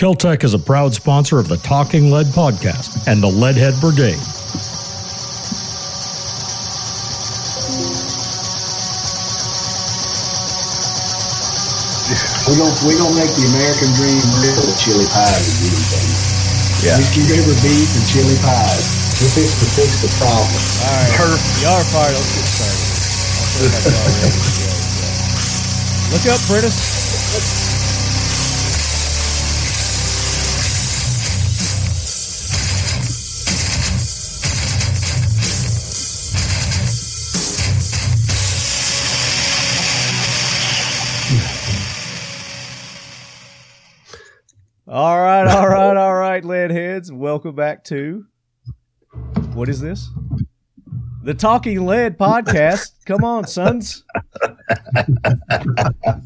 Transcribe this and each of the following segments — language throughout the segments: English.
Keltec is a proud sponsor of the Talking Lead podcast and the Leadhead Brigade. We're gonna we're gonna make the American dream real with chili pies and anything. Yeah. Whiskey River beef and chili pies. We're fixing to fix the problem. All right. Perfect. Y'all are fired. Let's get started. I feel like All right, all right, all right, lead heads. Welcome back to what is this? The Talking Lead podcast. Come on, sons.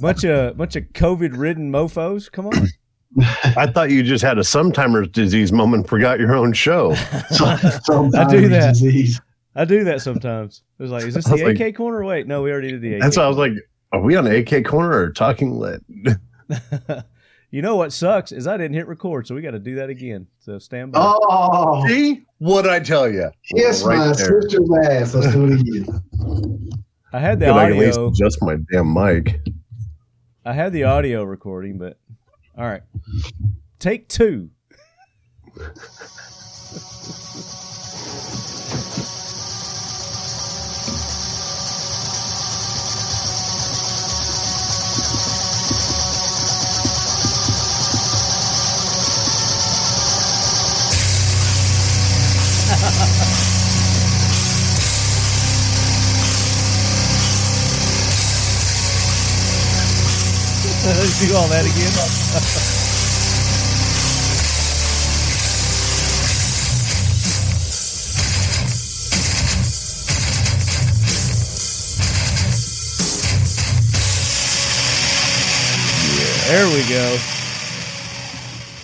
bunch of bunch of COVID ridden mofos. Come on. I thought you just had a sometimes disease moment, forgot your own show. I do that. Disease. I do that sometimes. It was like, is this I was the like- AK corner? Wait, no, we already did the AK. That's why I was like, are we on the AK corner or talking lead? you know what sucks is I didn't hit record, so we got to do that again. So stand by. Oh, See? What I tell you? kiss Right my there. sister's ass. Let's do it again. I had the Good, I can at least audio. adjust my damn mic. I had the audio recording, but all right. Take two. do all that again. There we go.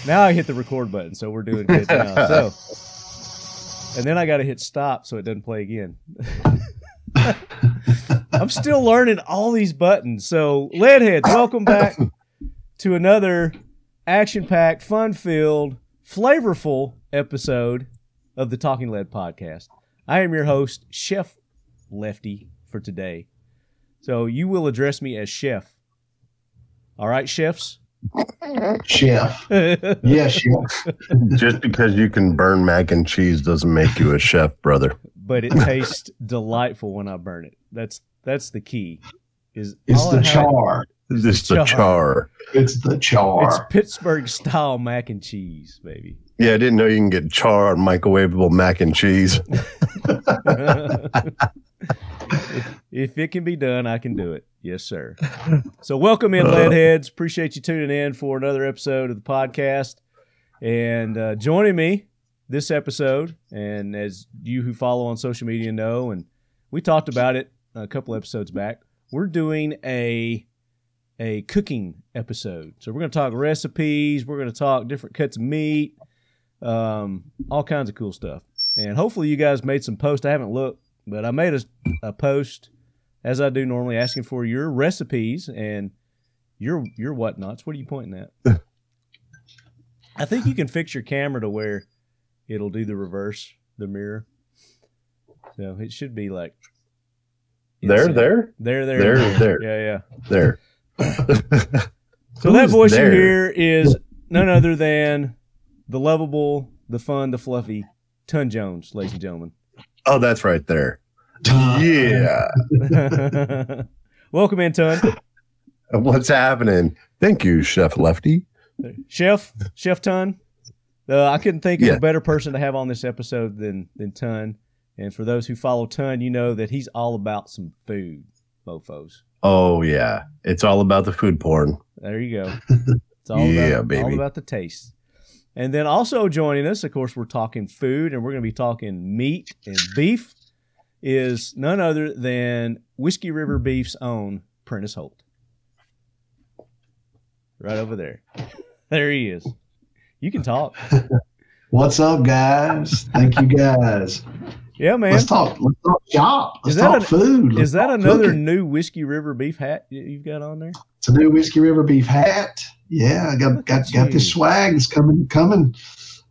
Now I hit the record button, so we're doing good now. So, and then I got to hit stop so it doesn't play again. I'm still learning all these buttons. So, Leadheads, welcome back to another action packed, fun filled, flavorful episode of the Talking Lead podcast. I am your host, Chef Lefty, for today. So, you will address me as Chef. All right, chefs? Chef. Yes, chef. Just because you can burn mac and cheese doesn't make you a chef, brother. but it tastes delightful when I burn it. That's that's the key. Is It's the it has- char. Just the Char. char. It's the char. It's Pittsburgh style mac and cheese, baby. Yeah, I didn't know you can get char on microwavable mac and cheese. if, if it can be done, I can do it. Yes, sir. So, welcome in, Leadheads. Appreciate you tuning in for another episode of the podcast. And uh, joining me this episode, and as you who follow on social media know, and we talked about it a couple episodes back, we're doing a a cooking episode. So, we're going to talk recipes, we're going to talk different cuts of meat, um, all kinds of cool stuff. And hopefully, you guys made some posts. I haven't looked, but I made a, a post as I do normally, asking for your recipes and your your whatnots. What are you pointing at? I think you can fix your camera to where it'll do the reverse, the mirror. So it should be like There, there, there, there, There, there. Yeah, yeah. there. So that voice there? you hear is none other than the lovable, the fun, the fluffy Ton Jones, ladies and gentlemen. Oh, that's right there. Yeah. Welcome in, Ton. What's happening? Thank you, Chef Lefty. Chef, Chef Ton. Uh, I couldn't think of Yeah. a better person to have on this episode than than Ton. And for those who follow Ton, you know that he's all about some food, mofos. Oh yeah, it's all about the food porn. There you go. It's all Yeah, about, baby. all about the taste. And then also joining us, of course, we're talking food, and we're going to be talking meat and beef. Is none other than Whiskey River Beef's own Prentiss Holt. Right over there. There he is. You can talk. What's up, guys? Thank you, guys. Yeah, man. Let's talk. Let's talk shop. Let's Is that talk a- food. Let's Is that talk another cooking. new Whiskey River beef hat you've got on there? It's a new Whiskey River beef hat. Yeah, I got Look got got you. this swag that's coming coming.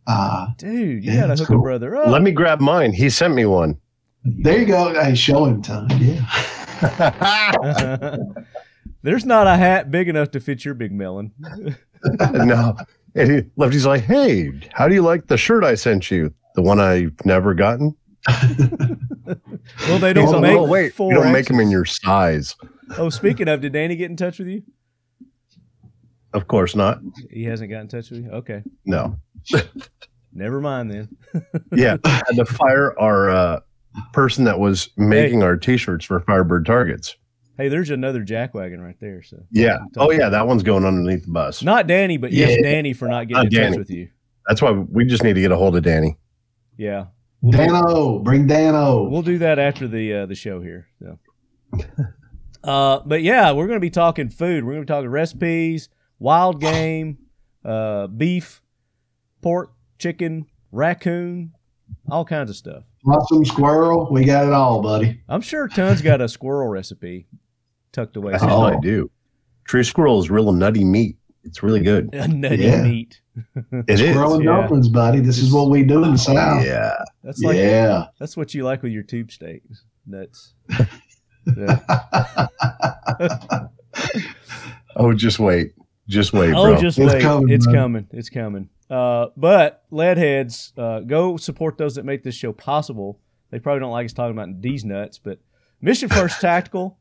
Uh, Dude, you Yeah, gotta that's hook a cool. brother up. Let me grab mine. He sent me one. there you go. Hey, show him, Tom. Yeah. There's not a hat big enough to fit your big melon. no. And he, Lefty's like, hey, how do you like the shirt I sent you? The one I've never gotten? Well, they don't make oh, wait, four you don't make them in your size. Oh, speaking of, did Danny get in touch with you? Of course not. He hasn't got in touch with you. Okay, No. never mind then. Yeah. I had to fire our uh, person that was making our t shirts for Firebird Targets. Hey, there's another jackwagon right there. So Yeah. Oh, yeah. That one's going underneath the bus. not Danny, but yes, Danny for not getting Uh, in touch with you. That's why we just need to get a hold of Danny. Yeah, we'll do, Dano, bring Dano. we'll do that after the uh, the show here. So. Uh, but yeah, we're going to be talking food. We're going to be talking recipes, wild game, uh, beef, pork, chicken, raccoon, all kinds of stuff. Possum, squirrel. We got it all, buddy. I'm sure Ton's got a squirrel recipe tucked away. That's all I do. Tree squirrel is real nutty meat. It's really good. Nutty Yeah. meat. It is. Squirrel and yeah. dumplings, buddy. This is what we do in the South. Yeah. That's like yeah. that's what you like with your tube steaks. Nuts. Yeah. Oh, just wait. Just wait, Oh, bro. just It's wait. coming, it's bro. coming. It's coming. Uh, but leadheads, uh, go support those that make this show possible. They probably don't like us talking about these nuts, but Mission First Tactical,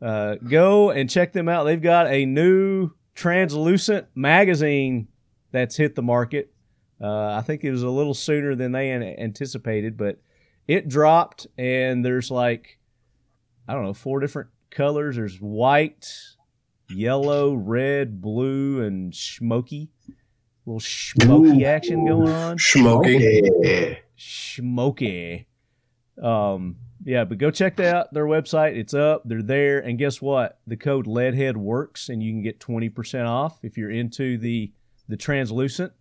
uh, go and check them out. They've got a new translucent magazine that's hit the market. Uh, I think it was a little sooner than they an- anticipated, but it dropped, and there's like, I don't know, four different colors. There's white, yellow, red, blue, and smoky. little smoky Ooh. action going on. Smoky. Yeah. Smoky. Um, yeah, but go check out their website. It's up. They're there. And guess what? The code Leadhead works, and you can get twenty percent off if you're into the the translucent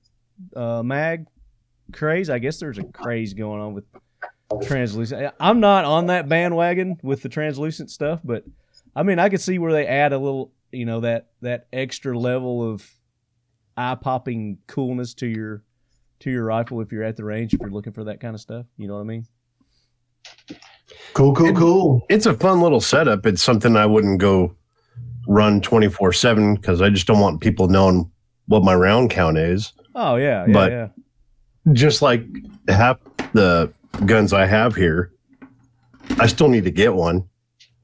uh, mag craze. I guess there's a craze going on with translucent. I'm not on that bandwagon with the translucent stuff, but I mean, I could see where they add a little, you know, that that extra level of eye popping coolness to your to your rifle if you're at the range if you're looking for that kind of stuff. You know what I mean? Cool, cool, cool. It's a fun little setup. It's something I wouldn't go run 24 7 because I just don't want people knowing what my round count is. Oh yeah, yeah, But- yeah. Just like half the guns I have here, I still need to get one.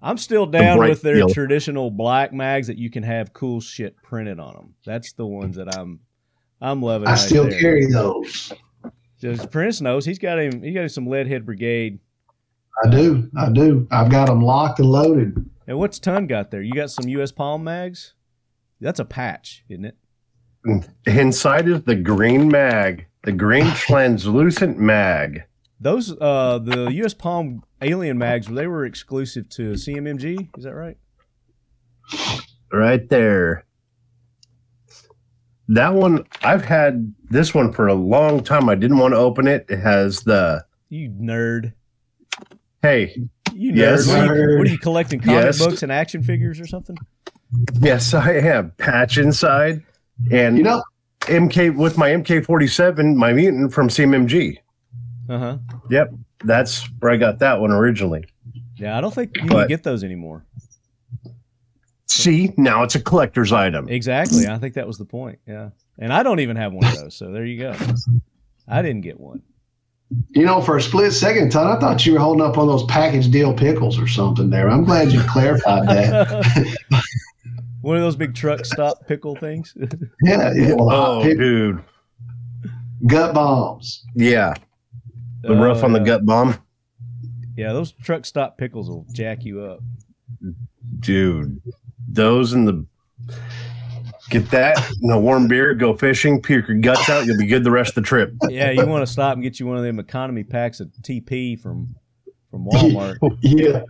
I'm still down bright with their yellow. traditional black mags that you can have cool shit printed on them. That's the ones that I'm I'm loving. I right still there. carry those. Just Prince knows he's got him. He got him some Leadhead Brigade. I do. I do. I've got them locked and loaded. And what's Ton got there? You got some U.S. Palm mags. That's a patch, isn't it? Inside is the green mag, the green translucent mag. Those uh the U.S. Palm Alien mags they were exclusive to CMMG. Is that right? right there. That one, I've had this one for a long time. I didn't want to open it. It has the, You nerd. hey, You nerd. Yes. What, are you, what are you collecting? Comic Yes. books and action figures or something? yes, I have patch inside and You know, MK with my MK47, my mutant from CMMG. Uh huh. Yep, that's where I got that one originally. Yeah, I don't think you can get those anymore. See, now it's a collector's item. Exactly. I think that was the point. Yeah. And I don't even have one of those. So there you go. I didn't get one. you know, for a split second, Todd, I thought you were holding up one of those package deal pickles or something there. I'm glad you clarified that. one of those big truck stop pickle things. Yeah, yeah. Well, Oh, pick- dude. gut bombs. Yeah, the uh, rough Oh, on the gut bomb. Yeah, those truck stop pickles will jack you up. Dude, those and the get that in a warm beer, go fishing, puke your guts out, you'll be good the rest of the trip. Yeah, you want to stop and get you one of them economy packs of TP from from Walmart. Yeah.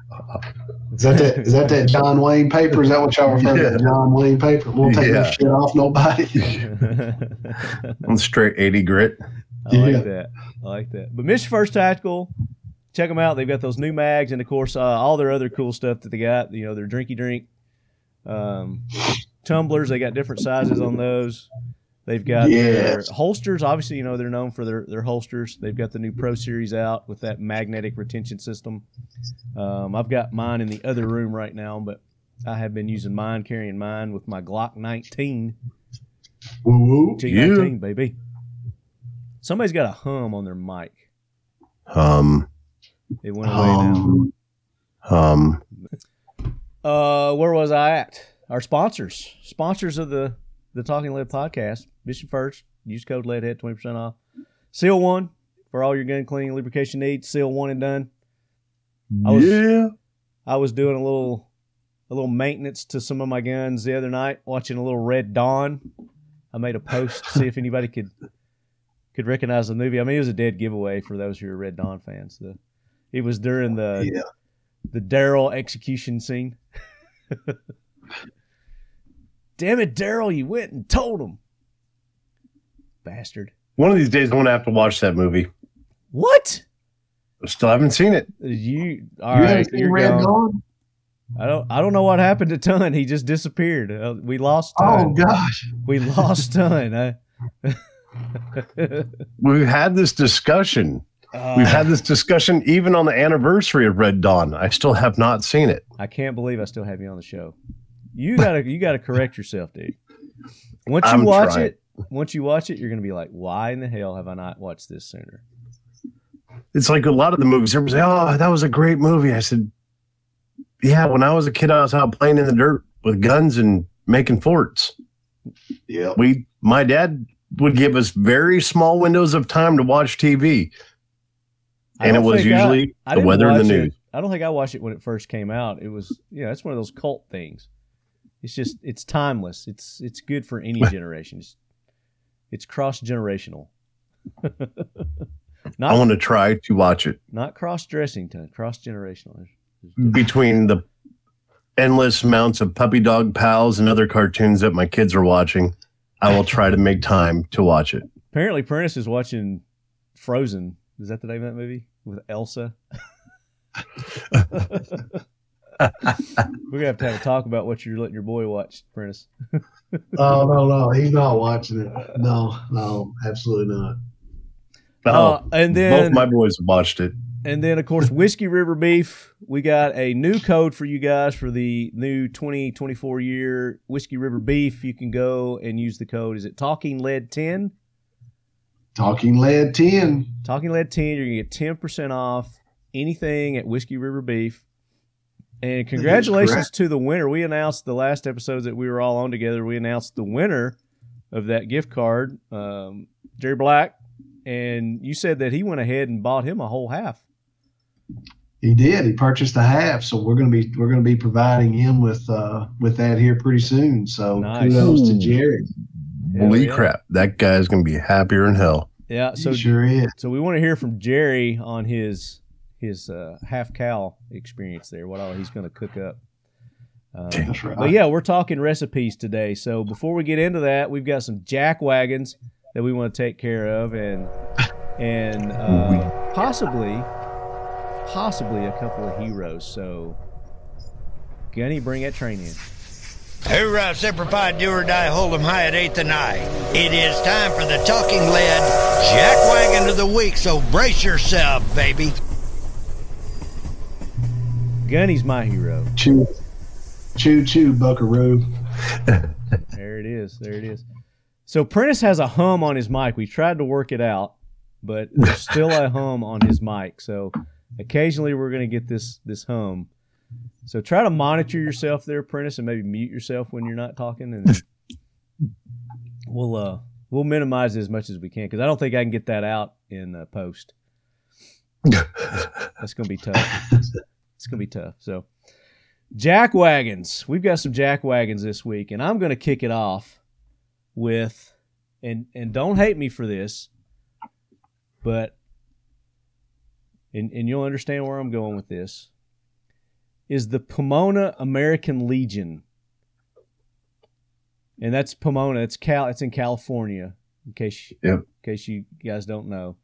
Is that that, is that that John Wayne paper? Is that what y'all refer to? Yeah. The John Wayne paper? We won't take Yeah. that shit off nobody. On straight 80 grit. I like Yeah. that. I like that. But Mission First Tactical, check them out. They've got those new mags, and of course, uh, all their other cool stuff that they got. You know, their drinky drink um, tumblers. They got different sizes on those. They've got their Yes. holsters. Obviously, you know they're known for their their holsters. They've got the new Pro Series out with that magnetic retention system. Um, I've got mine in the other room right now, but I have been using mine, carrying mine with my Glock 19 Woo woo. G19, baby. Somebody's got a hum on their mic. Hum. It went away now. Um, um, Uh, where was I at? Our sponsors, sponsors of the the Talking Lead podcast. Mission First, use code Leadhead twenty percent off. Seal One for all your gun cleaning lubrication needs. Seal One and done. I was- yeah. I was doing a little a little maintenance to some of my guns the other night, watching a little Red Dawn. I made a post to see if anybody could could recognize the movie. I mean, it was a dead giveaway for those who are Red Dawn fans. The, it was during the yeah. the Daryl execution scene. Damn it, Daryl! You went and told him, bastard. One of these days, I'm gonna have to watch that movie. What? I still haven't seen it. You all you right? You're Red gone. Dawn? I don't. I don't know what happened to Ton. He just disappeared. Uh, we lost Oh gosh. we lost Ton. I, We've had this discussion. Uh, We've had this discussion even on the anniversary of Red Dawn. I still have not seen it. I can't believe I still have you on the show. You gotta. you gotta correct yourself, dude. Once you I'm watch trying. it, once you watch it, you're gonna be like, "Why in the hell have I not watched this sooner?" It's like a lot of the movies. Everyone's like, "Oh, that was a great movie." I said, "Yeah, when I was a kid, I was out playing in the dirt with guns and making forts. Yeah. We, my dad would give us very small windows of time to watch TV, and it was think I- usually I the didn't weather and the watch it- news. I don't think I watched it when it first came out. It was, you know, it's one of those cult things. It's just, it's timeless. It's, it's good for any generation. It's, it's cross generational. I want to try to watch it not cross dressing. Cross generational. between the endless amounts of puppy dog pals and other cartoons that my kids are watching. I will try to make time to watch it. Apparently, Prentiss is watching Frozen. Is that the name of that movie with Elsa? We're gonna have to have a talk about what you're letting your boy watch, Prentiss. Oh no, no, he's not watching it. No, no, absolutely not. Oh, Uh, and both my boys watched it. And then, of course, Whiskey River Beef. We got a new code for you guys for the new 2024 year Whiskey River Beef. You can go and use the code. Is it Talking Lead 10? Talking lead ten. Talking Lead 10. You're going to get 10% off anything at Whiskey River Beef. And congratulations to the winner. We announced the last episodes that we were all on together. We announced the winner of that gift card, um, Jerry Black. And you said that he went ahead and bought him a whole half. He did. He purchased a half, so we're gonna be we're gonna be providing him with uh with that here pretty soon. So Nice. kudos to Jerry. Hell Holy yeah. crap. That guy's going to be happier in hell. Yeah. So he sure is. So we want to hear from Jerry on his his uh, half cow experience there. What all he's going to cook up. Um, right. but yeah, we're talking recipes today. So before we get into that, we've got some jack wagons that we want to take care of, and and uh, possibly possibly a couple of heroes. So Gunny, bring that train in. Hoorah, Semper Fi, do or die, hold 'em high at eighth and I. It is time for the talking lead jack wagon of the week, so brace yourself, baby. Gunny's my hero. Choo, choo, choo, Buckaroo. There it is. There it is. So Prentiss has a hum on his mic. We tried to work it out, but there's still a hum on his mic. So occasionally we're going to get this this hum. So try to monitor yourself there, Prentiss, and maybe mute yourself when you're not talking, and we'll uh we'll minimize it as much as we can because I don't think I can get that out in uh, post. That's going to be tough. It's going to be tough. So jack wagons. We've got some jack wagons this week, and I'm going to kick it off with and and don't hate me for this, but and and you'll understand where I'm going with this. Is the Pomona American Legion, and that's Pomona. It's Cal. It's in California. In case Yep. in case you guys don't know,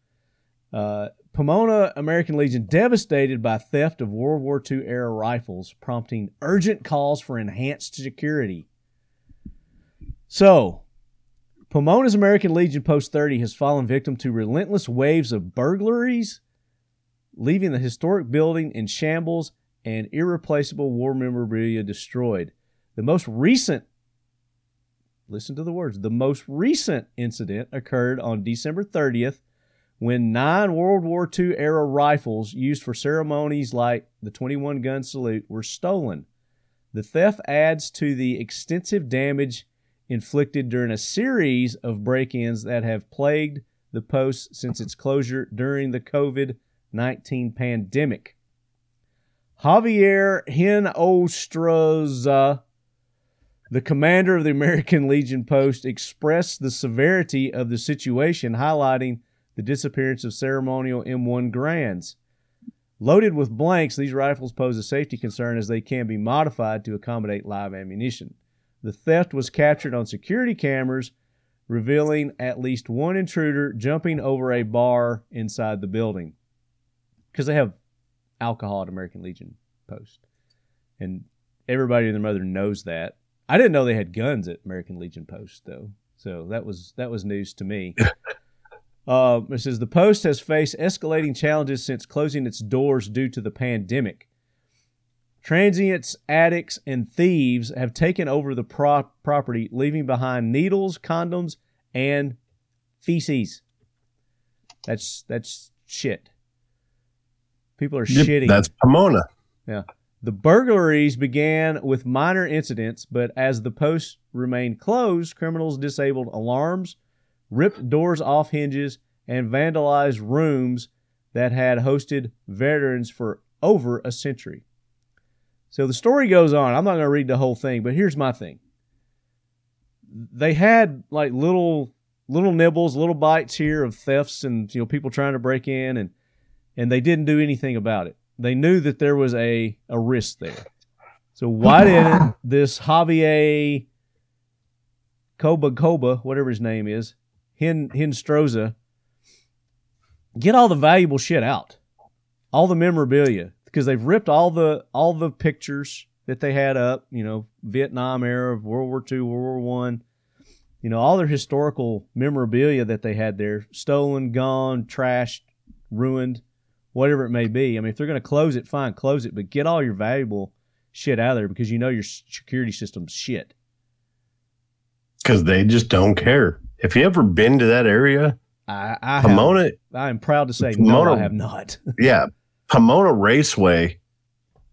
uh, Pomona American Legion devastated by theft of World War II era rifles, prompting urgent calls for enhanced security. So, Pomona's American Legion Post 30 has fallen victim to relentless waves of burglaries, leaving the historic building in shambles and irreplaceable war memorabilia destroyed. The most recent, listen to the words, the most recent incident occurred on December 30th when nine World War II era rifles used for ceremonies like the 21 gun salute were stolen. The theft adds to the extensive damage inflicted during a series of break ins that have plagued the post since its closure during the COVID 19 pandemic. Javier Hinostroza, the commander of the American Legion Post, expressed the severity of the situation, highlighting the disappearance of ceremonial M1 Garands. Loaded with blanks, these rifles pose a safety concern as they can be modified to accommodate live ammunition. The theft was captured on security cameras, revealing at least one intruder jumping over a bar inside the building. Because they have alcohol at American Legion Post. And everybody and their mother knows that. I didn't know they had guns at American Legion Post though. So that was that was news to me. uh, it says the post has faced escalating challenges since closing its doors due to the pandemic. Transients, addicts, and thieves have taken over the pro- property, leaving behind needles, condoms, and feces. That's that's shit. People are Yep, shitting. That's Pomona. Yeah. The burglaries began with minor incidents, but as the post remained closed, criminals disabled alarms, ripped doors off hinges, and vandalized rooms that had hosted veterans for over a century. So the story goes on. I'm not going to read the whole thing, but here's my thing. They had like little little nibbles, little bites here of thefts and you know people trying to break in and and they didn't do anything about it. They knew that there was a a risk there. So why didn't this Javier Koba Koba, whatever his name is, Hin Hinstroza, get all the valuable shit out, all the memorabilia, because they've ripped all the all the pictures that they had up, you know, Vietnam era, World War II, World War One, you know, all their historical memorabilia that they had there, stolen, gone, trashed, ruined, whatever it may be. I mean, if they're going to close it, fine, close it, but get all your valuable shit out of there because you know your security system's shit. Because they just don't care. If you ever been to that area, I, I Pomona, have, I am proud to say no, Pomona- I have not. yeah, Pomona Raceway.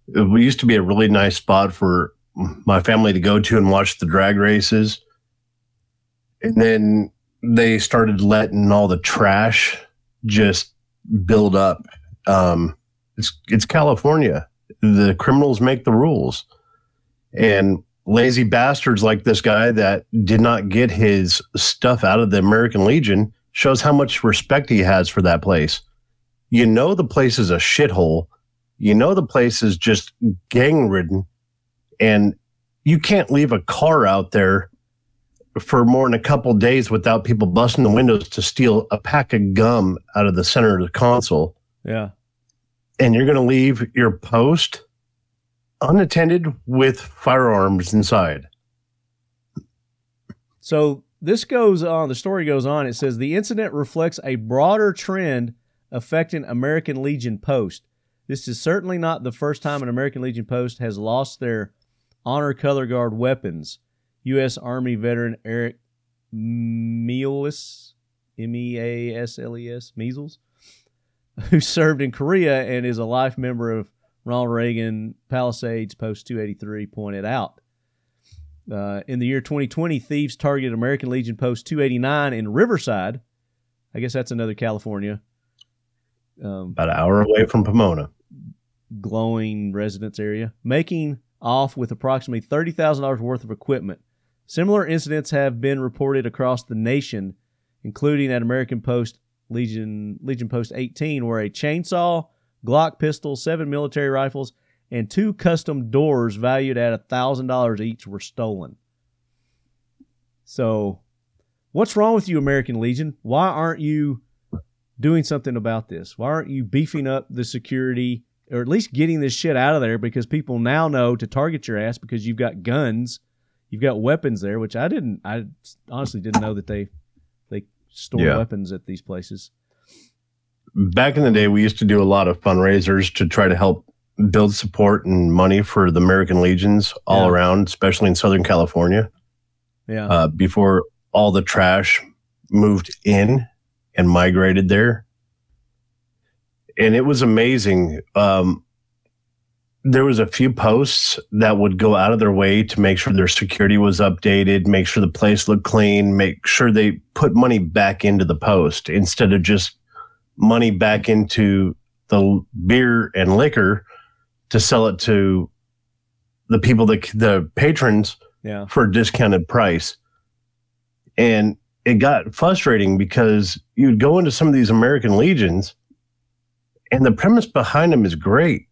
It used to be a really nice spot for my family to go to and watch the drag races. And then they started letting all the trash just build up. Um, it's it's California. The criminals make the rules, and lazy bastards like this guy that did not get his stuff out of the American Legion shows how much respect he has for that place you know the place is a shithole. You know the place is just gang ridden, and you can't leave a car out there for more than a couple days without people busting the windows to steal a pack of gum out of the center of the console. Yeah. And you're going to leave your post unattended with firearms inside. So this goes on, the story goes on. It says the incident reflects a broader trend affecting American Legion Post. This is certainly not the first time an American Legion Post has lost their honor color guard weapons. U.S. Army veteran Eric Meales, M E A S L E S, Measles, who served in Korea and is a life member of Ronald Reagan Palisades Post 283, pointed out. Uh, in the year 2020, thieves targeted American Legion Post 289 in Riverside. I guess that's another California. Um, About an hour away from Pomona. glowing residence area, making off with approximately $30,000 worth of equipment. Similar incidents have been reported across the nation, including at American Post Legion Legion Post 18, where a chainsaw, Glock pistols, seven military rifles, and two custom doors valued at $1,000 each were stolen. So, what's wrong with you, American Legion? Why aren't you doing something about this? Why aren't you beefing up the security or at least getting this shit out of there because people now know to target your ass because you've got guns, you've got weapons there, which I didn't I honestly didn't know that they they store Yeah. weapons at these places. Back in the day, we used to do a lot of fundraisers to try to help build support and money for the American Legions all Yeah. around, especially in Southern California, Yeah. uh, before all the trash moved in and migrated there. And it was amazing. Um, there was a few posts that would go out of their way to make sure their security was updated, make sure the place looked clean, make sure they put money back into the post instead of just money back into the beer and liquor to sell it to the people that the patrons yeah. for a discounted price. And it got frustrating because you'd go into some of these American Legions and the premise behind them is great,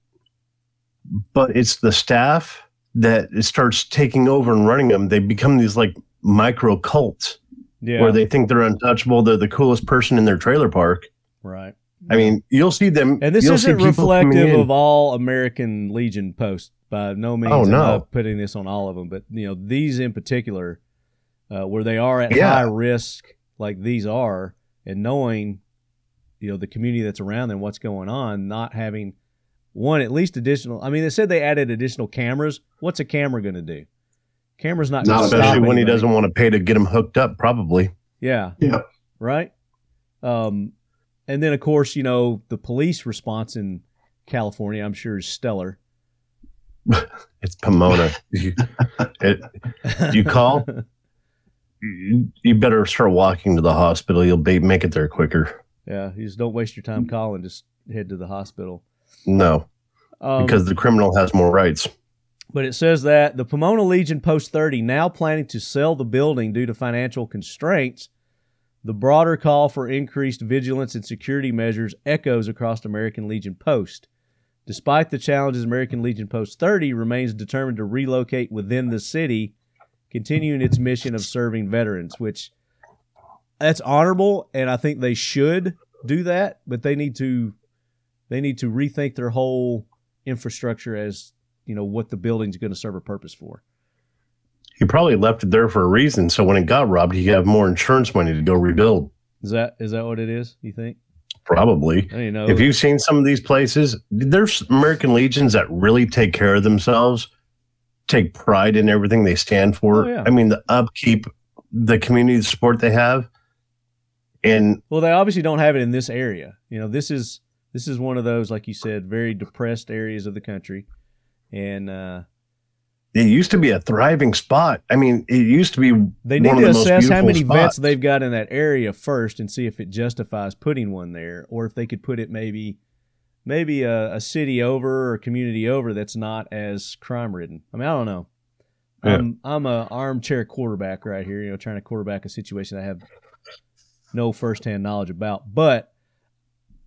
but it's the staff that it starts taking over and running them. They become these like micro cults Yeah. where they think they're untouchable. They're the coolest person in their trailer park. Right. I mean, you'll see them. And this isn't reflective of all American Legion posts by no means. Oh, no. putting this on all of them, but you know these in particular, uh, where they are at Yeah. high risk, like these are, and knowing, you know, the community that's around them, what's going on, not having one at least additional. I mean, they said they added additional cameras. What's a camera going to do? Camera's not, Not going to especially stop when he doesn't want to pay to get them hooked up. Probably. Yeah. Yeah. Right. Um, and then of course, you know, the police response in California, I'm sure is stellar. It's Pomona. you, it, you call, you, you better start walking to the hospital. You'll be, make it there quicker. yeah, you just don't waste your time calling. Just head to the hospital. No, Um, because the criminal has more rights. but it says that the Pomona Legion Post 30 now planning to sell the building due to financial constraints. The broader call for increased vigilance and security measures echoes across American Legion Post. Despite the challenges, American Legion Post 30 remains determined to relocate within the city, continuing its mission of serving veterans, which that's honorable and I think they should do that, but they need to they need to rethink their whole infrastructure as you know what the building's going to serve a purpose for. He probably left it there for a reason. So when it got robbed, he have more insurance money to go rebuild. Is that is that what it is? You think? Probably. I know. If you've seen some of these places, there's American Legions that really take care of themselves, take pride in everything they stand for. Oh, yeah. I mean, the upkeep, the community support they have. And well, they obviously don't have it in this area. You know, this is this is one of those, like you said, very depressed areas of the country, and uh, it used to be a thriving spot. I mean, it used to be they need one to of the most assess how many spots. vets they've got in that area first, and see if it justifies putting one there, or if they could put it maybe maybe a, a city over or a community over that's not as crime ridden. I mean, I don't know. Yeah. I'm I'm a armchair quarterback right here, you know, trying to quarterback a situation I have no firsthand knowledge about. But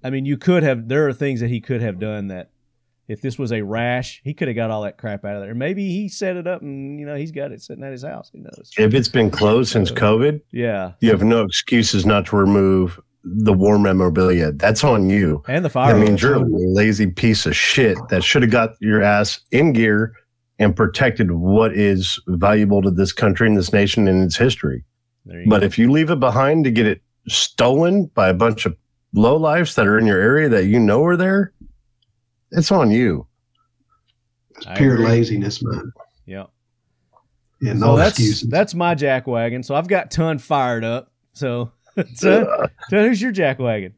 I mean, you could have. There are things that he could have done that, if this was a rash, he could have got all that crap out of there. Maybe he set it up, and you know, he's got it sitting at his house. Who knows? If it's been closed since COVID, Yeah, you have no excuses not to remove the war memorabilia. That's on you. and the fire. That means you're a lazy piece of shit that should have got your ass in gear and protected what is valuable to this country and this nation and its history. But go. if you leave it behind to get it stolen by a bunch of low lives that are in your area that you know are there, it's on you. It's I pure agree. laziness, man. yeah. Yeah, So no that's excuses. that's my jack wagon. So I've got ton fired up. So, Ton, Ton, who's your jack wagon?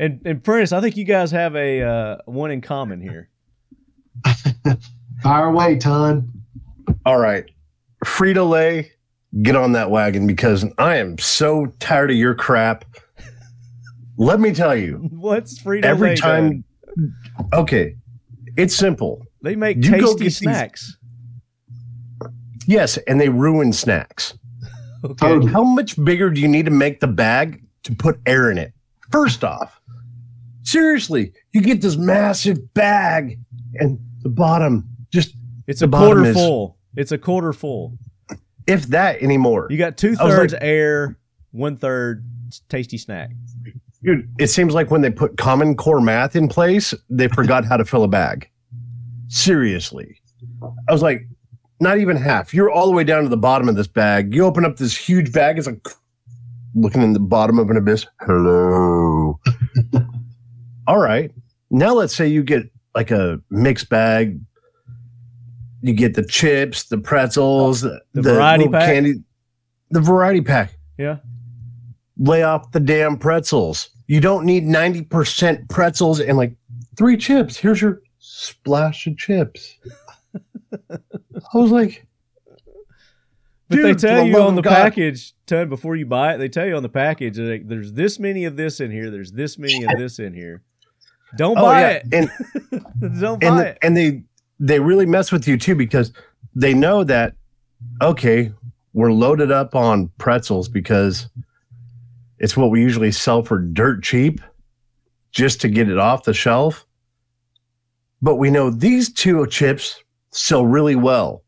And and Prentiss, I think you guys have a uh, one in common here. Fire away, ton. All right. Frito Lay, get on that wagon because I am so tired of your crap. Let me tell you, What's Frito every Lay every time, done? Okay, it's simple. they make you tasty get these- snacks. Yes, and they ruin snacks. Okay. Totally. How much bigger do you need to make the bag to put air in it? First off, seriously, you get this massive bag and the bottom just It's a quarter is- full. It's a quarter full. if that anymore. You got two thirds like- air, one third tasty snack. Dude, it seems like when they put Common Core math in place, they forgot how to fill a bag. Seriously. I was like, not even half. You're all the way down to the bottom of this bag. You open up this huge bag, it's like looking in the bottom of an abyss. Hello. all right. Now let's say you get like a mixed bag. You get the chips, the pretzels, the, variety pack? candy, the variety pack Yeah. Lay off the damn pretzels. You don't need 90% pretzels and like three chips. Here's your splash of chips. I was like, But they tell the you on the God. package, Ton, before you buy it, they tell you on the package, like, there's this many of this in here, there's this many of this in here. Don't oh buy yeah. it. And, Don't and, buy the- it. and they, they really mess with you too because they know that, okay, we're loaded up on pretzels because it's what we usually sell for dirt cheap just to get it off the shelf. But we know these two chips sell really well.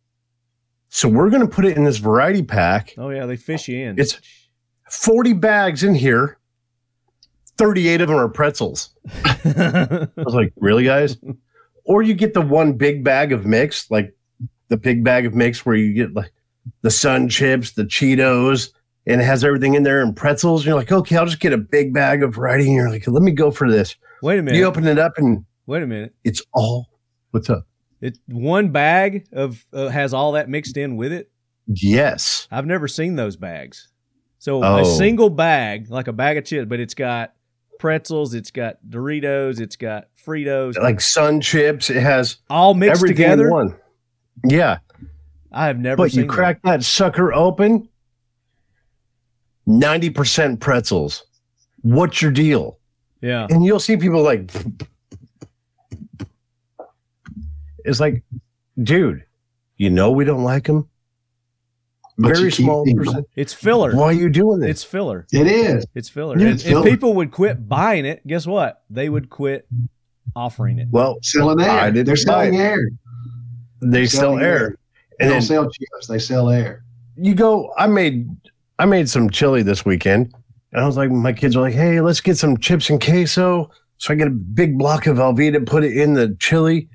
So we're going to put it in this variety pack. Oh yeah, they fish you in. It's 40 bags in here. 38 of them are pretzels. I was like, really, guys? Or you get the one big bag of mix, like the big bag of mix where you get like the sun chips, the Cheetos, and it has everything in there and pretzels. You're like, okay, I'll just get a big bag of variety. And you're like, let me go for this. Wait a minute. You open it up and Wait a minute. it's all what's up? It one bag of uh, has all that mixed in with it. Yes. I've never seen those bags. So Oh. a single bag, like a bag of chips, but it's got pretzels, it's got Doritos, it's got Fritos, Like sun chips, it has all mixed everything together. one. Yeah. I have never But you crack that sucker open, 90% pretzels. What's your deal? Yeah. and you'll see people like it's like dude you know we don't like them But very small percent It's filler. why are you doing this It's filler. It is. It's filler. Yeah, And it's if people would quit buying it, guess what? They would quit offering it. well Selling air. I They're selling it. air. they They're sell selling air They and don't then sell chips. They sell air. you go i made i made some chili this weekend. And i was like my kids are like hey let's get some chips and queso. So i get a big block of velveeta put it in the chili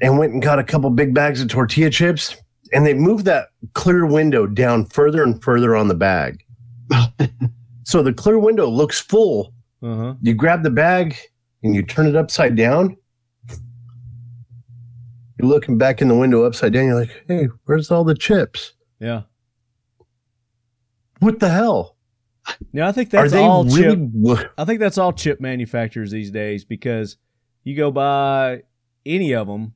and went and got a couple big bags of tortilla chips. And they moved that clear window down further and further on the bag. So the clear window looks full. Uh huh. you grab the bag and you turn it upside down. You're looking back in the window upside down. You're like hey where's all the chips? Yeah. What the hell Yeah, I think are that's they all really chip. I think that's all chip manufacturers these days because you go buy any of them,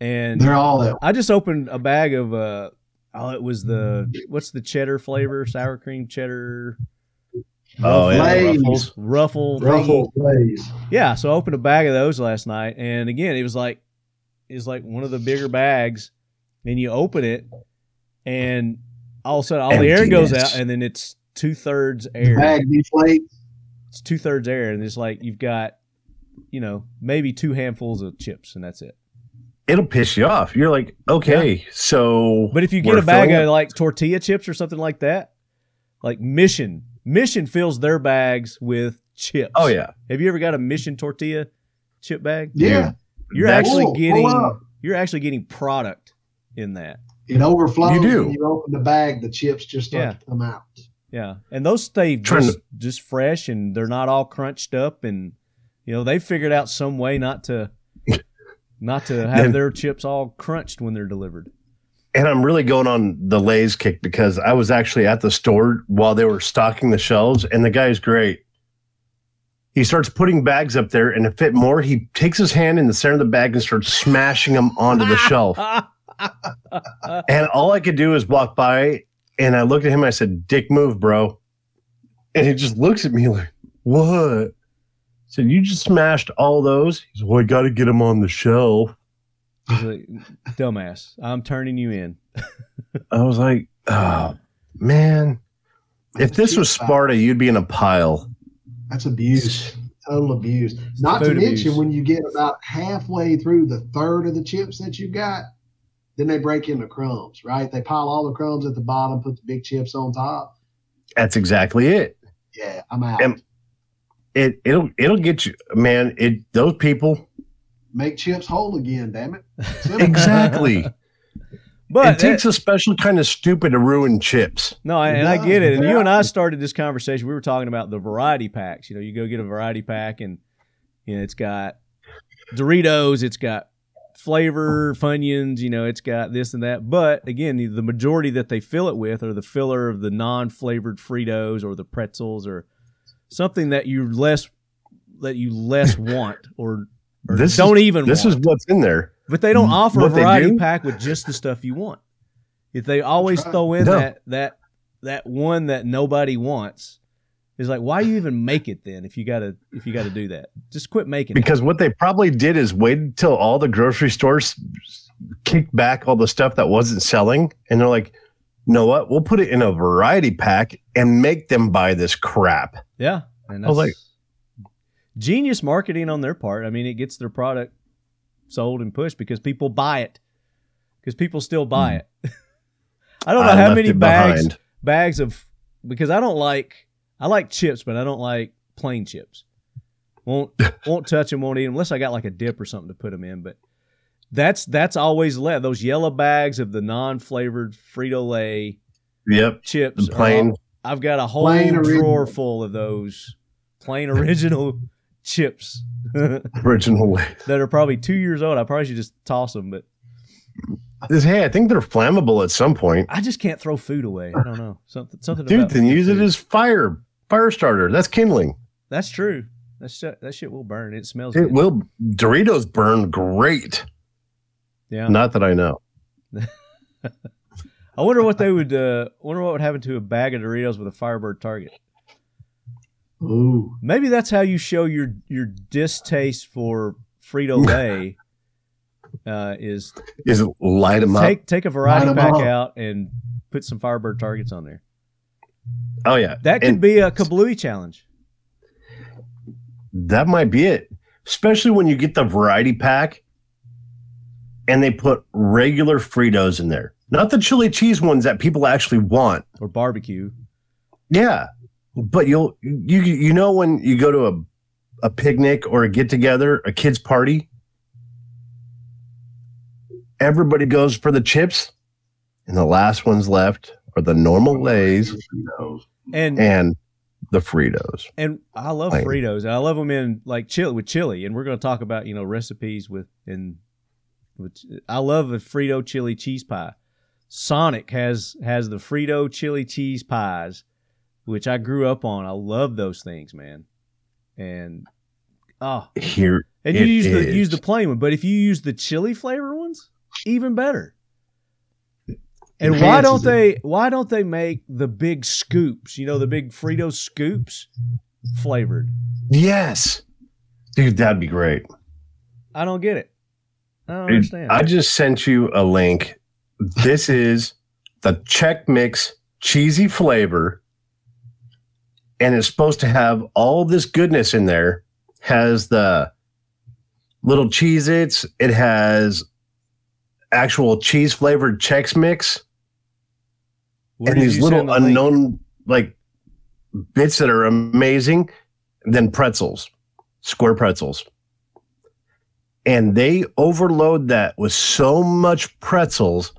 and They're all that. I just opened a bag of uh oh it was the what's the cheddar flavor sour cream cheddar Oh, yeah, Ruffles. ruffle. Ruffle plays. Yeah, so I opened a bag of those last night, and again, it was like it's like one of the bigger bags, and you open it, and all of a sudden all the air goes out, and then it's two thirds air. Bag deflates. It's two thirds air, and it's like you've got, you know, maybe two handfuls of chips, and that's it. It'll piss you off. You're like, okay, so. But if you get a bag filling of like tortilla chips or something like that, like Mission, Mission fills their bags with chips. oh yeah, Have you ever got a Mission tortilla chip bag? Yeah. You're That's- actually full getting you're actually getting product in that. It overflows. You do. When you open the bag, the chips just start Yeah. to come out. Yeah, and those stay Trying just, just fresh, and they're not all crunched up, and you know they figured out some way not to not to have Then- their chips all crunched when they're delivered. and I'm really going on the Lay's kick because I was actually at the store while they were stocking the shelves, and the guy's great. He starts putting bags up there, and to fit more, he takes his hand in the center of the bag and starts smashing them onto the shelf. And all I could do is walk by, and I looked at him. And I said, "Dick, move, bro." And he just looks at me like, "What?" I said, "You just smashed all those." He's, "Well, I got to get them on the shelf." He's like, Dumbass, I'm turning you in. I was like, "Oh man, if this was Sparta, you'd be in a pile." That's abuse. Total abuse. Not to mention abuse. when you get about halfway through the third of the chips that you got, then they break into crumbs, right? They pile all the crumbs at the bottom, put the big chips on top. That's exactly it. Yeah, I'm out. And- it it'll it'll get you, man. It those people Make chips whole again, damn it. Exactly. But it takes a special kind of stupid to ruin chips. No, I, and I get it. And you and I started this conversation. We were talking about the variety packs. You know, you go get a variety pack, and you know it's got Doritos, it's got flavor, Funyuns. You know, it's got this and that. But again, the- the majority that they fill it with are the filler of the non-flavored Fritos or the pretzels or something that you less that you less want or, or This don't is- even. This want. is what's in there. But they don't mm, offer a What they variety do? pack with just the stuff you want. If they always throw in No. that that that one that nobody wants, it's like why you even make it then if you gotta if you gotta do that? Just quit making it. Because what they probably did is wait until all the grocery stores kicked back all the stuff that wasn't selling, and they're like, "You know what? We'll put it in a variety pack and make them buy this crap." Yeah. And I was that's genius marketing on their part. I mean, it gets their product sold and pushed because people buy it. Because people still buy hmm. it. I don't know. I how many bags behind. bags of because I don't like I like chips, but I don't like plain chips. Won't won't touch them, won't eat them unless I got like a dip or something to put them in. But that's that's always left. Those yellow bags of the non-flavored Frito Lay Yep, chips. the plain. all- I've got a whole Plain original. drawer full of those plain original chips original way. are probably two years old. I probably should just toss them, but Is, hey, I think they're flammable at some point. I just can't throw food away. I don't know something something. Dude, about then use it as fire fire starter. That's kindling. That's true. That shit, that shit will burn. It smells It good. will. Doritos burn great. Yeah. Not that I know. I wonder what they would. Uh, wonder what would happen to a bag of Doritos with a Firebird target. Ooh. Maybe that's how you show your your distaste for Frito Lay. uh, is Is light them up? take take a variety Line 'em pack out and put some Firebird targets on there. Oh yeah, That could And be a kablooey challenge. That might be it. Especially when you get the variety pack, and they put regular Fritos in there, not the chili cheese ones that people actually want. or barbecue. Yeah, but you'll you you know when you go to a a picnic or a get together, a kids party, everybody goes for the chips, and the last ones left are the normal Lay's And and the Fritos. and I love Plain. Fritos. And I love them in like chili with chili. And we're going to talk about you know recipes with and with. I love a Frito chili cheese pie. Sonic has has the Frito chili cheese pies, which I grew up on. I love those things, man. And oh, Here, and you It use the use the plain one, but if you use the chili flavor ones, even better. And why don't they why don't they make the big scoops? You know, the big Frito scoops flavored. yes, dude, that'd be great. I don't get it. I don't Dude, understand. I just sent you a link. This is the Chex Mix cheesy flavor, and it's supposed to have all this goodness in there. Has the little Cheez Its, it has actual cheese flavored Chex Mix, Where and these little the link? unknown like bits that are amazing. Then pretzels, square pretzels. And they overload that with so much pretzels.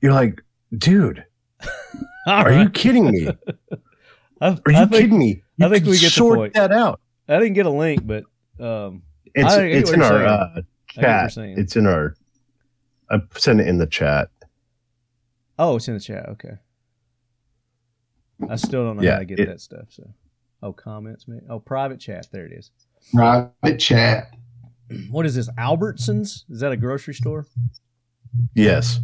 You're like, dude, are right. you kidding me? I, Are you think, kidding me? I think we get the sort that out. I didn't get a link, but um, It's I it's in our uh, I get what you're chat. It's in our. I sent it in the chat. oh, it's in the chat. Okay. I still don't know Yeah, how to get it- that stuff. So, oh, comments, man. Oh, private chat. There it is. Private chat. What is this? Albertsons? Is that a grocery store? Yes.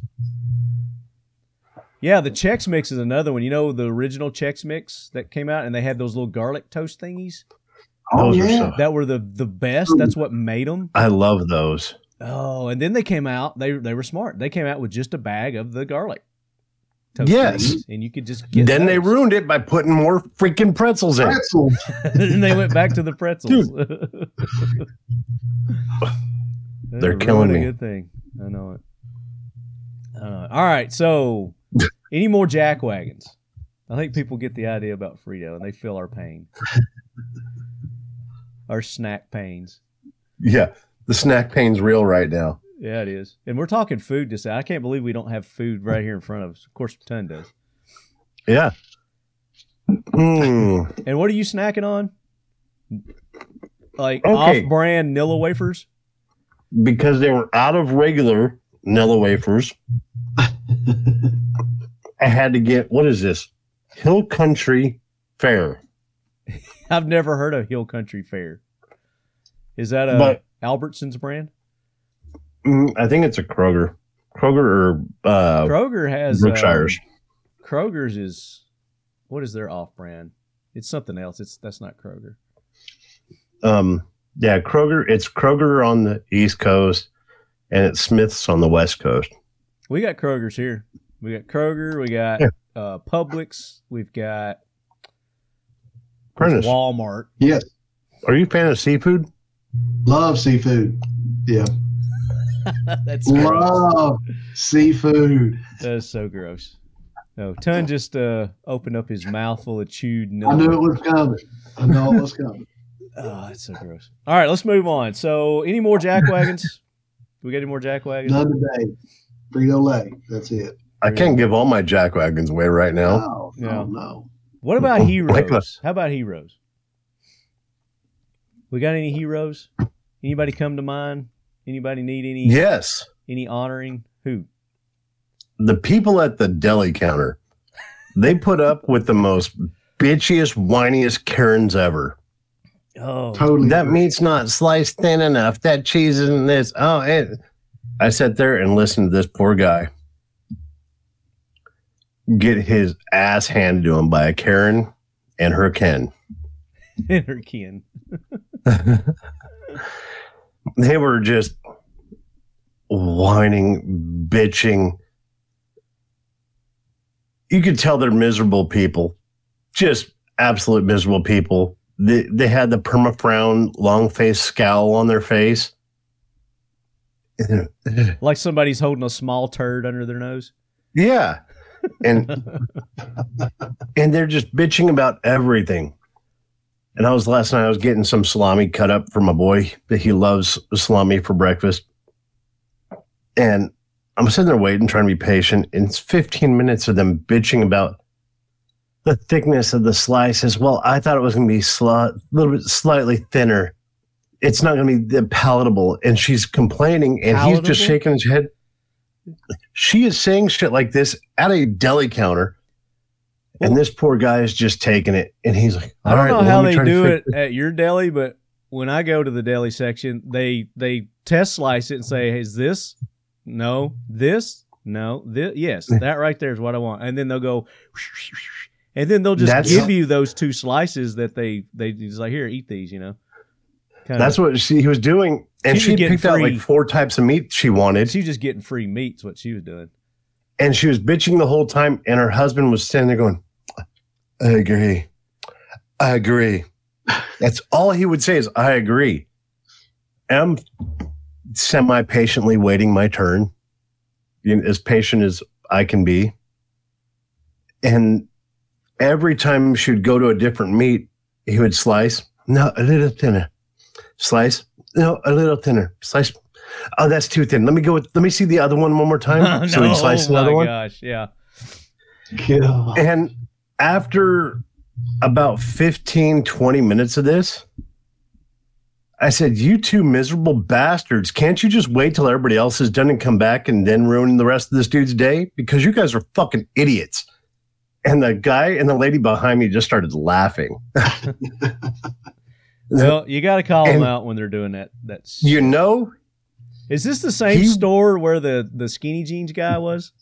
Yeah, the Chex Mix is another one. You know the original Chex Mix that came out, and they had those little garlic toast thingies Oh, Those yeah. so- that were the the best. That's what made them. I love those. Oh, and then they came out. They they were smart. They came out with just a bag of the garlic. Toast Yes. thingies, and you could just get. then they ruined it by putting more freaking pretzels in. Pretzels. and they went back to the pretzels. That's They're oh, a killing really me. Good thing. I know it. I know it. All right. So, any more jack wagons? I think people get the idea about Frito and they feel our pain. our snack pains. Yeah, the snack pain's real right now. Yeah, it is. And we're talking food this. I can't believe we don't have food right here in front of us. Of course, Ton does. Yeah. Mm. And what are you snacking on? Like Okay. off-brand Nilla wafers? Because they were out of regular Nilla wafers. I had to get what is this? Hill Country Fair. I've never heard of Hill Country Fair. Is that a But- Albertsons brand? Mm, I think it's a Kroger. Kroger or uh, Kroger has um, Brookshire's. Kroger's is what is their off-brand? It's something else. It's that's not Kroger. um, yeah, Kroger. It's Kroger on the East Coast, and it's Smith's on the West Coast. We got Kroger's here. We got Kroger. We got Yeah. uh, Publix. We've got Prentiss, Walmart. Yes, are you a fan of seafood? love seafood. Yeah, That's gross. love seafood. That is so gross. No, Ton just uh, opened up his mouth full of chewed. I knew it was coming. I know it was coming. Oh, that's so gross. All right, let's move on. So, any more jack wagons? we got any more jack wagons? None today. Frito Lay. That's it. I can't give all my jack wagons away right now. No, no, no. What about heroes? How about heroes? We got any heroes? Anybody come to mind? Anybody need any Yes, any honoring? Who? the people at the deli counter, they put up with the most bitchiest, whiniest Karens ever. Oh, Totally. That meat's not sliced thin enough. That cheese isn't this. Oh, it. I sat there and listened to this poor guy get his ass handed to him by a Karen and her Ken. And her kin. they were just whining, bitching. You could tell they're miserable people, just absolute miserable people. They, they had the perma frown, long face scowl on their face. Like somebody's holding a small turd under their nose. Yeah. And and they're just bitching about everything. And I was last night I was getting some salami cut up for my boy that he loves salami for breakfast. And I'm sitting there waiting, trying to be patient, and it's 15 minutes of them bitching about the thickness of the slices. Well, I thought it was going to be sli- a little bit slightly thinner. It's not going to be palatable. And she's complaining, and he's just shaking his head. She is saying shit like this at a deli counter, and this poor guy is just taking it, and he's like, I don't right, know well, how they do it at your deli, but when I go to the deli section, they they test slice it and say, "Is this no this no this yes that right there is what I want," and then they'll go, and then they'll just That's- give you those two slices that they they just like here eat these, you know. Kind That's what she he was doing, and she picked out like four types of meat she wanted, she was just getting free meats. What she was doing. and she was bitching the whole time. And her husband was standing there going, "I agree, I agree." That's all he would say is, "I agree." I'm semi patiently waiting my turn, as patient as I can be. And every time she would go to a different meat, he would slice. No, a little thinner. Slice. No, a little thinner. Slice. Oh, that's too thin. Let me go with. Let me see the other one one more time. so he'd slice oh another my one. gosh, yeah. God. And after about 15, 20 minutes of this, I said, You two miserable bastards, can't you just wait till everybody else is done and come back and then ruin the rest of this dude's day? Because you guys are fucking idiots. And the guy and the lady behind me just started laughing. Well, you got to call them out when they're doing that. That's You know, is this the same He- store where the the skinny jeans guy was?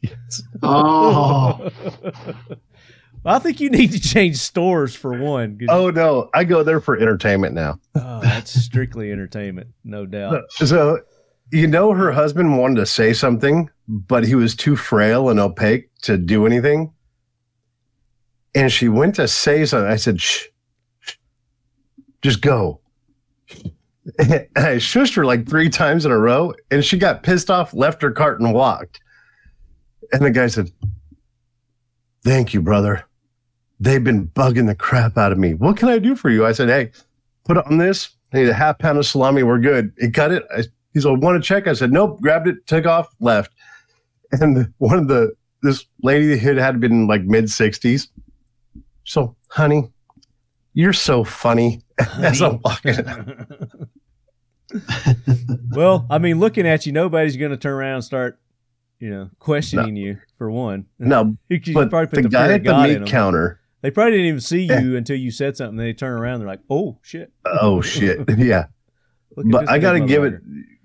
Yes. Oh, I think you need to change stores for one. oh no, I go there for entertainment now. oh, that's strictly entertainment, no doubt. So, you know, her husband wanted to say something, but he was too frail and opaque to do anything. And she went to say something. I said, shh, shh, just go. And I shushed her like three times in a row, and she got pissed off, left her cart, and walked. And the guy said, Thank you, brother. They've been bugging the crap out of me. What can I do for you? I said, Hey, put on this. I need a half pound of salami. We're good. He cut it. I, he's like, want to check? I said, nope. Grabbed it, took off, left. And one of the this lady had had been like mid sixties. So, honey, you're so funny. As I'm walking, well, I mean, looking at you, nobody's going to turn around and start, you know, questioning you for one. no, You could but probably put the the guy at the meat counter. They probably didn't even see you until you said something. They turn around, they're like, "Oh shit!" Oh shit, yeah. But I got to give it.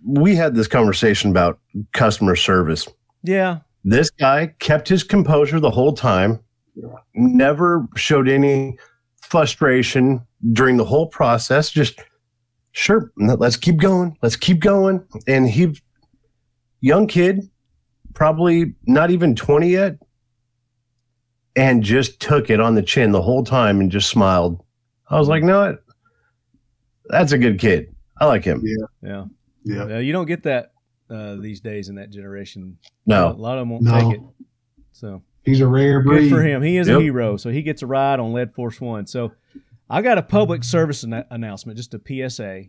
We had this conversation about customer service. Yeah, This guy kept his composure the whole time, never showed any frustration during the whole process. Just sure, let's keep going, let's keep going. And he, young kid, probably not even twenty yet, and just took it on the chin the whole time and just smiled. I was like, no, what? that's a good kid. I like him. yeah. Yeah. Uh, you don't get that uh, these days in that generation. No. A lot of them won't No. take it. So He's a rare good breed. for him. He is Yep. a hero. So he gets a ride on Lead Force One. So I got a public service anna- announcement, just a PSA.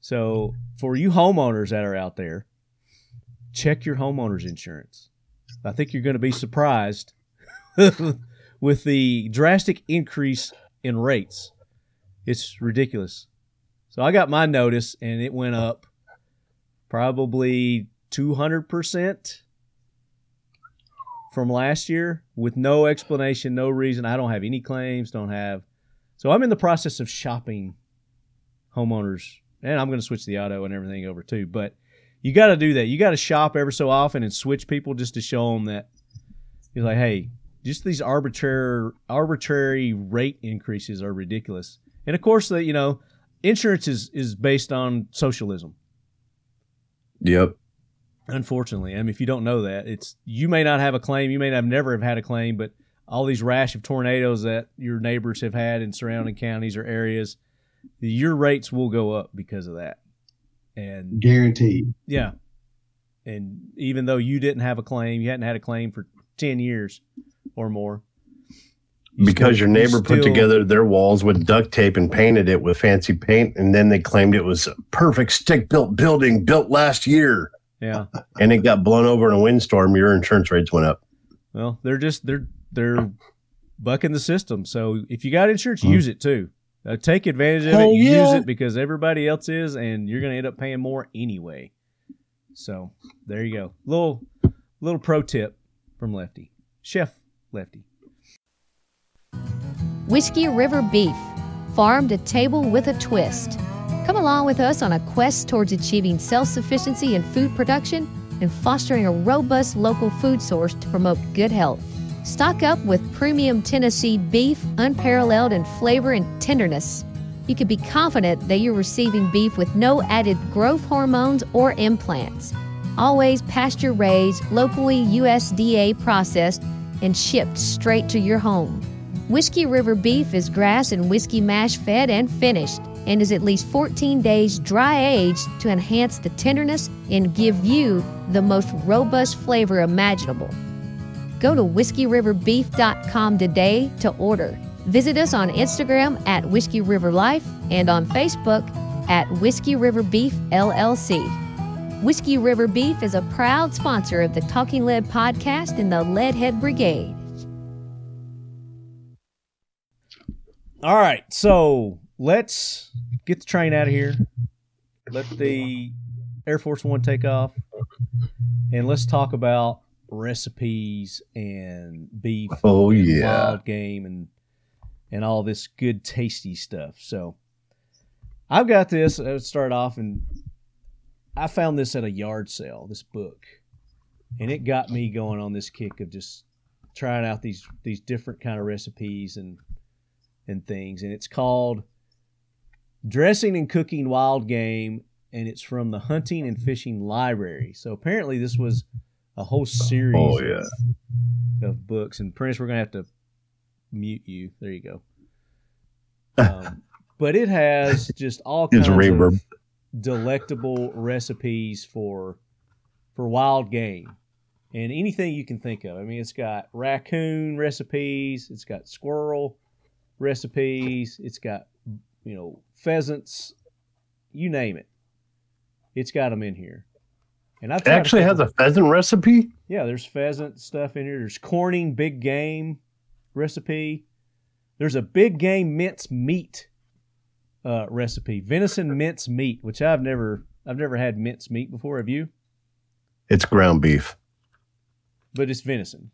So for you homeowners that are out there, check your homeowners insurance. I think you're going to be surprised with the drastic increase in rates. It's ridiculous. So I got my notice and it went up probably 200% from last year with no explanation, no reason. I don't have any claims, don't have. So I'm in the process of shopping homeowners and I'm going to switch the auto and everything over too. But you got to do that. You got to shop ever so often and switch people just to show them that you're like, hey, just these arbitrary arbitrary rate increases are ridiculous. And of course, that you know, insurance is is based on socialism. yep. Unfortunately, I mean, if you don't know that, it's you may not have a claim, you may have never have had a claim, but all these rash of tornadoes that your neighbors have had in surrounding counties or areas, your rates will go up because of that. And Guaranteed. yeah, and even though you didn't have a claim, you hadn't had a claim for ten years or more, because your you neighbor put together their walls with duct tape and painted it with fancy paint and then they claimed it was a perfect stick built building built last year Yeah, and it got blown over in a windstorm your insurance rates went up well, they're just they're they're bucking the system. So if you got insurance, Mhm. use it too. Uh, take advantage of Hell it. Use it because everybody else is, and you're going to end up paying more anyway. So there you go. Little little pro tip from Lefty, Chef Lefty. Whiskey River Beef, farm to table with a twist. Come along with us on a quest towards achieving self sufficiency in food production and fostering a robust local food source to promote good health. Stock up with premium Tennessee beef, unparalleled in flavor and tenderness. You can be confident that you're receiving beef with no added growth hormones or implants. Always pasture raised, locally USDA processed, and shipped straight to your home. Whiskey River beef is grass and whiskey mash fed and finished, and is at least 14 days dry aged to enhance the tenderness and give you the most robust flavor imaginable. Go to whiskeyriverbeef.com today to order. Visit us on Instagram at Whiskey River Life and on Facebook at Whiskey River Beef LLC. Whiskey River Beef is a proud sponsor of the Talking Lead podcast and the Leadhead Brigade. All right, so let's get the train out of here. Let the Air Force One take off, and let's talk about recipes and beef. Oh, and yeah. wild game and and all this good tasty stuff. So I've got this. Let's start off, and I found this at a yard sale. This book, and it got me going on this kick of just trying out these these different kind of recipes and and things. And it's called Dressing and Cooking Wild Game, and it's from the Hunting and Fishing Library. So apparently, this was a whole series Oh, yeah. of, of books. And Prentiss, we're gonna have to mute you. There you go. Um, but it has just all It's kinds reverb. of delectable recipes for for wild game and anything you can think of. I mean, it's got raccoon recipes, it's got squirrel recipes, it's got you know, pheasants, you name it. It's got them in here. And It actually has a pheasant recipe. yeah. There's pheasant stuff in here. There's corning, big game recipe. There's a big game mince meat uh, recipe, venison mince meat, which I've never I've never had mince meat before. Have you? It's ground beef. But it's venison.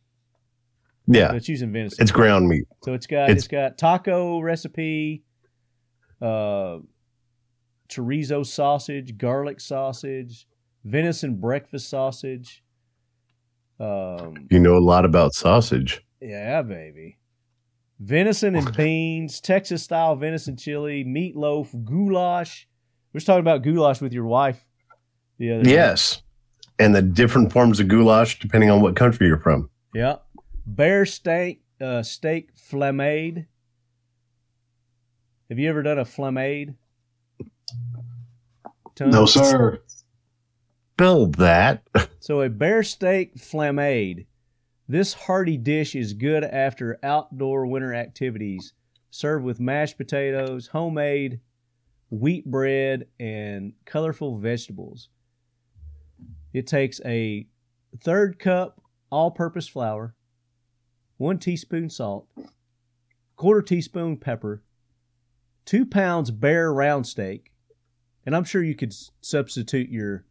Yeah, So it's using venison. it's ground meat. So it's got It's- it's got taco recipe, uh, chorizo sausage, garlic sausage, venison breakfast sausage. Um, You know a lot about sausage. yeah, baby. Venison and beans, Texas style venison chili, meatloaf, goulash. We was talking about goulash with your wife the other day. Yes, and the different forms of goulash depending on what country you're from. Yeah. Bear steak, uh, steak flamade. Have you ever done a flamade? Tony? No, sir. Build that. So a bear steak flamade. This hearty dish is good after outdoor winter activities. Served with mashed potatoes, homemade wheat bread, and colorful vegetables. It takes a third cup all-purpose flour, one teaspoon salt, quarter teaspoon pepper, two pounds bear round steak, and I'm sure you could substitute your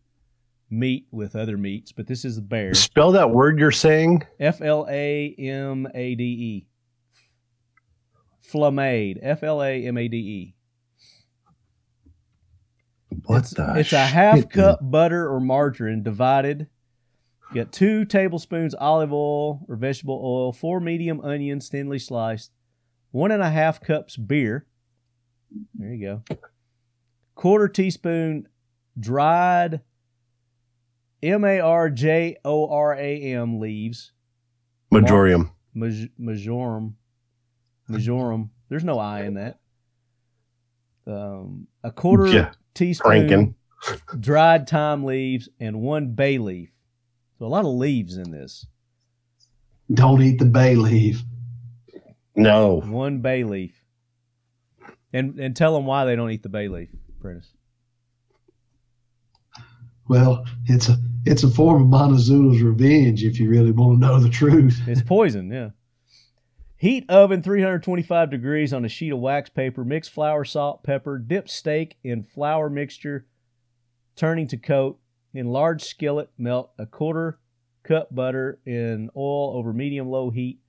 meat with other meats, but this is the bear. Spell that word you're saying. F L A M A D E. Flamade. F L A M A D E. What it's, the? it's a half shit, cup butter or margarine divided. You got two tablespoons olive oil or vegetable oil, four medium onions thinly sliced, one and a half cups beer. There you go. Quarter teaspoon dried M A R J O R A M leaves. Majorium. Maj- majorum. Majorum. There's no I in that. Um, a quarter Yeah, teaspoon cranking. dried thyme leaves and one bay leaf. So a lot of leaves in this. Don't eat the bay leaf. No. One bay leaf. And and tell them why they don't eat the bay leaf, Prentiss. Well, it's a it's a form of Montezuma's revenge if you really want to know the truth. It's poison, yeah. Heat oven 325 degrees on a sheet of wax paper. Mix flour, salt, pepper. Dip steak in flour mixture, turning to coat. In large skillet, melt a quarter cup butter in oil over medium low heat.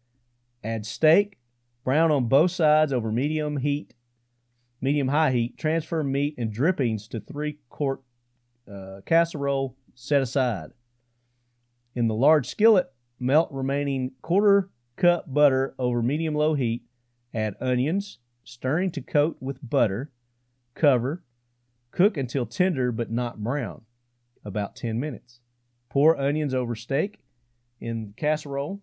Add steak, brown on both sides over medium heat, medium high heat. Transfer meat and drippings to three quart uh, casserole. Set aside. In the large skillet, melt remaining quarter cup butter over medium low heat. Add onions, stirring to coat with butter. Cover. Cook until tender but not brown, about 10 minutes. Pour onions over steak in casserole.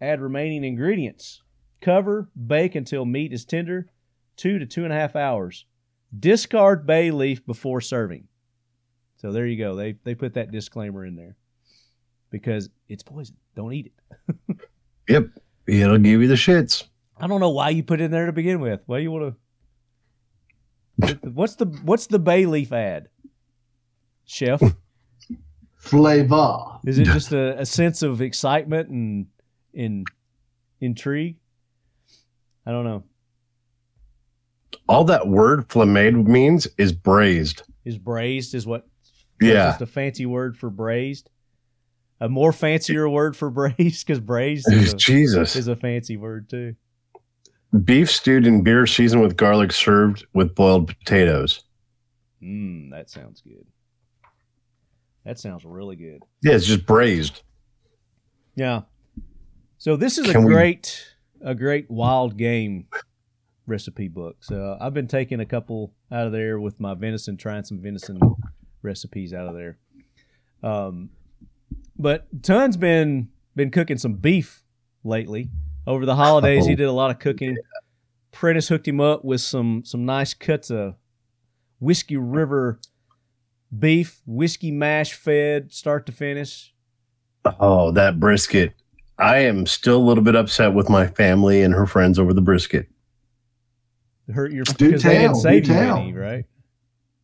Add remaining ingredients. Cover, bake until meat is tender, two to two and a half hours. Discard bay leaf before serving. So there you go. They they put that disclaimer in there because it's poison. Don't eat it. Yep. It'll give you the shits. I don't know why you put it in there to begin with. Why you want to? What's the what's the bay leaf ad, chef? Flavor. Is it just a, a sense of excitement and in intrigue? I don't know. All that word flamade means is braised. Is braised is what? Yeah. just a fancy word for braised. A more fancier word for braised because braised is a, Jesus. is a fancy word too. Beef stewed in beer seasoned with garlic served with boiled potatoes. Mmm, that sounds good. That sounds really good. Yeah, it's just braised. Yeah. So this is a Can we- great a great wild game recipe book. So I've been taking a couple out of there with my venison, trying some venison recipes out of there. Um, but Ton's been been cooking some beef lately. Over the holidays, he Oh. did a lot of cooking. Prentiss hooked him up with some some nice cuts of whiskey river beef, whiskey mash fed, start to finish. Oh, that brisket. I am still a little bit upset with my family and her friends over the brisket. hurt your Do because they didn't save do you tell. any, right?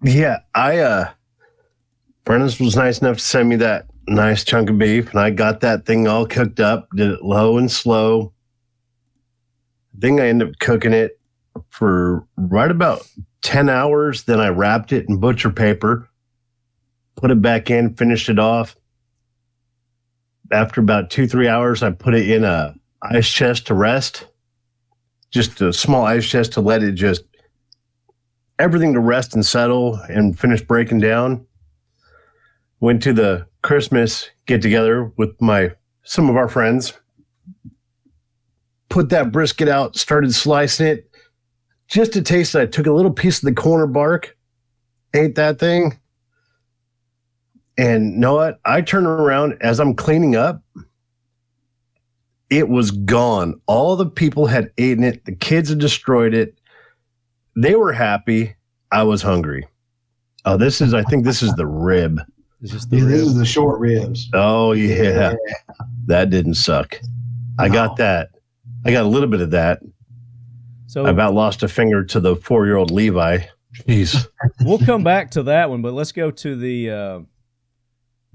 Yeah, I uh Brennan was nice enough to send me that nice chunk of beef, and I got that thing all cooked up, did it low and slow. I think I ended up cooking it for right about 10 hours. Then I wrapped it in butcher paper, put it back in, finished it off. After about two, three hours, I put it in a ice chest to rest. Just a small ice chest to let it just everything to rest and settle and finish breaking down. Went to the Christmas get together with my some of our friends. Put that brisket out, started slicing it. Just to taste it, I took a little piece of the corner bark, ate that thing. And know what? I turn around as I'm cleaning up. It was gone. All the people had eaten it. The kids had destroyed it they were happy. I was hungry. Oh, this is, I think this is the rib. Is this the Yeah, this is the short ribs. Oh, yeah. That didn't suck. I No. got that. I got a little bit of that. So I about lost a finger to the four year old Levi. Jeez. we'll come back to that one, but let's go to the uh,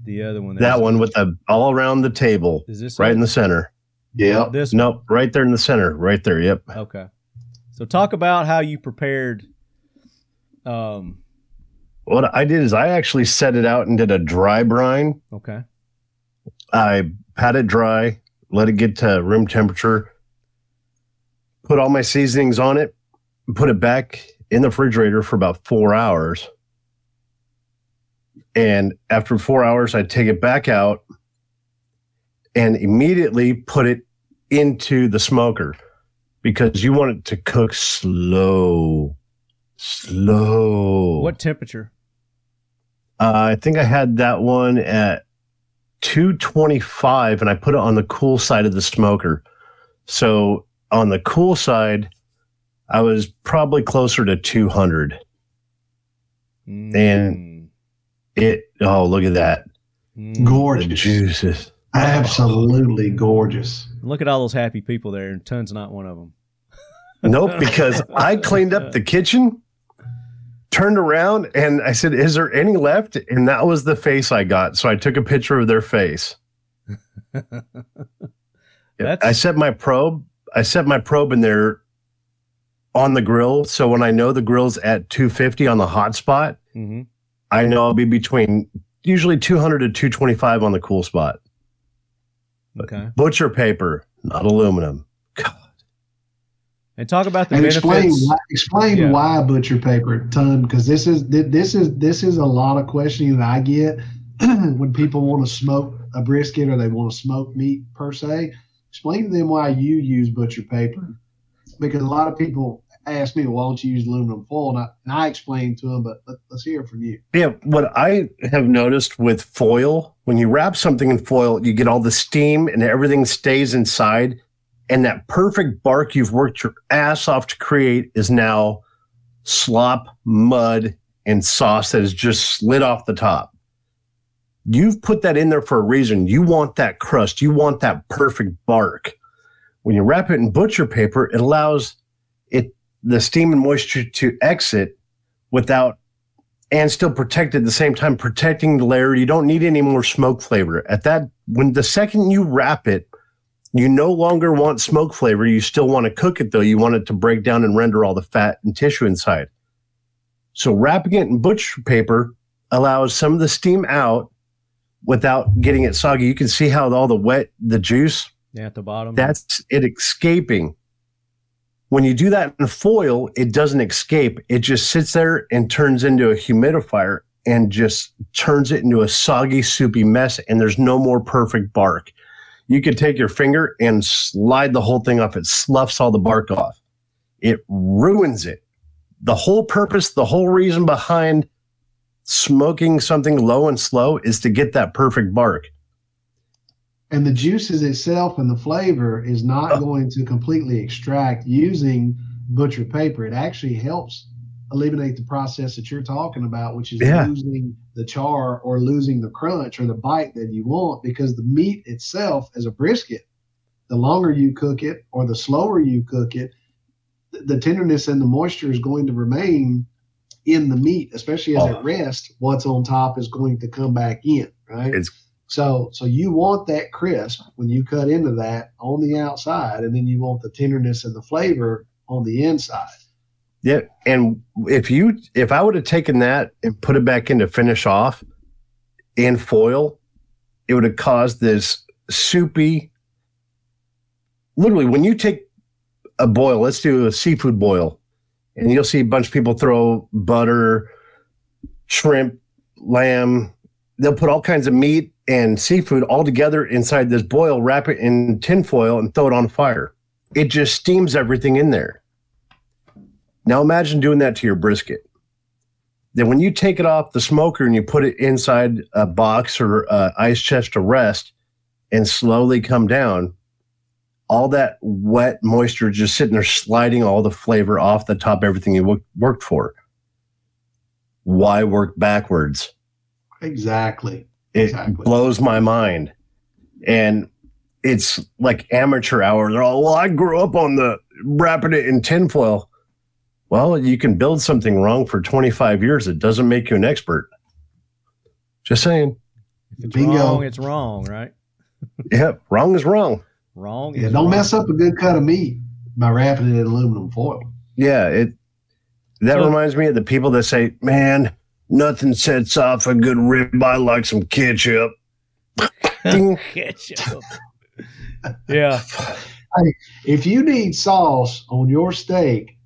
the other one. that one with the all around the table, is this right it? in the center. Yep. this Nope, right there in the center. Right there. Yep. Okay. So talk about how you prepared. Um. What I did is I actually set it out and did a dry brine. Okay. I pat it dry, let it get to room temperature, put all my seasonings on it, put it back in the refrigerator for about four hours. And after four hours, I take it back out and immediately put it into the smoker because you want it to cook slow, slow. What temperature? Uh, I think I had that one at 225 and I put it on the cool side of the smoker. So on the cool side, I was probably closer to 200. Mm. It, oh, look at that. Mm. The Gorgeous. juices. Absolutely gorgeous. Look at all those happy people there, and Ton's not one of them. Nope, because I cleaned up the kitchen, turned around, and I said, Is there any left? And that was the face I got. So I took a picture of their face. I set my probe. I set my probe in there on the grill. So when I know the grill's at 250 on the hot spot, hmm I know I'll be between usually 200 to 225 on the cool spot. Okay. Butcher paper, not aluminum. And talk about the and benefits. explain why, explain Yeah. why butcher paper ton because this is this is this is a lot of questioning that I get when people want to smoke a brisket or they want to smoke meat per se. Explain to them why you use butcher paper because a lot of people ask me, "Why don't you use aluminum foil?" And I, and I explain to them, but let, let's hear from you. Yeah, what I have noticed with foil, when you wrap something in foil, you get all the steam and everything stays inside. And that perfect bark you've worked your ass off to create is now slop, mud, and sauce that has just slid off the top. You've put that in there for a reason. You want that crust, you want that perfect bark. When you wrap it in butcher paper, it allows it the steam and moisture to exit without and still protect at the same time, protecting the layer. You don't need any more smoke flavor. At that, when the second you wrap it, you no longer want smoke flavor. You still want to cook it though. You want it to break down and render all the fat and tissue inside. So wrapping it in butcher paper allows some of the steam out without getting it soggy. You can see how all the wet, the juice, Yeah, at the bottom. that's it escaping. When you do that in foil, it doesn't escape. It just sits there and turns into a humidifier and just turns it into a soggy, soupy mess. And there's no more perfect bark. You could take your finger and slide the whole thing off. It sloughs all the bark off. It ruins it. The whole purpose, the whole reason behind smoking something low and slow is to get that perfect bark. and the juices itself and the flavor is not Oh. going to completely extract using butcher paper. It actually helps eliminate the process that you're talking about, which is Yeah. losing the char or losing the crunch or the bite that you want because the meat itself as a brisket, the longer you cook it or the slower you cook it, the tenderness and the moisture is going to remain in the meat, especially as Oh. it rests. What's on top is going to come back in, right? It's So so you want that crisp when you cut into that on the outside, and then you want the tenderness and the flavor on the inside. Yeah. And if you if I would have taken that and put it back in to finish off in foil, it would have caused this soupy. Literally, when you take a boil, let's do a seafood boil, and you'll see a bunch of people throw butter, shrimp, lamb. They'll put all kinds of meat and seafood all together inside this boil, wrap it in tinfoil, and throw it on fire. It just steams everything in there. Now imagine doing that to your brisket. Then when you take it off the smoker and you put it inside a box or a ice chest to rest and slowly come down, all that wet moisture just sitting there sliding all the flavor off the top everything you wo- worked for. Why work backwards? Exactly. It Exactly. blows my mind. And it's like amateur hour. They're all, well, I grew up on the wrapping it in tinfoil. Well, you can build something wrong for 25 years. It doesn't make you an expert. Just saying. If it's Bingo. wrong, it's wrong, right? Yep. Wrong is wrong. Wrong. Yeah, is don't wrong. mess up a good cut of meat by wrapping it in aluminum foil. Yeah. It, that So- reminds me of the people that say, man, nothing sets off a good ribeye like some ketchup. Ketchup. yeah. If you need sauce on your steak,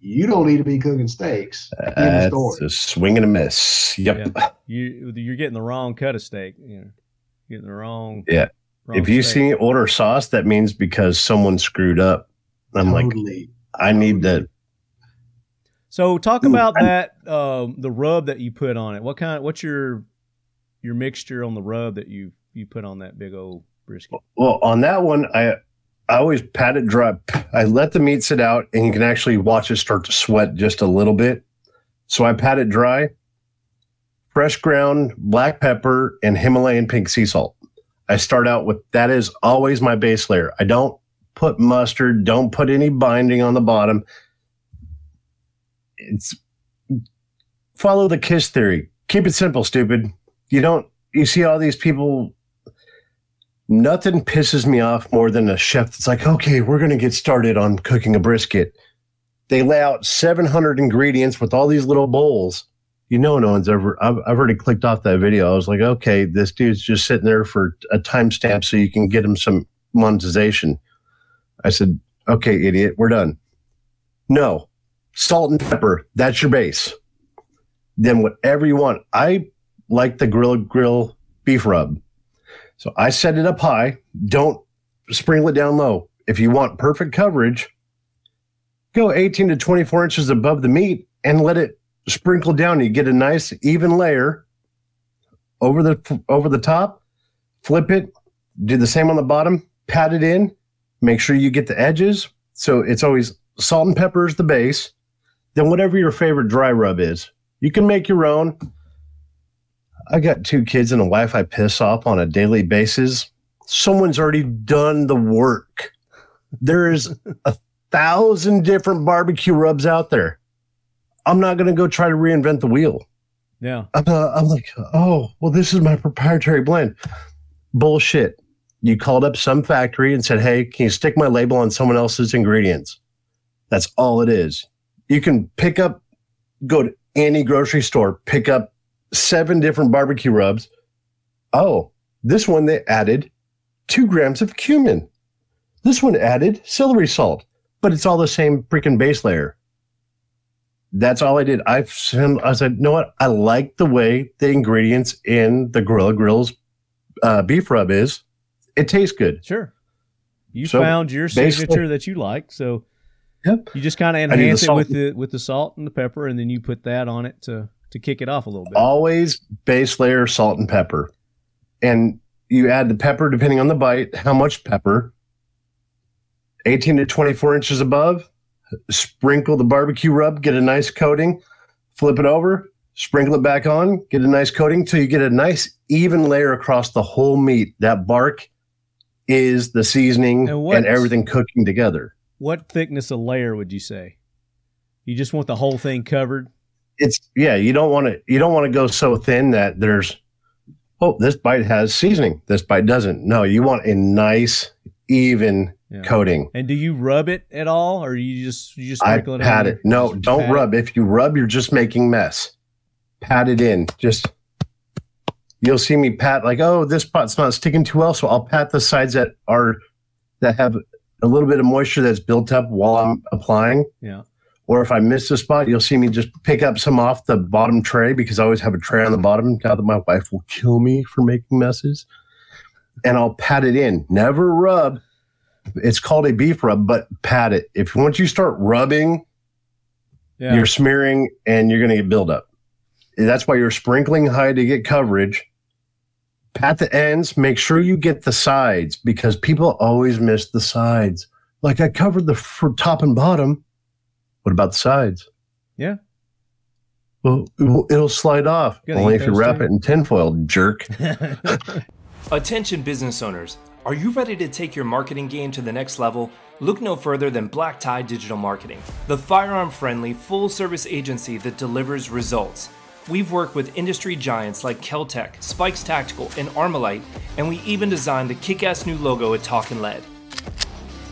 you don't need to be cooking steaks. End of That's story. a swing and a miss. Yep. Yeah. You you're getting the wrong cut of steak. You know, getting the wrong. Yeah. wrong if you steak. see order sauce, that means because someone screwed up. I'm like, totally. I need to. So talk Ooh, about I'm- that um, the rub that you put on it. What kind? What's your your mixture on the rub that you you put on that big old brisket? Well, on that one, I I always pat it dry. I let the meat sit out, and you can actually watch it start to sweat just a little bit. So I pat it dry. Fresh ground black pepper and Himalayan pink sea salt. I start out with that is always my base layer. I don't put mustard. Don't put any binding on the bottom. It's follow the kiss theory. Keep it simple, stupid. You don't. You see all these people nothing pisses me off more than a chef that's like, okay, we're going to get started on cooking a brisket. They lay out 700 ingredients with all these little bowls. You know, no one's ever, I've, I've already clicked off that video. I was like, okay, this dude's just sitting there for a timestamp so you can get him some monetization. I said, okay, idiot, we're done. No, salt and pepper, that's your base. Then whatever you want. I like the Gorilla Grill beef rub. So I set it up high. Don't sprinkle it down low. If you want perfect coverage, go 18 to 24 inches above the meat and let it sprinkle down. You get a nice even layer over the over the top. Flip it. Do the same on the bottom. Pat it in. Make sure you get the edges. So it's always salt and pepper is the base. Then whatever your favorite dry rub is, you can make your own. I got two kids and a wife I piss off on a daily basis. Someone's already done the work. There's a thousand different barbecue rubs out there. I'm not going to go try to reinvent the wheel. Yeah. I'm, uh, I'm like, oh, well, this is my proprietary blend. Bullshit. You called up some factory and said, hey, can you stick my label on someone else's ingredients? That's all it is. You can pick up, go to any grocery store, pick up seven different barbecue rubs. Oh, this one they added two grams of cumin. This one added celery salt, but it's all the same freaking base layer. That's all I did. I I said, you know what? I like the way the ingredients in the Gorilla Grills uh, beef rub is. It tastes good. Sure. You So, found your signature that you like, so Yep. you just kind of enhance it with the with the salt and the pepper, and then you put that on it to to kick it off a little bit. Always base layer salt and pepper, and you add the pepper depending on the bite. How much pepper? Eighteen to twenty-four inches above. Sprinkle the barbecue rub. Get a nice coating. Flip it over. Sprinkle it back on. Get a nice coating till you get a nice even layer across the whole meat. That bark is the seasoning And and, everything cooking together. what thickness of layer would you say? You just want the whole thing covered. It's yeah. You don't want to. You don't want to go so thin that there's. Oh, this bite has seasoning. This bite doesn't. No, you want a nice, even Yeah. coating. And do you rub it at all, or you just you just I sprinkle it? pat it. No, Just don't pat it? rub. If you rub, you're just making mess. Pat it in. Just you'll see me pat like, oh, this pot's not sticking too well, so I'll pat the sides that are that have a little bit of moisture that's built up while I'm applying. Yeah. Or if I miss a spot, you'll see me just pick up some off the bottom tray because I always have a tray on the bottom. God, that my wife will kill me for making messes. And I'll pat it in. Never rub. It's called a beef rub, but pat it. If once you start rubbing, Yeah. you're smearing and you're going to get buildup. That's why you're sprinkling high to get coverage. Pat the ends. Make sure you get the sides because people always miss the sides. Like I covered the top and bottom. What about the sides? Yeah. Well, it'll, it'll slide off. Only if you wrap too. it in tinfoil, jerk. Attention business owners. Are you ready to take your marketing game to the next level? Look no further than Black Tie Digital Marketing, the firearm friendly, full service agency that delivers results. We've worked with industry giants like Keltec, Spikes Tactical, and Armalite, and we even designed the kick ass new logo at Talkin' Lead.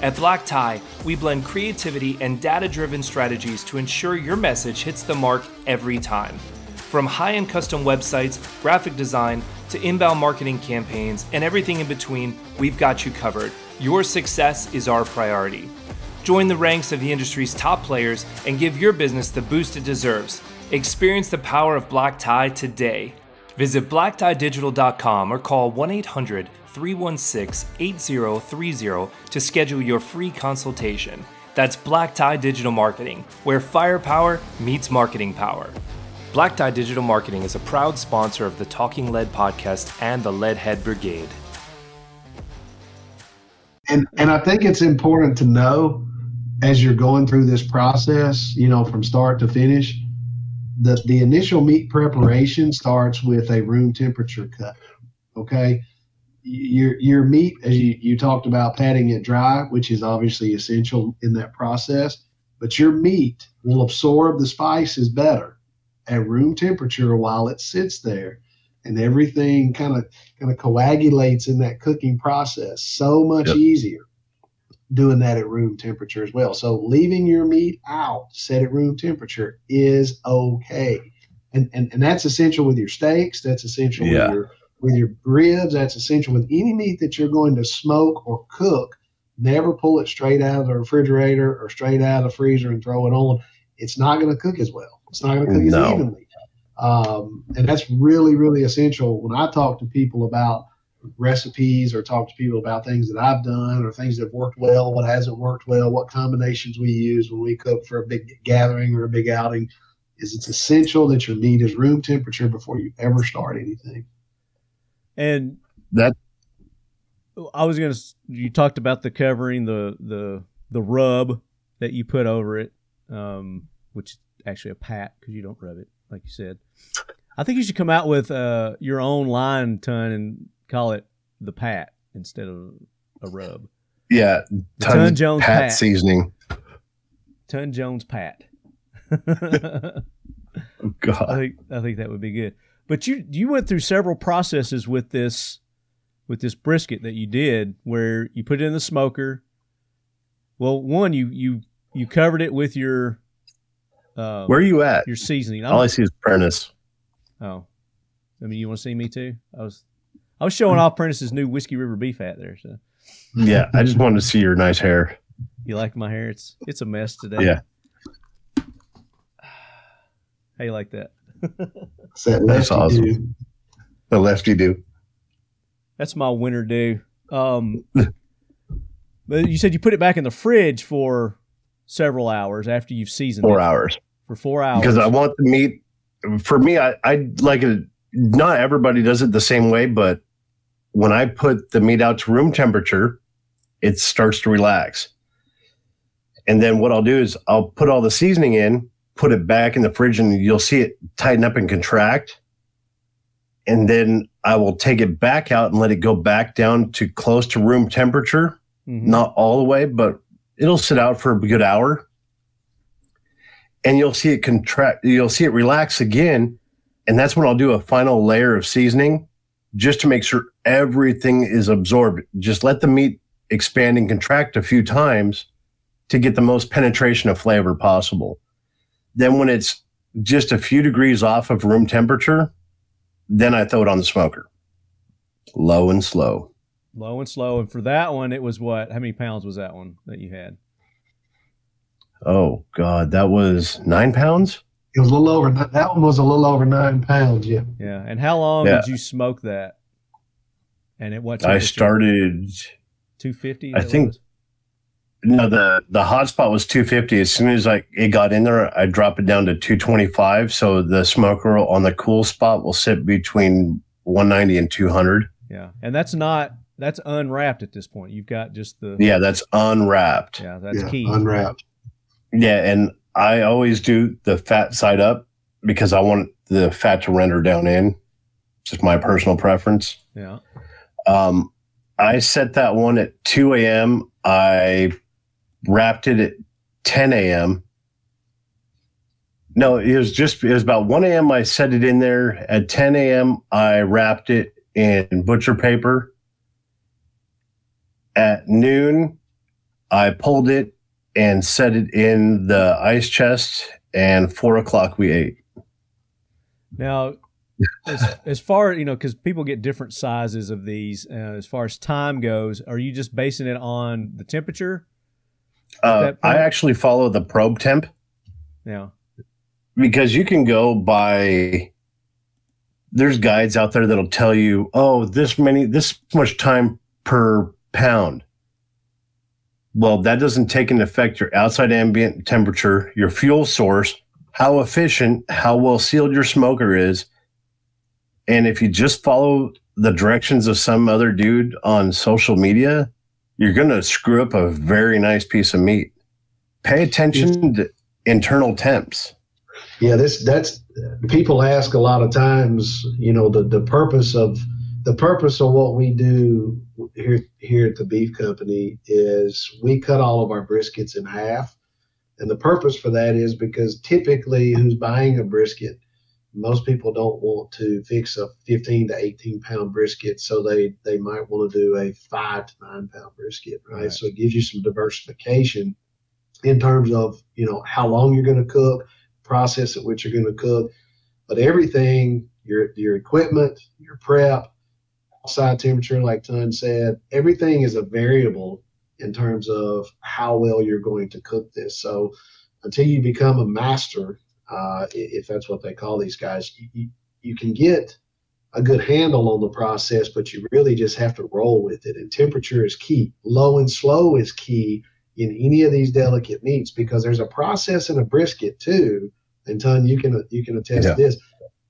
At Black Tie, we blend creativity and data driven strategies to ensure your message hits the mark every time. From high end custom websites, graphic design, to inbound marketing campaigns, and everything in between, we've got you covered. Your success is our priority. Join the ranks of the industry's top players and give your business the boost it deserves. Experience the power of Black Tie today. Visit blacktiedigital.com or call 1 800 316 8030 to schedule your free consultation. That's Black Tie Digital Marketing, where firepower meets marketing power. Black Tie Digital Marketing is a proud sponsor of the Talking Lead podcast and the Leadhead Brigade. and and I think it's important to know as you're going through this process, you know, from start to finish, that the initial meat preparation starts with a room temperature cut. Okay. Your your meat, as you, you talked about patting it dry, which is obviously essential in that process, but your meat will absorb the spices better at room temperature while it sits there. And everything kind of kind of coagulates in that cooking process so much Yep. easier doing that at room temperature as well. So leaving your meat out set at room temperature is okay. And and, and that's essential with your steaks, that's essential Yeah. with your with your ribs, that's essential with any meat that you're going to smoke or cook. Never pull it straight out of the refrigerator or straight out of the freezer and throw it on. It's not going to cook as well. It's not going to cook No. as evenly. Um, and that's really, really essential when I talk to people about recipes or talk to people about things that I've done or things that have worked well, what hasn't worked well, what combinations we use when we cook for a big gathering or a big outing. Is it's essential that your meat is room temperature before you ever start anything. And That I was gonna. You talked about the covering, the the the rub that you put over it, um, which is actually a pat because you don't rub it, like you said. I think you should come out with uh, your own line ton and call it the pat instead of a rub. yeah, tons Ton Jones pat, pat. seasoning. Ton Jones pat. I Oh, God, think I think that would be good. But you you went through several processes with this with this brisket that you did where you put it in the smoker. Well, one you you you covered it with your uh, where are you at? your seasoning. All I I'm, see is Prentiss. oh, I mean, you want to see me too? I was I was showing off Prentiss's new Whiskey River beef hat there. So Yeah, I just wanted to see your nice hair. you like my hair? It's it's a mess today. Yeah. How you like that? It's that That's awesome. dude. The lefty do. That's my winter do. Um, but you said you put it back in the fridge for several hours after you've seasoned Four it hours. for four hours. because I want the meat. For me, I, I like it. Not everybody does it the same way, but when I put the meat out to room temperature, it starts to relax. And then what I'll do is I'll put all the seasoning in, put it back in the fridge, and you'll see it tighten up and contract. And then I will take it back out and let it go back down to close to room temperature Mhm. not all the way, but it'll sit out for a good hour and you'll see it contract, you'll see it relax again. And that's when I'll do a final layer of seasoning just to make sure everything is absorbed. Just let the meat expand and contract a few times to get the most penetration of flavor possible. Then when it's just a few degrees off of room temperature, then I throw it on the smoker. Low and slow. Low and slow. And for that one, it was what? How many pounds was that one that you had? Oh God, that was nine pounds. It was a little over that one was a little over nine pounds. Yeah. Yeah. And how long Yeah. did you smoke that? And at what? I started. two fifty. I think no the the hot spot was 250. As soon as I it got in there, I drop it down to 225. So the smoker on the cool spot will sit between 190 and 200. Yeah, and that's not that's unwrapped at this point. You've got just the Yeah, that's unwrapped. yeah. That's yeah, key. Unwrapped. Yeah, and I always do the fat side up because I want the fat to render down in. It's Just my personal preference. yeah. Um, I set that one at 2 a.m. I wrapped it at 10 a.m. No, it was just, it was about 1 a.m. I set it in there. At 10 a.m., I wrapped it in butcher paper. At noon, I pulled it and set it in the ice chest. And four o'clock, we ate. Now, as, as far you know, because people get different sizes of these. Uh, as far as time goes, are you just basing it on the temperature? Uh, I actually follow the probe temp. Yeah, because you can go by there's guides out there that'll tell you oh this many this much time per pound. Well that doesn't take into effect your outside ambient temperature your fuel source how efficient how well sealed your smoker is. And if you just follow the directions of some other dude on social media you're going to screw up a very nice piece of meat. Pay attention to internal temps. Yeah, this that's people ask a lot of times, you know, the, the purpose of the purpose of what we do here here at the beef company is we cut all of our briskets in half. And the purpose for that is because typically who's buying a brisket, most people don't want to fix a 15 to 18 pound brisket. So they, they might want to do a five to nine pound brisket, right? Right. So it gives you some diversification in terms of, you know, how long you're going to cook, process at which you're going to cook, but everything your your equipment, your prep, outside temperature, like Ton said, everything is a variable in terms of how well you're going to cook this. So until you become a master, uh, if that's what they call these guys, you, you, can get a good handle on the process, but you really just have to roll with it. And temperature is key. Low and slow is key in any of these delicate meats because there's a process in a brisket too. And Ton, you can you can attest Yeah. to this,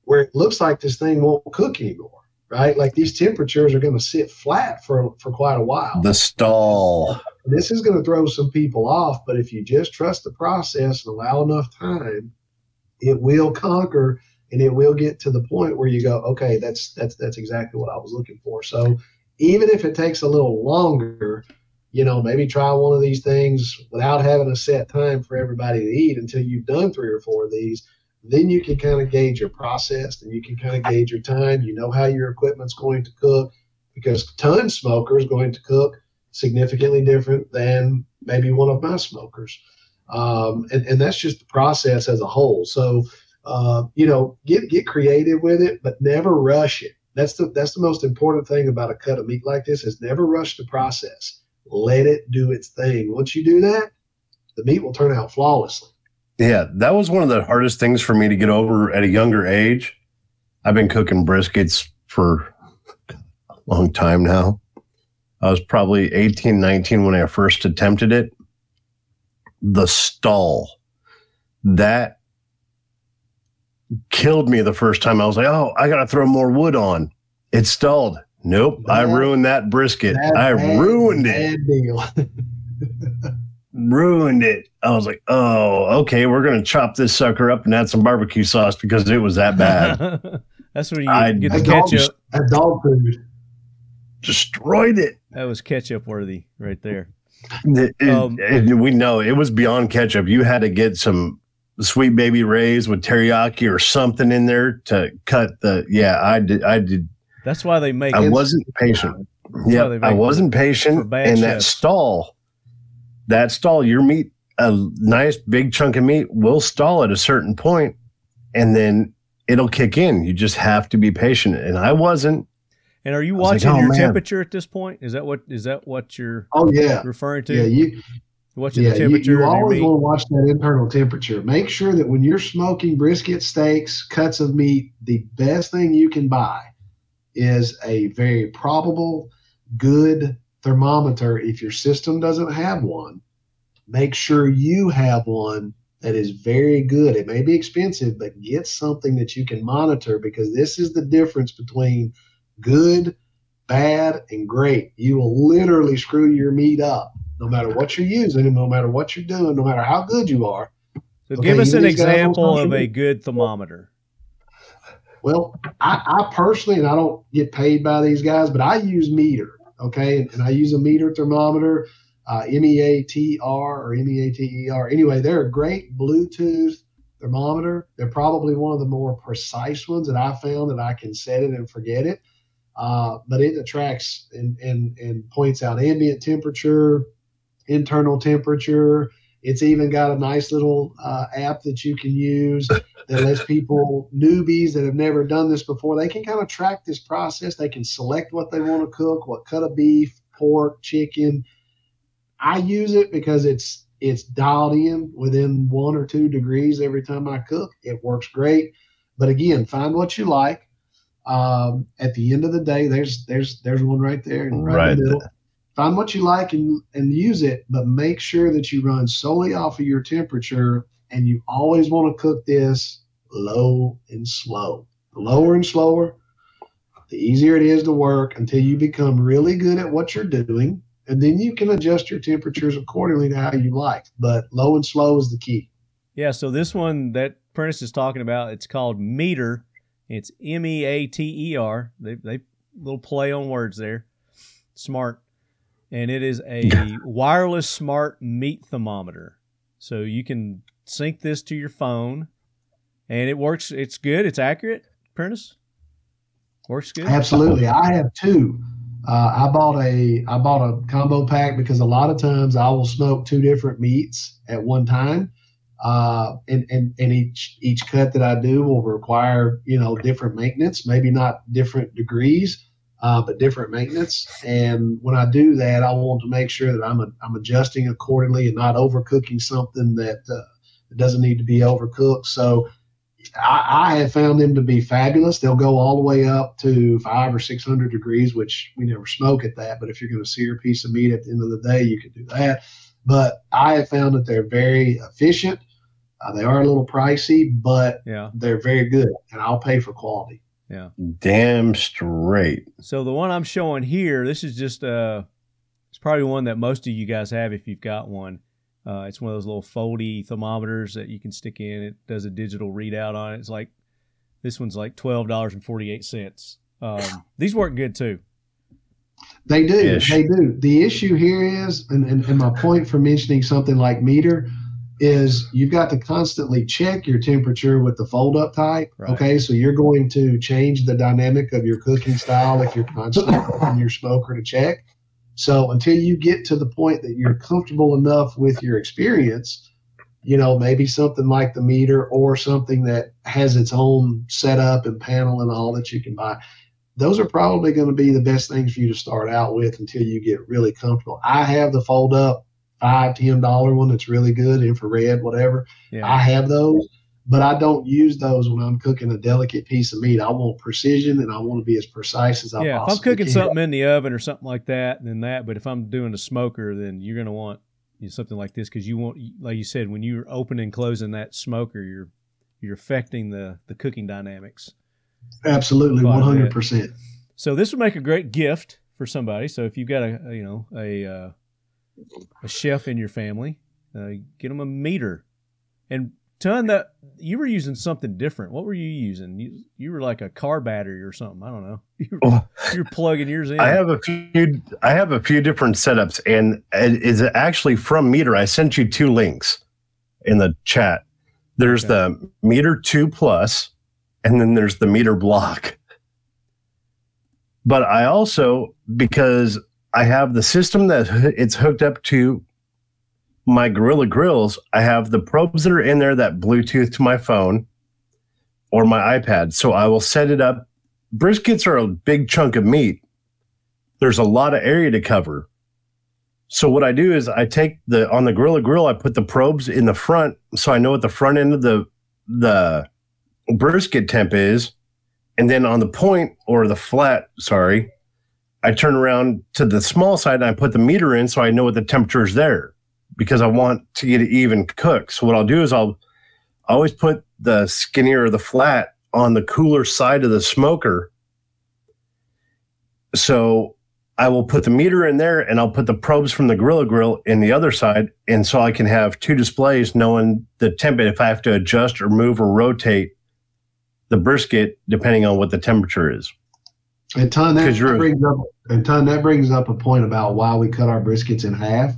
where it looks like this thing won't cook anymore, right? Like these temperatures are going to sit flat for for quite a while. the stall this is going to throw some people off, but if you just trust the process and allow enough time, it will conquer and it will get to the point where you go, okay, that's that's that's exactly what I was looking for. So even if it takes a little longer, you know, maybe try one of these things without having a set time for everybody to eat until you've done three or four of these. Then you can kind of gauge your process and you can kind of gauge your time. You know how your equipment's going to cook because ton smoker is going to cook significantly different than maybe one of my smokers. Um, and, and that's just the process as a whole. So, uh, you know, get, get creative with it, but never rush it. That's the, that's the most important thing about a cut of meat like this is never rush the process. Let it do its thing. Once you do that, the meat will turn out flawlessly. Yeah, that was one of the hardest things for me to get over at a younger age. I've been cooking briskets for a long time now. I was probably 18, 19 when I first attempted it. The stall, that killed me the first time. I was like, oh, I got to throw more wood on. It stalled. Nope, I ruined that brisket. Bad- I bad- ruined it. bad deal. ruined it. I was like, oh, okay, we're gonna chop this sucker up and add some barbecue sauce because it was that bad. That's where you I- get the That dog, ketchup. that dog food. Destroyed it. That was ketchup worthy right there. It- Um, it- we know it was beyond ketchup. You had to get some Sweet Baby Ray's with teriyaki or something in there to cut the. Yeah, I did. I did. That's why they make I wasn't patient. Yeah, I wasn't patient. And that stall, that stall, your meat, a nice big chunk of meat will stall at a certain point, and then it'll kick in. You just have to be patient. And I wasn't. And are you was like, watching oh, your man. temperature at this point? Is that what is that what you're Oh yeah, referring to? yeah. You watching yeah, the temperature you of your always want to watch that internal temperature. Make sure that when you're smoking brisket, steaks, cuts of meat, the best thing you can buy is a very probable, good thermometer. If your system doesn't have one, make sure you have one that is very good. It may be expensive, but get something that you can monitor because this is the difference between good, bad, and great. You will literally screw your meat up no matter what you're using and no matter what you're doing, no matter how good you are. So Okay, give us an these guys on example of a good thermometer. Well, I, I personally, and I don't get paid by these guys, but I use Meater, okay, and, and I use a Meater thermometer, uh, M E A T R or M E A T E R. Anyway, they're a great Bluetooth thermometer. They're probably one of the more precise ones that I found that I can set it and forget it. Uh, but it attracts and, and and points out ambient temperature, internal temperature. It's even got a nice little uh, app that you can use that lets people newbies that have never done this before they can kind of track this process. They can select what they want to cook what cut of beef pork chicken. I use it because it's it's dialed in within one or two degrees every time i cook. It works great. But again find what you like um, at the end of the day there's there's there's one right there and right, Right in the middle find what you like and and use it but make sure that you run solely off of your temperature and you always want to cook this low and slow. The lower and slower, the easier it is to work until you become really good at what you're doing. And then you can adjust your temperatures accordingly to how you like. But low and slow is the key. Yeah, so this one that Prentiss is talking about, it's called Meater. It's M E A T E R. They they little play on words there. Smart. And it is a wireless smart meat thermometer. So you can sync this to your phone and it works it's good, it's accurate, Prentiss? Works good. Absolutely. I have two. Uh, I bought a I bought a combo pack because a lot of times I will smoke two different meats at one time. Uh, and, and, and each each cut that I do will require, you know, different maintenance, maybe not different degrees, uh, but different maintenance. And when I do that, I want to make sure that I'm a, I'm adjusting accordingly and not overcooking something that uh, doesn't need to be overcooked. So I, I have found them to be fabulous. They'll go all the way up to five or six hundred degrees, which we never smoke at that. But if you're going to sear a piece of meat at the end of the day, you can do that. But I have found that they're very efficient. Uh, they are a little pricey, but Yeah. they're very good, and I'll pay for quality. Yeah. Damn straight. So the one I'm showing here, this is just uh it's probably one that most of you guys have if you've got one. Uh, it's one of those little foldy thermometers that you can stick in. It does a digital readout on it. It's like this one's like twelve dollars and forty eight cents. Um, these work good too. They do. Ish. They do. The issue here is, and, and, and my point for mentioning something like Meater is you've got to constantly check your temperature with the fold up type. Right. Okay. So you're going to change the dynamic of your cooking style if you're constantly on your smoker to check. So until you get to the point that you're comfortable enough with your experience, you know, maybe something like the Meater or something that has its own setup and panel and all that you can buy those are probably going to be the best things for you to start out with until you get really comfortable. I have the fold up five, ten dollar one that's really good, infrared, whatever. Yeah. I have those, but I don't use those when I'm cooking a delicate piece of meat. I want precision and I want to be as precise as I yeah, if I'm cooking can. something in the oven or something like that, then that. But if I'm doing a smoker, then you're gonna want you know, something like this because you want, like you said, when you're opening and closing that smoker, you're you're affecting the the cooking dynamics. Absolutely, one hundred percent. So this would make a great gift for somebody. So if you've got a, a, you know a uh, a chef in your family, uh, get them a Meater. And ton that you were using something different. What were you using? You you were like a car battery or something. I don't know. You were, you're plugging yours in. I have a few. I have a few different setups, and it is actually from Meater. I sent you two links in the chat. There's Okay. the Meater Two Plus, and then there's the Meater Block. But I also because I have the system that it's hooked up to my Gorilla Grills. I have the probes that are in there that Bluetooth to my phone or my iPad. So I will set it up. Briskets are a big chunk of meat there's a lot of area to cover. So what I do is I take the on the Gorilla Grill, I put the probes in the front, so I know what the front end of the the brisket temp is, and then on the point or the flat, sorry, I turn around to the small side and I put the Meater in, so I know what the temperature is there, because I want to get it even cooked. So what I'll do is I'll always put the skinnier or the flat on the cooler side of the smoker. So I will put the Meater in there and I'll put the probes from the Gorilla Grill in the other side. And so I can have two displays knowing the temp if I have to adjust or move or rotate the brisket depending on what the temperature is. And ton that brings up and ton that brings up a point about why we cut our briskets in half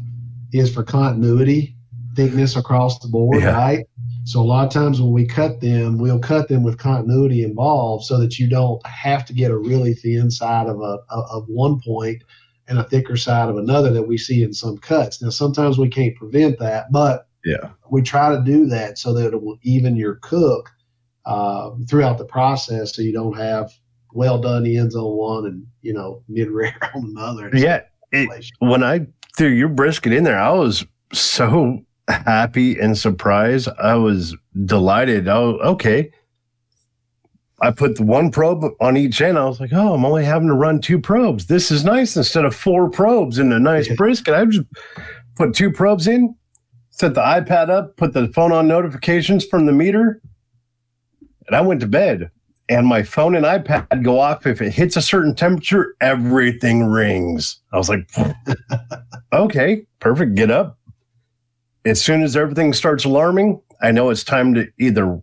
is for continuity, thickness across the board, Yeah. right? So a lot of times when we cut them, we'll cut them with continuity involved, so that you don't have to get a really thin side of a of one point and a thicker side of another that we see in some cuts. Now sometimes we can't prevent that, but Yeah. we try to do that so that it will even your cook uh, throughout the process, so you don't have well done ends on one and you know mid rare on another. Yeah. It, when I threw your brisket in there, I was so happy and surprised. I was delighted. Oh, okay. I put the one probe on each end. I was like, oh, I'm only having to run two probes. This is nice instead of four probes in a nice Yeah. brisket. I just put two probes in, set the iPad up, put the phone on notifications from the Meater, and I went to bed. And my phone and iPad go off if it hits a certain temperature, everything rings. I was like, okay, perfect. Get up. As soon as everything starts alarming, I know it's time to either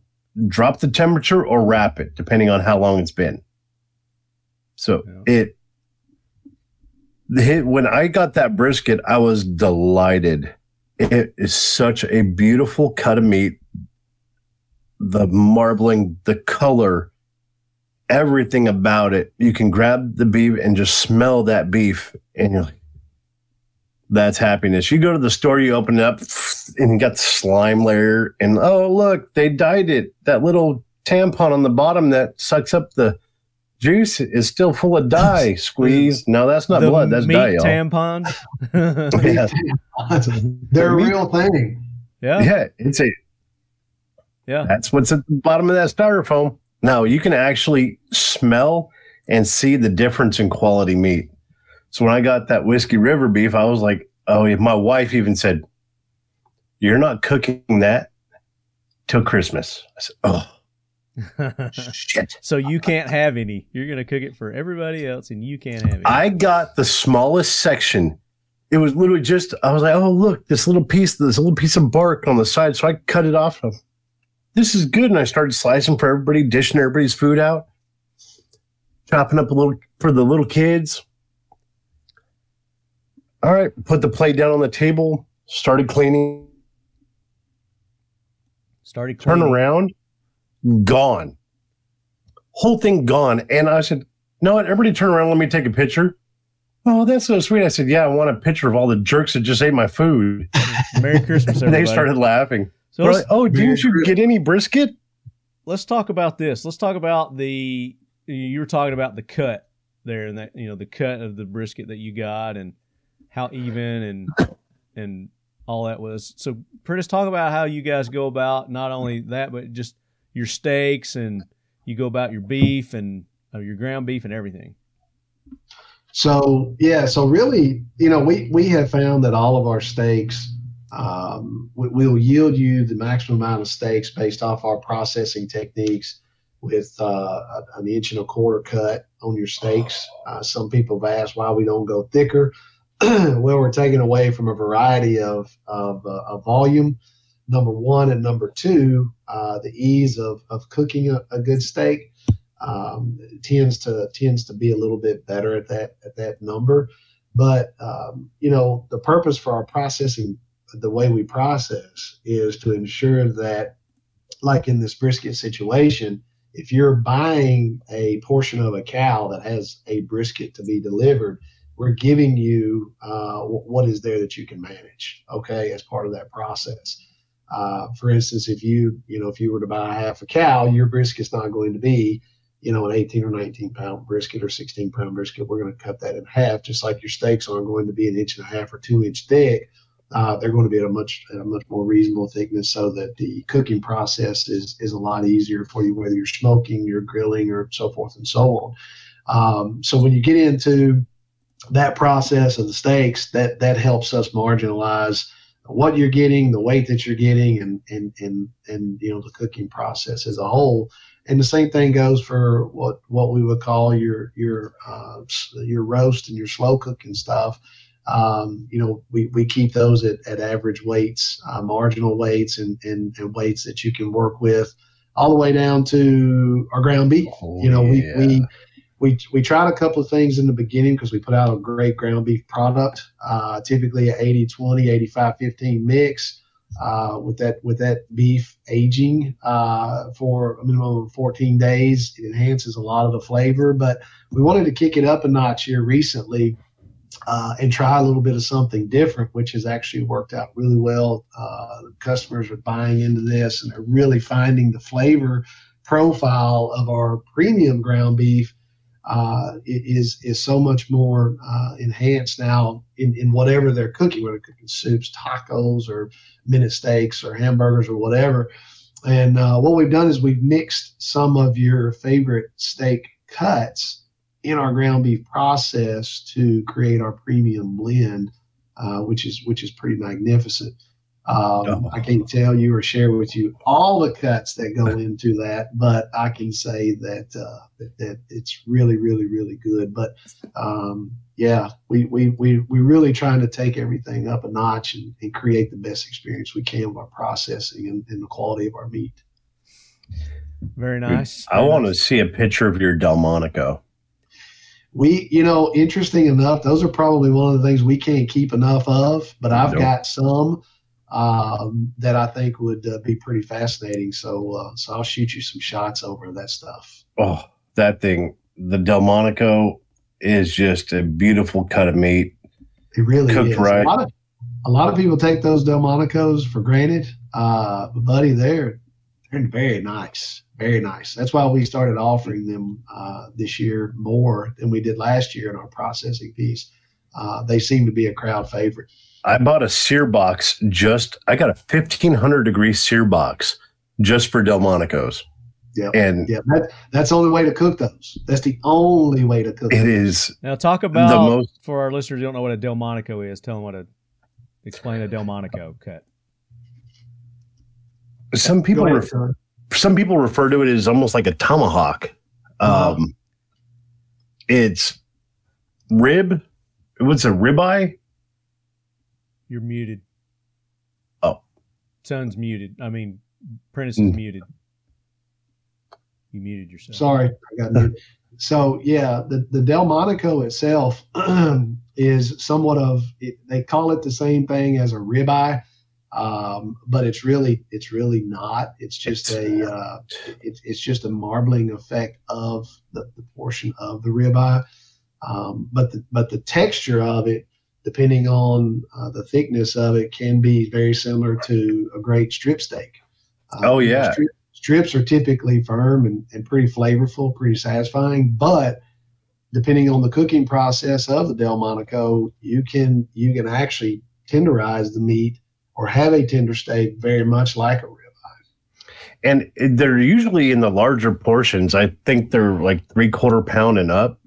drop the temperature or wrap it, depending on how long it's been. So Yeah. it, when I got that brisket, I was delighted. It is such a beautiful cut of meat. The marbling, the color, everything about it. You can grab the beef and just smell that beef, and you're like, that's happiness. You go to the store, you open it up, and you got the slime layer, and oh look, they dyed it. That little tampon on the bottom that sucks up the juice is still full of dye. Squeeze. No, that's not the blood. That's meat dye, y'all. tampon. yeah, They're a real thing. yeah. yeah, it's a. Yeah. That's what's at the bottom of that styrofoam. Now you can actually smell and see the difference in quality meat. So when I got that whiskey river beef, I was like, oh, my wife even said, "You're not cooking that till Christmas." I said, "Oh shit." so you can't have any. You're gonna cook it for everybody else, and you can't have any. I got the smallest section. It was literally just I was like, oh look, this little piece, this little piece of bark on the side. So I cut it off. This is good. And I started slicing for everybody, dishing everybody's food out, chopping up a little for the little kids. All right, put the plate down on the table, started cleaning, Started turn around, gone. Whole thing gone. And I said, no, what? everybody turn around, let me take a picture. Oh, that's so sweet. I said, yeah, I want a picture of all the jerks that just ate my food. Merry Christmas, And everybody. they started laughing. So like, oh, didn't you get any brisket? let's talk about this. Let's talk about the. You were talking about the cut there, and that you know the cut of the brisket that you got, and how even and and all that was. So, Prentiss, talk about how you guys go about not only that, but just your steaks and you go about your beef and uh, your ground beef and everything. So yeah, so really, you know, we we have found that all of our steaks um, we, will yield you the maximum amount of steaks based off our processing techniques with uh, an inch and a quarter cut on your steaks. Uh, some people have asked why we don't go thicker. well, we're taking away from a variety of of, uh, of volume. number one and number two, uh, the ease of, of cooking a, a good steak um, tends to tends to be a little bit better at that at that number. But um, you know, the purpose for our processing, the way we process, is to ensure that, like in this brisket situation, if you're buying a portion of a cow that has a brisket to be delivered, we're giving you uh, what is there that you can manage, okay, as part of that process. Uh, for instance, if you you know if you were to buy half a cow, your brisket's not going to be you know, an 18 or 19 pound brisket or 16 pound brisket, we're going to cut that in half, just like your steaks aren't going to be an inch and a half or two inch thick. Uh, they're going to be at a much at a much more reasonable thickness, so that the cooking process is is a lot easier for you, whether you're smoking, you're grilling, or so forth and so on. Um, so when you get into that process of the steaks, that that helps us marginalize what you're getting, the weight that you're getting, and and and and you know the cooking process as a whole and the same thing goes for what what we would call your your uh, your roast and your slow cooking stuff. Um, you know, we, we keep those at, at average weights, uh, marginal weights, and, and, and weights that you can work with, all the way down to our ground beef. Oh, you know, yeah. we, we we we tried a couple of things in the beginning because we put out a great ground beef product, uh, typically an 80 20, 85 15 mix uh, with that with that beef aging uh, for a minimum of 14 days. It enhances a lot of the flavor, but we wanted to kick it up a notch here recently uh, and try a little bit of something different, which has actually worked out really well. Uh, customers are buying into this and they're really finding the flavor profile of our premium ground beef uh, is is so much more uh, enhanced now in, in whatever they're cooking, whether they're cooking soups, tacos, or minute steaks, or hamburgers, or whatever. And uh, what we've done is we've mixed some of your favorite steak cuts in our ground beef process to create our premium blend, uh, which is which is pretty magnificent. Um, oh. I can't tell you or share with you all the cuts that go into that, but I can say that uh, that, that, it's really, really, really good. But um, yeah, we, we we we really trying to take everything up a notch and, and create the best experience we can with our processing and, and the quality of our meat. Very nice. I want to see a picture of your Delmonico. We, you know, interesting enough, those are probably one of the things we can't keep enough of. But I've nope. got some um, that I think would uh, be pretty fascinating. So, uh, so I'll shoot you some shots over that stuff. Oh, that thing, the Delmonico is just a beautiful cut of meat. It really cooked is. right. A lot, of, a lot of people take those Delmonicos for granted, uh, but buddy, they're they're very nice, very nice. That's why we started offering them uh, this year more than we did last year in our processing piece. Uh, they seem to be a crowd favorite. I bought a sear box just, I got a 1500 degree sear box just for Delmonicos. Yeah. And yeah, that, that's the only way to cook those. That's the only way to cook It those. is. Now, talk about, the most, for our listeners who don't know what a Delmonico is, tell them what a, explain a Delmonico cut. Some people, ahead, refer, some people refer to it as almost like a tomahawk. Uh-huh. Um, it's rib. What's a ribeye? You're muted. Oh. Ton's muted. I mean, Prentiss is mm. muted. You muted yourself. Sorry, I got muted. So yeah, the the Delmonico itself is somewhat of it, they call it the same thing as a ribeye, um, but it's really it's really not. It's just a uh, it, it's just a marbling effect of the, the portion of the ribeye, um, but the but the texture of it depending on uh, the thickness of it, can be very similar to a great strip steak. Uh, oh yeah, strip, strips are typically firm and, and pretty flavorful, pretty satisfying. But depending on the cooking process of the Delmonico, you can you can actually tenderize the meat or have a tender steak very much like a ribeye. And they're usually in the larger portions. I think they're like three quarter pound and up.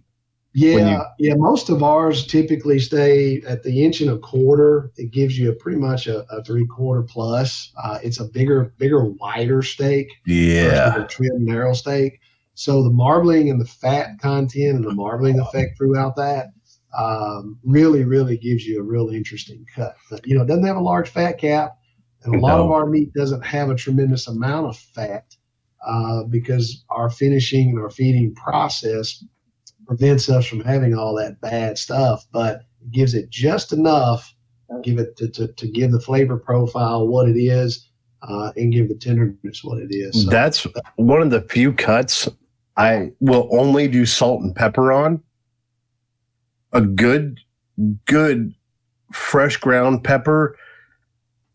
Yeah, you, yeah. Most of ours typically stay at the inch and a quarter. It gives you a pretty much a, a three quarter plus. Uh, it's a bigger, bigger, wider steak. Yeah, a trim, narrow steak. So the marbling and the fat content and the marbling effect throughout that um, really, really gives you a real interesting cut. But, you know, it doesn't have a large fat cap. And a lot of our meat doesn't have a tremendous amount of fat uh, because our finishing and our feeding process prevents us from having all that bad stuff, but it gives it just enough, give it to, to, to give the flavor profile what it is, uh, and give the tenderness what it is. So, That's one of the few cuts I will only do salt and pepper on. A good, good fresh ground pepper,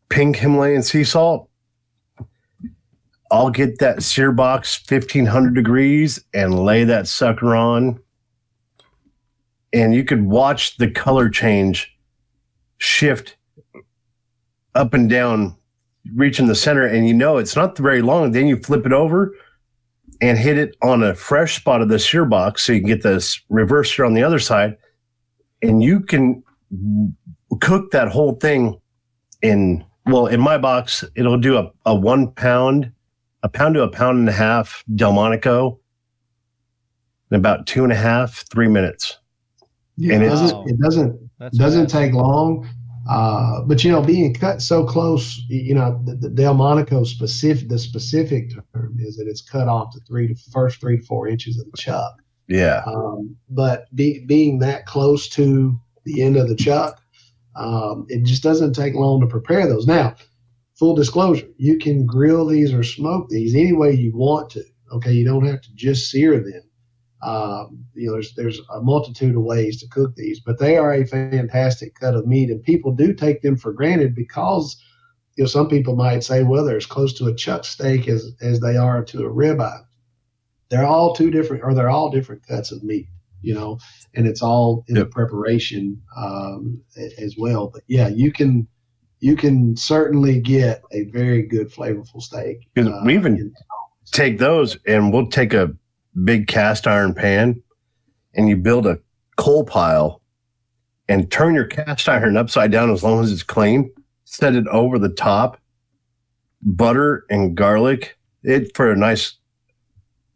pink Himalayan sea salt. I'll get that sear box 1500 degrees and lay that sucker on. And you could watch the color change shift up and down reaching the center and you know it's not very long then you flip it over and hit it on a fresh spot of the sear box so you can get this reverse sear on the other side and you can cook that whole thing in well in my box it'll do a, a one pound a pound to a pound and a half delmonico in about two and a half three minutes yeah, and it doesn't, it doesn't That's doesn't fast. take long. Uh, but you know, being cut so close, you know, the, the Delmonico specific, the specific term is that it's cut off the three to first three to four inches of the chuck. Yeah Um, but be, being that close to the end of the chuck, um, it just doesn't take long to prepare those. Now, full disclosure, you can grill these or smoke these any way you want to. Okay, you don't have to just sear them. Um, you know, there's there's a multitude of ways to cook these, but they are a fantastic cut of meat, and people do take them for granted because you know some people might say, well, they're as close to a chuck steak as as they are to a ribeye. They're all two different, or they're all different cuts of meat, you know, and it's all in the preparation um, as well. But yeah, you can you can certainly get a very good flavorful steak. 'Cause we even- in- take those and we'll take a big cast iron pan and you build a coal pile and turn your cast iron upside down as long as it's clean set it over the top butter and garlic it for a nice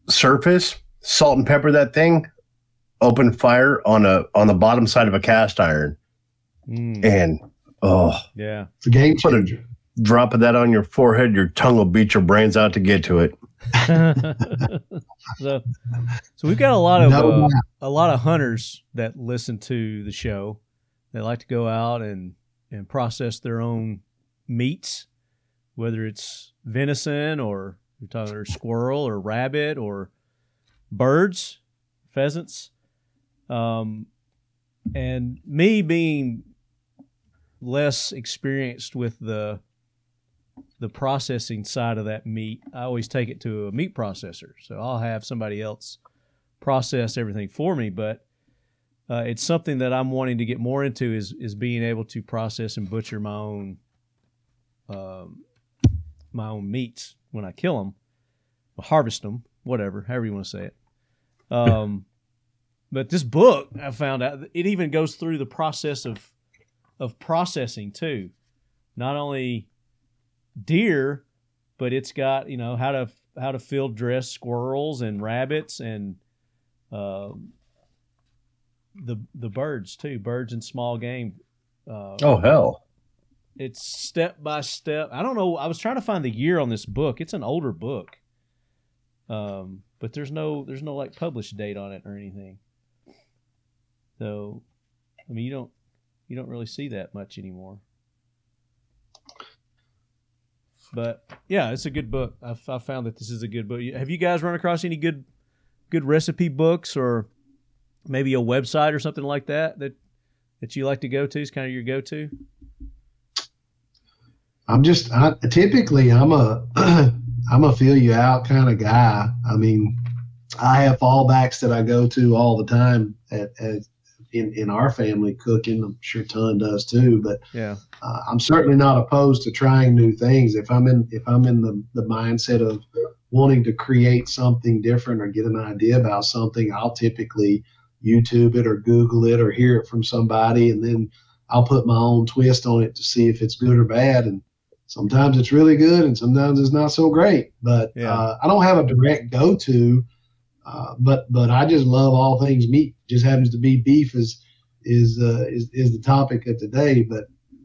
surface salt and pepper that thing open fire on a on the bottom side of a cast iron Mm, and oh yeah. it's a game Put a- changer. drop of that on your forehead your tongue will beat your brains out to get to it so, so we've got a lot of No uh, a lot of hunters that listen to the show. They like to go out and and process their own meats, whether it's venison or you're talking or squirrel or rabbit or birds, pheasants. Um, and me being less experienced with the the processing side of that meat, I always take it to a meat processor. So I'll have somebody else process everything for me. But uh, it's something that I'm wanting to get more into is is being able to process and butcher my own um, my own meats when I kill them, harvest them, whatever, however you want to say it. Um, but this book, I found out it even goes through the process of of processing too. Not only deer, but it's got you know how to how to field dress squirrels and rabbits and um, the the birds too, birds and small game. Uh, oh hell it's step by step. I don't know. I was trying to find the year on this book. It's an older book, um, but there's no there's no like published date on it or anything. So, I mean, you don't you don't really see that much anymore. But yeah, it's a good book. I, I found that this is a good book. Have you guys run across any good good recipe books or maybe a website or something like that that that you like to go to? Is kind of your go to. I'm just I, typically I'm a I'm a feel you out kind of guy. I mean, I have fallbacks that I go to all the time at, at in in our family cooking. I'm sure Ton does too, but Yeah. uh, I'm certainly not opposed to trying new things. If I'm in if I'm in the the mindset of wanting to create something different or get an idea about something, I'll typically YouTube it or Google it or hear it from somebody, and then I'll put my own twist on it to see if it's good or bad. And sometimes it's really good, and sometimes it's not so great. But Yeah. uh, I don't have a direct go to. Uh, but but I just love all things meat. Just happens to be beef is is uh, is is the topic of today. But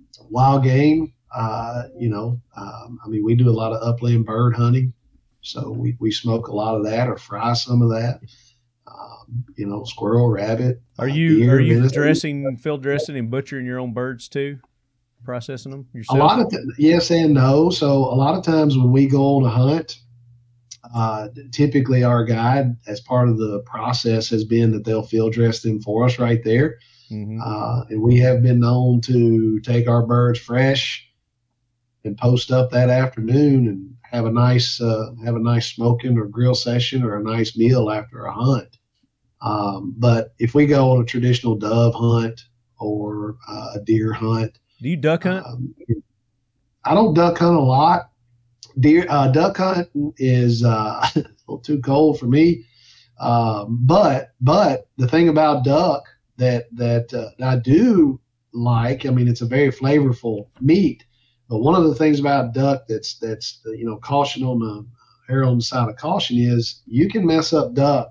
it's a wild game, Uh, you know, um, I mean, we do a lot of upland bird hunting, so we, we smoke a lot of that or fry some of that. Um, you know, squirrel, rabbit. Are uh, you deer, are you venison. dressing, field dressing, and butchering your own birds too? Processing them yourself? A lot of th- yes and no. So a lot of times when we go on a hunt, uh, typically our guide, as part of the process, has been that they'll field dress them for us right there. Mhm. Uh, and we have been known to take our birds fresh and post up that afternoon and have a nice uh, have a nice smoking or grill session or a nice meal after a hunt. Um, but if we go on a traditional dove hunt or uh, a deer hunt, Do you duck hunt? um, I don't duck hunt a lot. Deer uh, duck hunting is uh, a little too cold for me. Um, but but the thing about duck that that, uh, that I do like, I mean, it's a very flavorful meat. But one of the things about duck that's that's you know caution on the err on the side of caution is you can mess up duck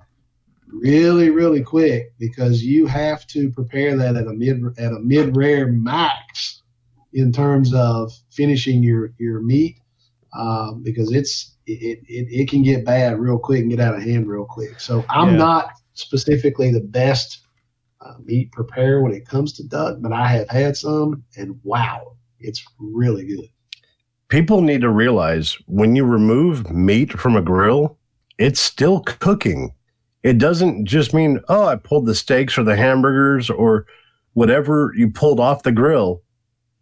really really quick because you have to prepare that at a mid at a mid rare max in terms of finishing your your meat um, because it's it, it, it can get bad real quick and get out of hand real quick. So I'm Yeah. not specifically the best uh, meat preparer when it comes to duck, but I have had some and wow, it's really good. People need to realize when you remove meat from a grill, it's still cooking. It doesn't just mean, oh, I pulled the steaks or the hamburgers or whatever you pulled off the grill.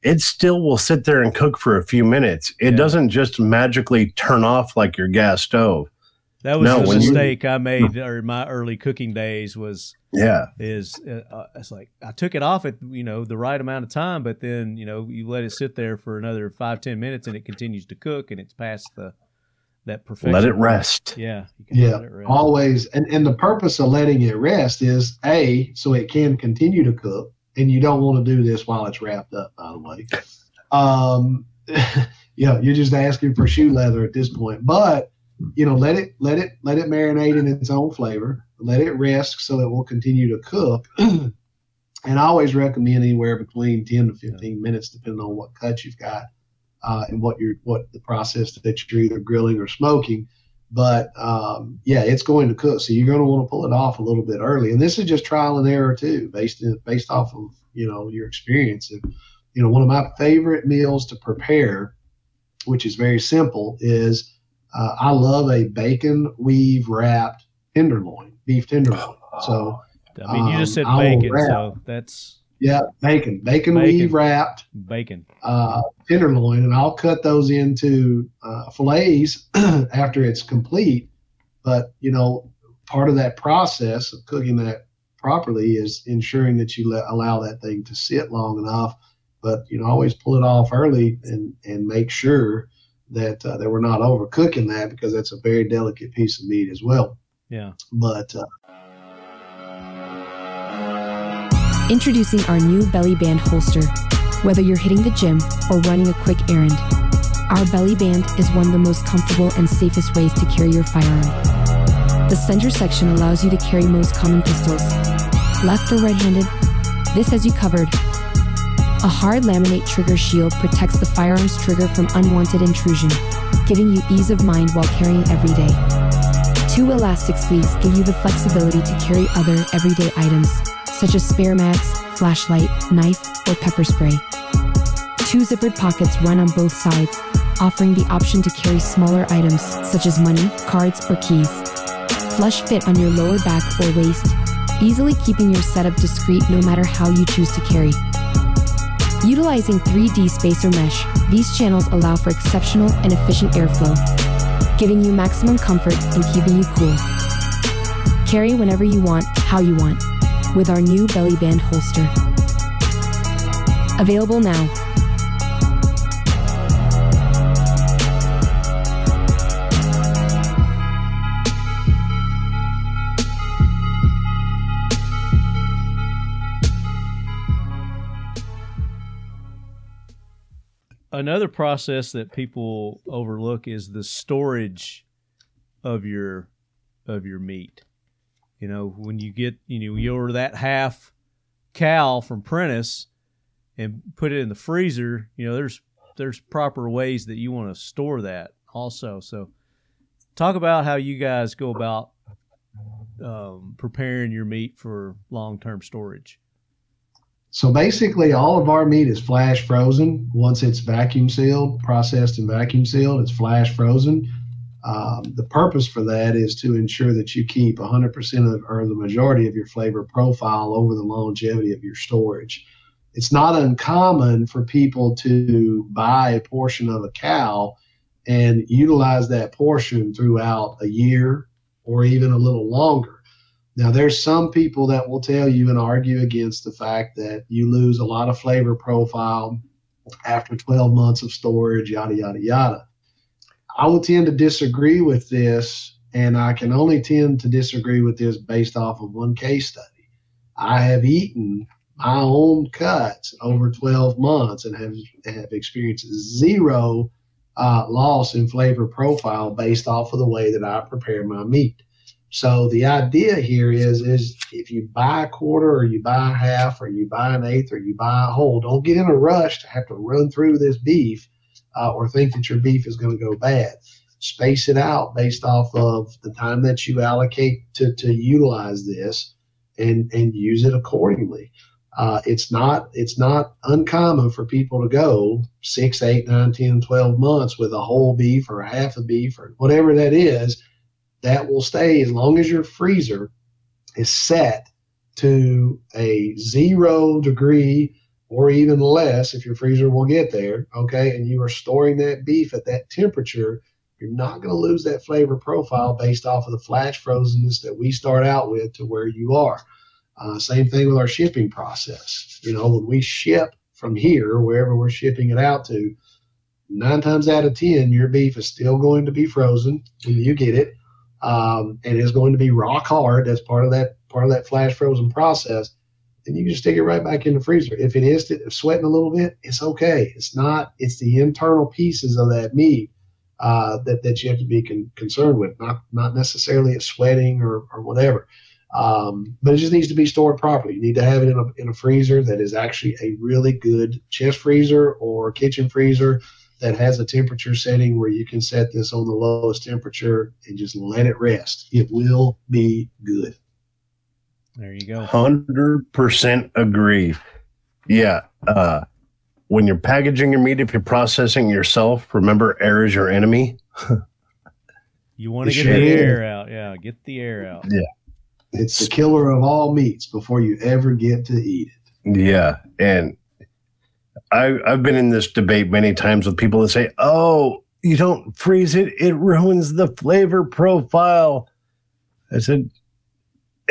It still will sit there and cook for a few minutes. It Yeah. doesn't just magically turn off like your gas stove. That was no, the when you- mistake I made or my early cooking days was Yeah. is uh, uh, it's like I took it off at you know the right amount of time, but then you know you let it sit there for another five ten minutes and it continues to cook and it's past the that perfection. Let it rest. Yeah, you can Yeah, let it rest. always. And and the purpose of letting it rest is a so it can continue to cook, and you don't want to do this while it's wrapped up. By the way, um, yeah, you're just asking for shoe leather at this point. But you know, let it let it let it marinate in its own flavor. Let it rest so it will continue to cook. and I always recommend anywhere between ten to fifteen minutes, depending on what cut you've got uh, and what you're what the process that you're either grilling or smoking. But um, yeah, it's going to cook, so you're going to want to pull it off a little bit early. And this is just trial and error too, based in, based off of you know your experience. And, you know, one of my favorite meals to prepare, which is very simple, is uh, I love a bacon weave wrapped tenderloin, beef tenderloin. So I mean, you just said um, bacon, so that's yeah, bacon, bacon, Bacon. weave wrapped bacon. uh, tenderloin, and I'll cut those into uh, fillets after it's complete. But you know, part of that process of cooking that properly is ensuring that you let, allow that thing to sit long enough. But you know, always pull it off early and and make sure that uh, that we're not overcooking that because that's a very delicate piece of meat as well. Yeah. But uh, Introducing our new belly band holster. Whether you're hitting the gym or running a quick errand, our belly band is one of the most comfortable and safest ways to carry your firearm. The center section allows you to carry most common pistols. Left or right handed, this has you covered. A hard laminate trigger shield protects the firearm's trigger from unwanted intrusion, giving you ease of mind while carrying every day. Two elastic sleeves give you the flexibility to carry other everyday items, such as spare mats, flashlight, knife, or pepper spray. Two zippered pockets run on both sides, offering the option to carry smaller items such as money, cards, or keys. Flush fit on your lower back or waist, easily keeping your setup discreet no matter how you choose to carry. Utilizing 3D spacer mesh, these channels allow for exceptional and efficient airflow, giving you maximum comfort and keeping you cool. Carry whenever you want, how you want, with our new belly band holster. Available now. Another process that people overlook is the storage of your of your meat. You know, when you get you know you order that half cow from Prentiss and put it in the freezer, you know, there's there's proper ways that you want to store that also. So, talk about how you guys go about um, preparing your meat for long term storage. So basically, all of our meat is flash frozen. Once it's vacuum sealed, processed and vacuum sealed, it's flash frozen. Um, the purpose for that is to ensure that you keep 100% of, or the majority of your flavor profile over the longevity of your storage. It's not uncommon for people to buy a portion of a cow and utilize that portion throughout a year or even a little longer. Now, there's some people that will tell you and argue against the fact that you lose a lot of flavor profile after 12 months of storage, yada, yada, yada. I would tend to disagree with this, and I can only tend to disagree with this based off of one case study. I have eaten my own cuts over 12 months and have, have experienced zero uh, loss in flavor profile based off of the way that I prepare my meat. So the idea here is is if you buy a quarter or you buy a half or you buy an eighth or you buy a whole, don't get in a rush to have to run through this beef uh, or think that your beef is going to go bad. Space it out based off of the time that you allocate to, to utilize this and and use it accordingly. Uh, it's not it's not uncommon for people to go six, eight, nine, 10, 12 months with a whole beef or a half a beef or whatever that is that will stay as long as your freezer is set to a zero degree or even less if your freezer will get there okay and you are storing that beef at that temperature you're not going to lose that flavor profile based off of the flash frozenness that we start out with to where you are uh, same thing with our shipping process you know when we ship from here wherever we're shipping it out to nine times out of ten your beef is still going to be frozen when you get it um, and it's going to be rock hard. That's part of that part of that flash frozen process. Then you can just stick it right back in the freezer. If it is sweating a little bit, it's okay. It's not. It's the internal pieces of that meat uh, that that you have to be con- concerned with, not not necessarily a sweating or or whatever. Um, but it just needs to be stored properly. You need to have it in a in a freezer that is actually a really good chest freezer or kitchen freezer that has a temperature setting where you can set this on the lowest temperature and just let it rest. It will be good. There you go. 100% agree. Yeah. Uh, when you're packaging your meat, if you're processing yourself, remember air is your enemy. you want to get the air out. Yeah. Get the air out. Yeah. It's the killer of all meats before you ever get to eat it. Yeah. And I, I've been in this debate many times with people that say, "Oh, you don't freeze it; it ruins the flavor profile." I said,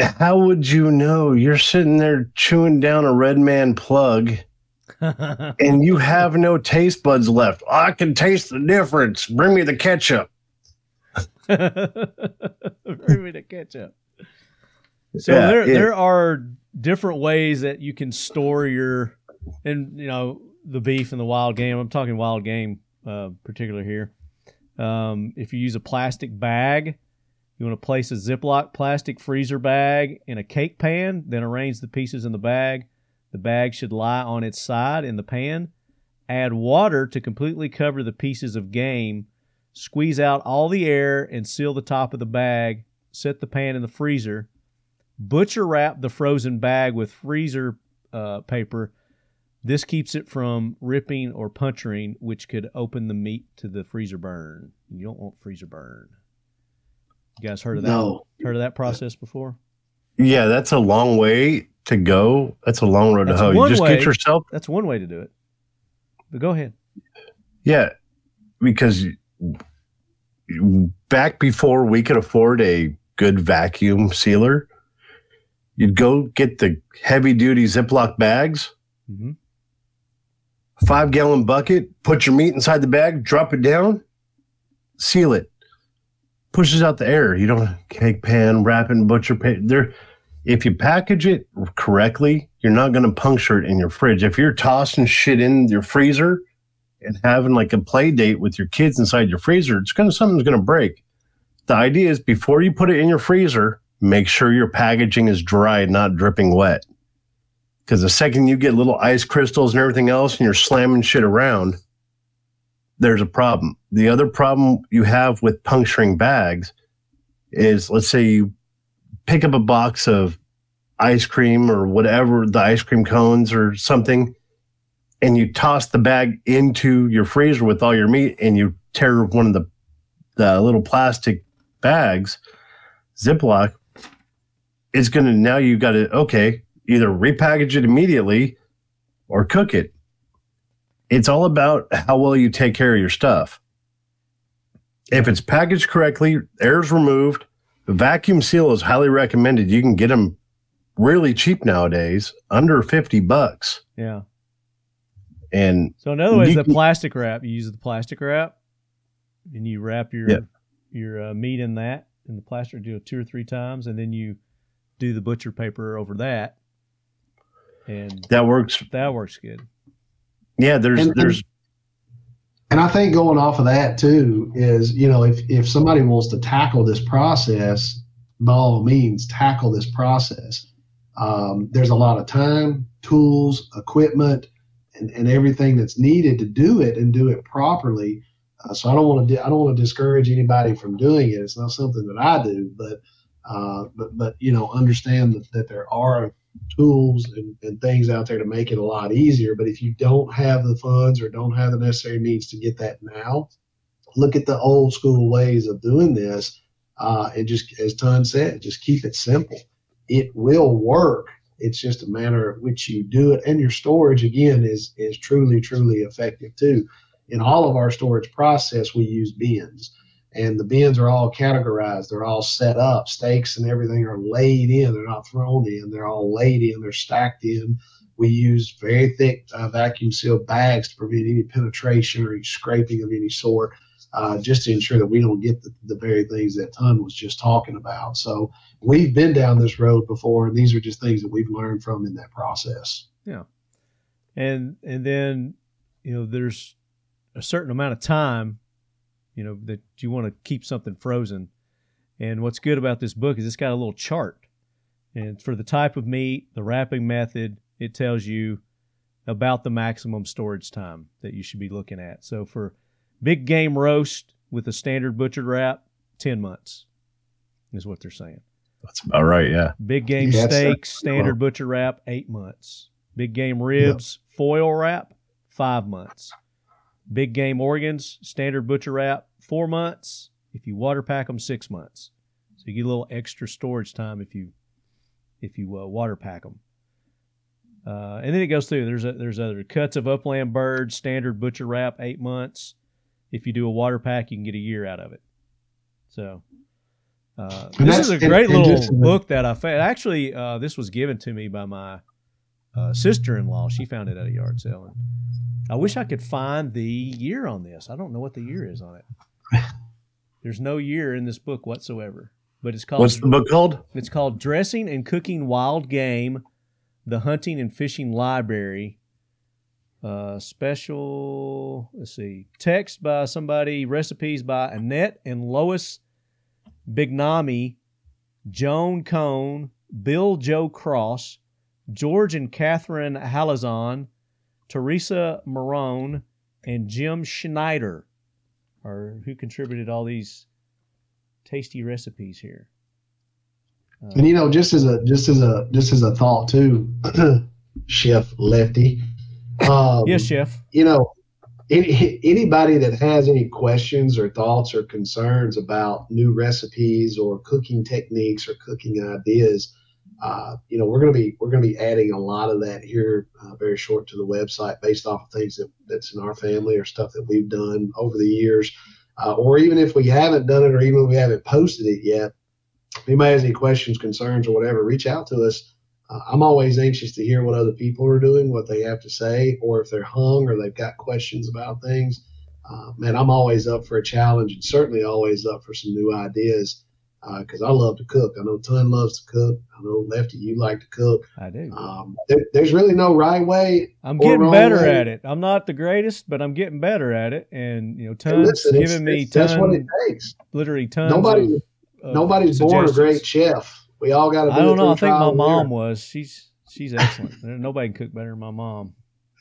"How would you know? You're sitting there chewing down a red man plug." and you have no taste buds left. I can taste the difference. Bring me the ketchup. Bring me the ketchup. So yeah, there, it, there are different ways that you can store your, and you know, the beef and the wild game. I'm talking wild game, uh, particular here. Um, if you use a plastic bag, you want to place a Ziploc plastic freezer bag in a cake pan, then arrange the pieces in the bag. The bag should lie on its side in the pan. Add water to completely cover the pieces of game. Squeeze out all the air and seal the top of the bag. Set the pan in the freezer. Butcher wrap the frozen bag with freezer uh, paper this keeps it from ripping or puncturing, which could open the meat to the freezer burn. You don't want freezer burn. You guys heard of that? No. Heard of that process before? Yeah, that's a long way to go. That's a long road that's to hoe. You just way, get yourself. That's one way to do it. But go ahead. Yeah, because back before we could afford a good vacuum sealer, you'd go get the heavy duty Ziploc bags. Mm-hmm five gallon bucket, put your meat inside the bag, drop it down, seal it. Pushes out the air. You don't cake pan, wrap it butcher pan. If you package it correctly, you're not going to puncture it in your fridge. If you're tossing shit in your freezer and having like a play date with your kids inside your freezer, it's gonna something's gonna break. The idea is before you put it in your freezer, make sure your packaging is dry, not dripping wet. Because the second you get little ice crystals and everything else and you're slamming shit around, there's a problem. The other problem you have with puncturing bags is let's say you pick up a box of ice cream or whatever, the ice cream cones or something, and you toss the bag into your freezer with all your meat and you tear one of the, the little plastic bags, Ziploc, it's going to now you've got to, okay, either repackage it immediately or cook it. It's all about how well you take care of your stuff. If it's packaged correctly, air's removed, the vacuum seal is highly recommended. You can get them really cheap nowadays, under 50 bucks. Yeah. And So in other words, the plastic wrap, you use the plastic wrap, and you wrap your Yeah. your uh, meat in that in the plastic, do it two or three times, and then you do the butcher paper over that, and that works. that works good. Yeah, there's And- there's And I think going off of that too is, you know, if, if somebody wants to tackle this process, by all means, tackle this process. Um, there's a lot of time, tools, equipment, and, and everything that's needed to do it and do it properly. Uh, so I don't want to di- I don't want to discourage anybody from doing it. It's not something that I do, but uh, but but you know, understand that, that there are tools and, and things out there to make it a lot easier. But if you don't have the funds or don't have the necessary means to get that now, look at the old school ways of doing this. Uh, and just as Ton said, just keep it simple. It will work. It's just a matter of which you do it. And your storage again is is truly, truly effective too. In all of our storage process, we use bins and the bins are all categorized. They're all set up. Steaks and everything are laid in. They're not thrown in. They're all laid in. They're stacked in. We use very thick uh, vacuum sealed bags to prevent any penetration or any scraping of any sort, uh, just to ensure that we don't get the, the very things that Ton was just talking about. So we've been down this road before, and these are just things that we've learned from in that process. Yeah, and and then you know there's a certain amount of time you know that you want to keep something frozen and what's good about this book is it's got a little chart and for the type of meat the wrapping method it tells you about the maximum storage time that you should be looking at so for big game roast with a standard butchered wrap 10 months is what they're saying that's about right. Yeah. Big game Yes, sir. steaks, standard butcher wrap, eight months. Big game ribs, foil wrap, five months. Big game organs, standard butcher wrap, four months. If you water pack them, six months. So you get a little extra storage time if you if you uh, water pack them. Uh, and then it goes through. There's a, there's other cuts of upland birds, standard butcher wrap, eight months. If you do a water pack, you can get a year out of it. So uh, this is a great little book that I found. Actually, uh, this was given to me by my uh, sister-in-law. She found it at a yard sale. And I wish I could find the year on this. I don't know what the year is on it. There's no year in this book whatsoever. But it's called What's the book called? it's called Dressing and Cooking Wild Game, the Hunting and Fishing Library. Uh, special, let's see, text by somebody, recipes by Annette and Lois Bignami, Joan Cone, Bill Joe Cross, George and Catherine Halazon, Teresa Marrone, and Jim Schneider, are who contributed all these tasty recipes here. Uh, And you know, just as a just as a just as a thought too, Chef Lefty. Um, yes, chef. you know, any, anybody that has any questions or thoughts or concerns about new recipes or cooking techniques or cooking ideas, uh, you know, we're going to be we're going to be adding a lot of that here uh, very short to the website based off of things that that's in our family or stuff that we've done over the years, uh, or even if we haven't done it or even if we haven't posted it yet. If anybody has any questions, concerns, or whatever, reach out to us uh, I'm always anxious to hear what other people are doing, what they have to say, or if they're hung or they've got questions about things. Uh, man, I'm always up for a challenge and certainly always up for some new ideas because I love to cook. I know Ton loves to cook. I know Lefty, you like to cook. I do. Um, there, there's really no right way. I'm getting better way. at it. I'm not the greatest, but I'm getting better at it. And you know, tons listen, it's- giving me it's- that's what it tons, takes. literally tons. Nobody, of, of nobody's born a great chef. We all got to. Be. I don't know. I think my mom was. She's she's excellent. Nobody can cook better than my mom.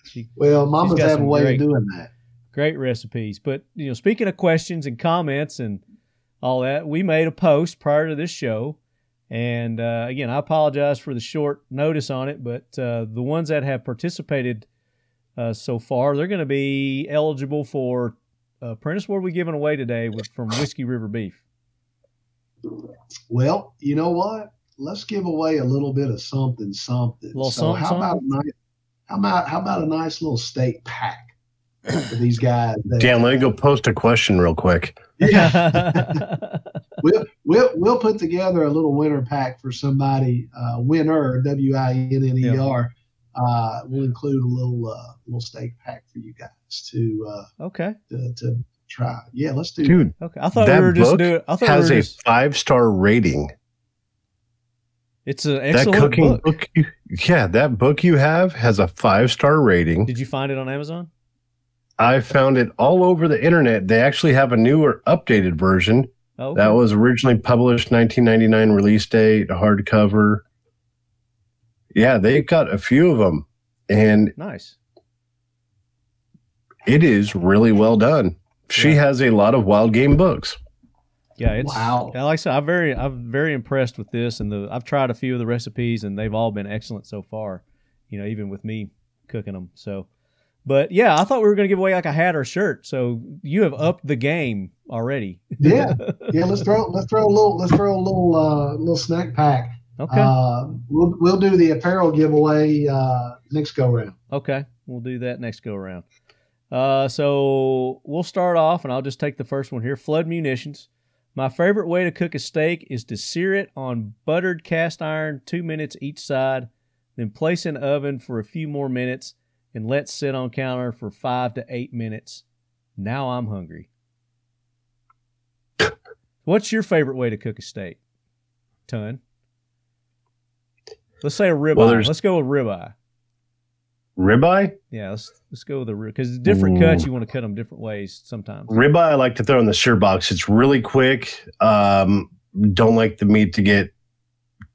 She Well, mamas have a way great- of doing that. Great recipes. But you know, speaking of questions and comments and all that, we made a post prior to this show. And uh, again, I apologize for the short notice on it, but uh, the ones that have participated uh, so far, they're going to be eligible for uh, Prentiss. What are we giving away today with, from Whiskey River Beef? Well, you know what? Let's give away a little bit of something, something. Little so something, how about a nice, how about how about a nice little steak pack these guys? that- Dan, let me go post a question real quick. we'll, we'll we'll put together a little winner pack for somebody. Uh, winner, W I N N E R. Uh, we'll include a little uh, little steak pack for you guys to uh, okay. to, to try. Yeah, let's do. Dude, Okay. I thought that we were just book doing. I thought we has were a just. five star rating. It's an That excellent cooking book. book. you, yeah, that book you have has a five star rating. Did you find it on Amazon? I found it all over the internet. They actually have a newer, updated version Oh, that was originally published 1999 release date, hardcover. Yeah, they got a few of them, and nice. it is really well done. She Yeah. has a lot of wild game books. Yeah, it's Wow. yeah, Like I said, I'm very, I'm very impressed with this, and the I've tried a few of the recipes, and they've all been excellent so far. You know, even with me cooking them. So, but yeah, I thought we were going to give away like a hat or a shirt. So you have upped the game already. Yeah, yeah. Let's throw let's throw a little let's throw a little uh, little snack pack. Okay. Uh, we'll we'll do the apparel giveaway uh, next go round. Okay, we'll do that next go around. Uh, so we'll start off, and I'll just take the first one here. Flood munitions. My favorite way to cook a steak is to sear it on buttered cast iron, two minutes each side, then place in oven for a few more minutes and let's sit on counter for five to eight minutes. Now I'm hungry. What's your favorite way to cook a steak? Ton. Let's say a ribeye. Well, Let's go with ribeye. Ribeye, Yeah, let's let's go with the rib because different Ooh. cuts you want to cut them different ways sometimes. ribeye. I like to throw in the sear box. It's really quick. Um, don't like the meat to get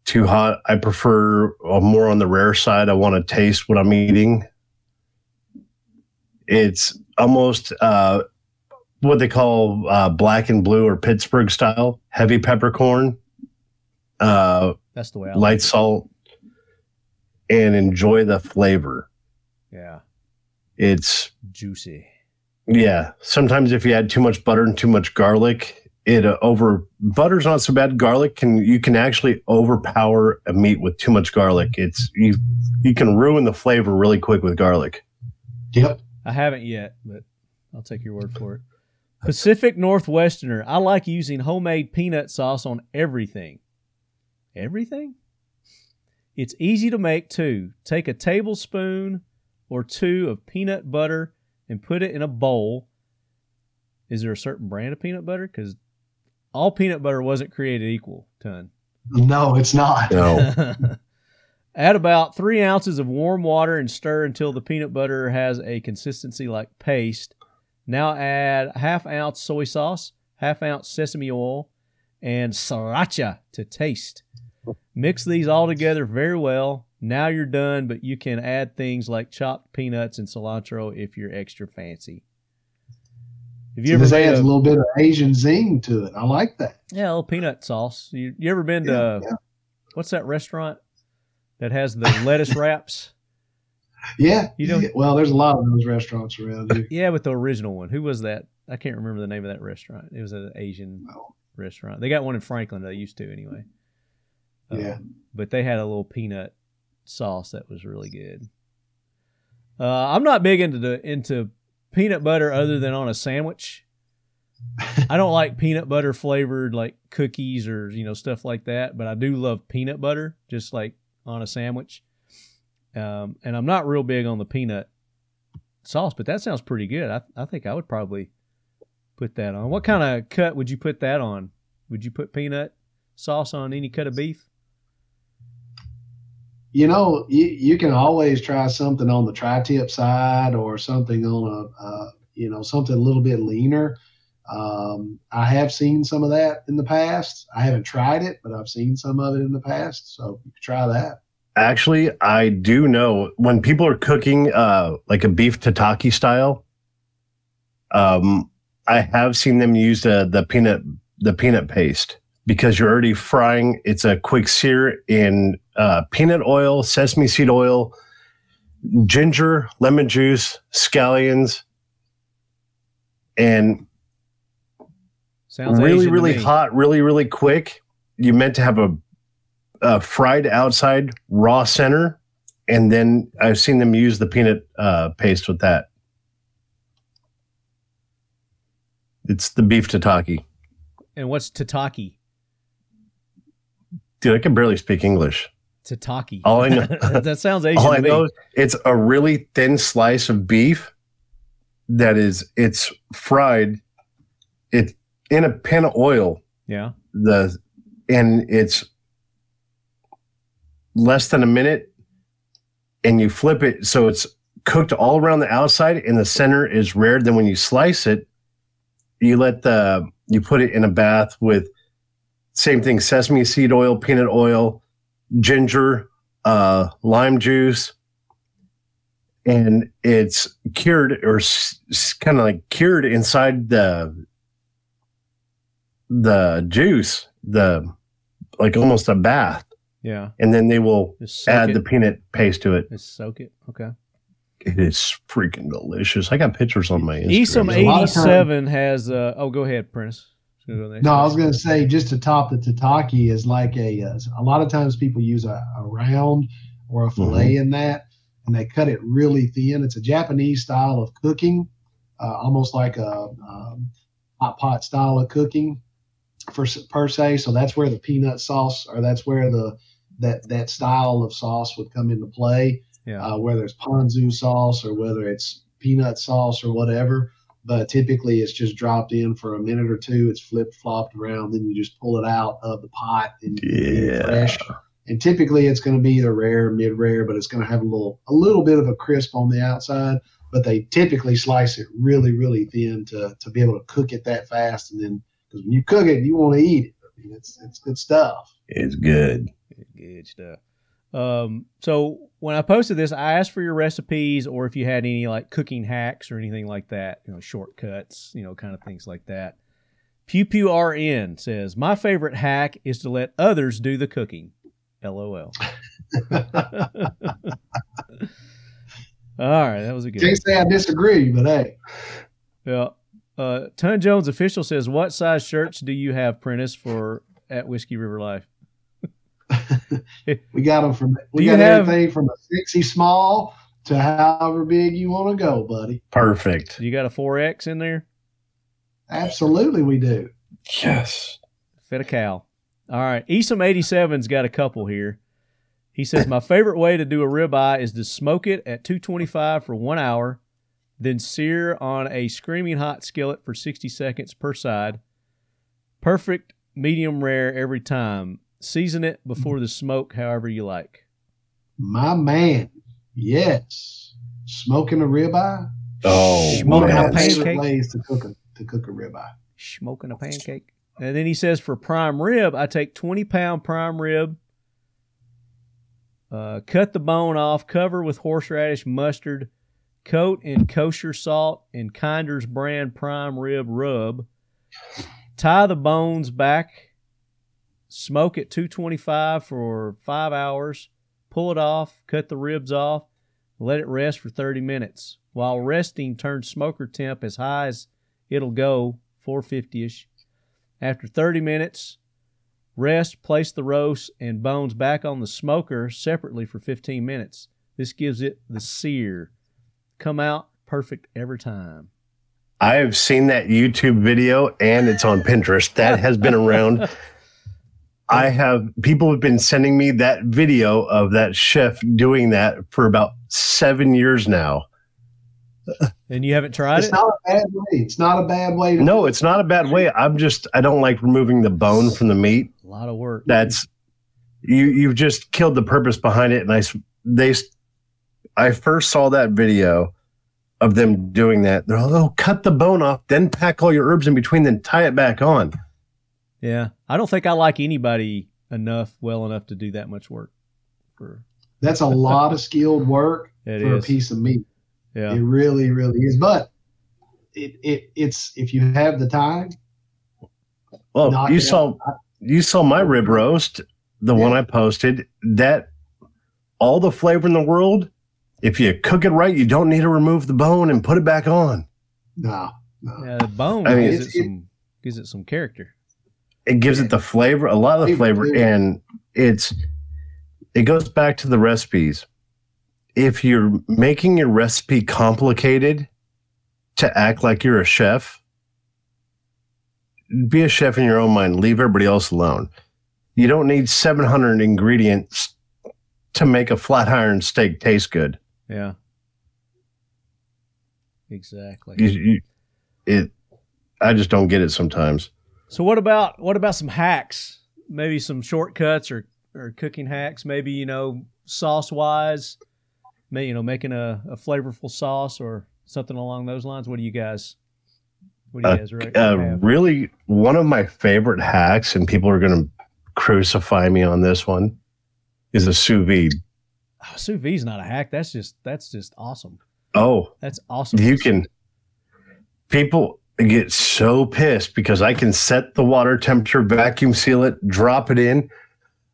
too hot. I prefer uh, more on the rare side. I want to taste what I'm eating. It's almost uh, what they call uh, black and blue or Pittsburgh style, heavy peppercorn, uh, That's the way I light like salt, and enjoy the flavor. Yeah, It's juicy. yeah. Sometimes if you add too much butter and too much garlic, it uh, over butter's not so bad. Garlic can you can actually overpower a meat with too much garlic. It's you you can ruin the flavor really quick with garlic. Yep. I haven't yet, but I'll take your word for it. Pacific Northwesterner. I like using homemade peanut sauce on everything. Everything? It's easy to make too. Take a tablespoon or two of peanut butter and put it in a bowl. Is there a certain brand of peanut butter? Because all peanut butter wasn't created equal, ton. No, it's not. No, Add about three ounces of warm water and stir until the peanut butter has a consistency like paste. Now add half ounce soy sauce, half ounce sesame oil, and sriracha to taste. Mix these all together very well. Now you're done, but you can add things like chopped peanuts and cilantro if you're extra fancy. Have you So ever this adds a, a little bit of Asian zing to it. I like that. yeah, a little peanut sauce? You, you ever been to Yeah, yeah. what's that restaurant that has the lettuce wraps? Yeah. You don't- yeah. Well, there's a lot of those restaurants around here. Yeah, but the original one. Who was that? I can't remember the name of that restaurant. It was an Asian restaurant. They got one in Franklin. They used to anyway. Um, Yeah. But they had a little peanut sauce that was really good. Uh, I'm not big into the into peanut butter other than on a sandwich. I don't like peanut butter flavored like cookies or you know stuff like that, but I do love peanut butter just like on a sandwich. Um, and I'm not real big on the peanut sauce, but that sounds pretty good. I I think I would probably put that on. What kind of cut would you put that on? Would you put peanut sauce on any cut of beef? You know, you, you can always try something on the tri-tip side or something on a, uh, you know, something a little bit leaner. Um, I have seen some of that in the past. I haven't tried it, but I've seen some of it in the past. So you could try that. actually, I do know when people are cooking uh, like a beef tataki style. Um, I have seen them use uh, the peanut the peanut paste because you're already frying. It's a quick sear in uh, peanut oil, sesame seed oil, ginger, lemon juice, scallions, and Sounds really, really hot, really, really quick. You meant to have a, a fried outside, raw center, and then I've seen them use the peanut uh, paste with that. It's the beef tataki. And what's tataki? Dude, I can barely speak English. Tataki. All I know, that sounds Asian all I know, is it's a really thin slice of beef that is it's fried. It's in a pan of oil. yeah. the and it's less than a minute and you flip it so it's cooked all around the outside and the center is rare then when you slice it you let the you put it in a bath with same thing sesame seed oil peanut oil ginger uh lime juice and it's cured or kind of like cured inside the the juice, the like almost a bath, Yeah. and then they will Just add it. the peanut paste to it. Just soak it. Okay. It is freaking delicious. I got pictures on my Esom Instagram. a eighty seven has. Uh, oh, go ahead, Prentiss. Go. No, I was going to say just to top the tataki is like a. Uh, a lot of times people use a, a round or a fillet in that, and they cut it really thin. It's a Japanese style of cooking, uh, almost like a um, hot pot style of cooking, for per se. So that's where the peanut sauce, or that's where the that that style of sauce would come into play. Yeah. Uh, whether it's ponzu sauce or whether it's peanut sauce or whatever but typically it's just dropped in for a minute or two. It's flip flopped around, then you just pull it out of the pot and Yeah. fresh. And typically it's going to be either rare, mid rare, but it's going to have a little a little bit of a crisp on the outside. But they typically slice it really, really thin to to be able to cook it that fast. And then because when you cook it, you want to eat it. I mean, it's it's good stuff. It's good. Good stuff. Um, so when I posted this, I asked for your recipes or if you had any like cooking hacks or anything like that, you know, shortcuts, you know, kind of things like that. Pew Pew RN says, My favorite hack is to let others do the cooking. LOL. All right, that was a good one. Can't say I disagree, but hey, Yeah. Uh, Ton Jones official says, "What size shirts do you have, Prentiss, for at Whiskey River Life?" we got them from we Do got have- everything from a sixty small to however big you want to go, buddy. Perfect. You got a four X in there? Absolutely, we do. Yes. Fit a cow. All right. Esom87's got a couple here. He says, My favorite way to do a ribeye is to smoke it at 225 for one hour, then sear on a screaming hot skillet for 60 seconds per side. Perfect medium rare every time. Season it before the smoke, however you like. My man, yes, smoking a ribeye. Oh, Smoking One a of my favorite pancake? ways to cook a to cook a ribeye. Smoking a pancake. And then he says, For prime rib, I take 20 pound prime rib, uh, cut the bone off, cover with horseradish mustard, coat in kosher salt and Kinder's brand prime rib rub, tie the bones back, smoke at 225 for five hours, pull it off, cut the ribs off, let it rest for 30 minutes. While resting, turn smoker temp as high as it'll go, 450 ish. After 30 minutes, rest, place the roast and bones back on the smoker separately for 15 minutes. This gives it the sear. Come out perfect every time. I have seen that YouTube video and it's on Pinterest. That has been around. I have people have been sending me that video of that chef doing that for about seven years now. And you haven't tried It's it? not a bad way. It's not a bad way. To No, it's not a bad way. I'm just I don't like removing the bone from the meat. A lot of work. That's you you've just killed the purpose behind it. And I they s- I first saw that video of them doing that. They're like, oh, cut the bone off, then pack all your herbs in between, then tie it back on. Yeah. I don't think I like anybody enough, well enough to do that much work. For That's a lot of skilled work It for is. a piece of meat. Yeah. It really, really is. But it, it it's if you have the time. Well, you saw out. you saw my rib roast, the one I posted. That all the flavor in the world. If you cook it right, you don't need to remove the bone and put it back on. No, no. Yeah, the bone I mean, gives it it's- it- some gives it some character. It gives it the flavor, a lot of the Flavor, flavor, flavor. and it's it goes back to the recipes. If you're making your recipe complicated to act like you're a chef, be a chef in your own mind. Leave everybody else alone. You don't need 700 ingredients to make a flat iron steak taste good. Yeah. Exactly. You, you, it, I just don't get it sometimes. So what about what about some hacks? Maybe some shortcuts or or cooking hacks. Maybe you know sauce wise, you know making a, a flavorful sauce or something along those lines. What do you guys? What do you Uh, guys re- uh, really, one of my favorite hacks, and people are going to crucify me on this one, is a sous vide. Oh, sous vide's not a hack. That's just that's just awesome. Oh, That's awesome. you can. People get so pissed because I can set the water temperature, vacuum seal it, drop it in,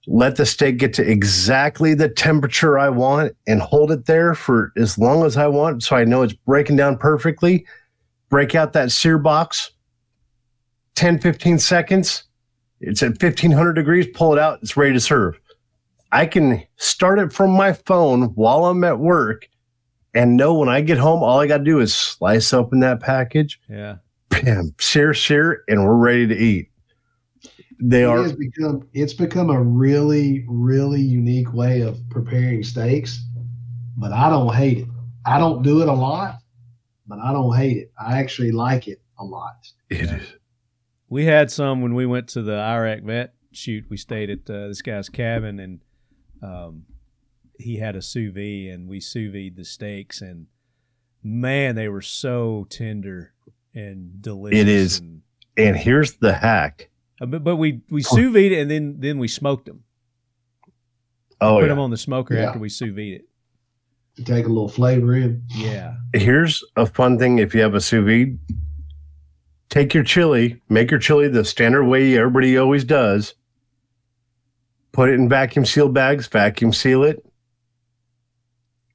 let the steak get to exactly the temperature I want, and hold it there for as long as I want. So I know it's breaking down perfectly. Break out that sear box, 10, 15 seconds. It's at 1500 degrees. Pull it out. It's ready to serve. I can start it from my phone while I'm at work and know when I get home, all I got to do is slice open that package, Yeah. bam, sear, sear, and we're ready to eat. They It are has become it's become a really really unique way of preparing steaks, but I don't hate it. I don't do it a lot, but I don't hate it. I actually like it a lot. It is. We had some when we went to the Iraq vet shoot. We stayed at uh, this guy's cabin, and um, he had a sous vide, and we sous vide the steaks, and man, they were so tender and delicious. It is. and- And here's the hack. uh, but, but we we sous vide it, and then then we smoked them. Oh, Put yeah. them on the smoker Yeah. after we sous vide it. To take a little flavor in. Yeah, here's a fun thing if you have a sous vide. Take your chili, make your chili the standard way everybody always does. Put it in vacuum sealed bags, vacuum seal it.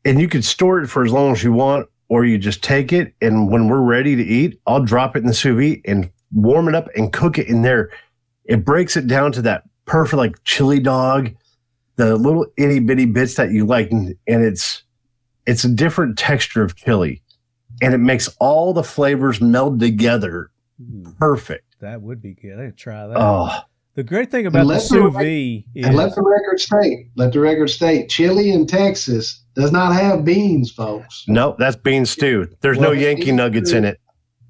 And you could store it for as long as you want, or you just take it and when we're ready to eat, I'll drop it in the sous vide and warm it up and cook it in there. It breaks it down to that perfect like chili dog, the little itty bitty bits that you like, and, and it's it's a different texture of chili and it makes all the flavors meld together hmm. perfect. that would be good. I could try that. Oh, the great thing about the let the sous vide is And let the record state, let the record state, chili in Texas does not have beans, folks. no, that's bean stew. There's Well, no Yankee nuggets in it.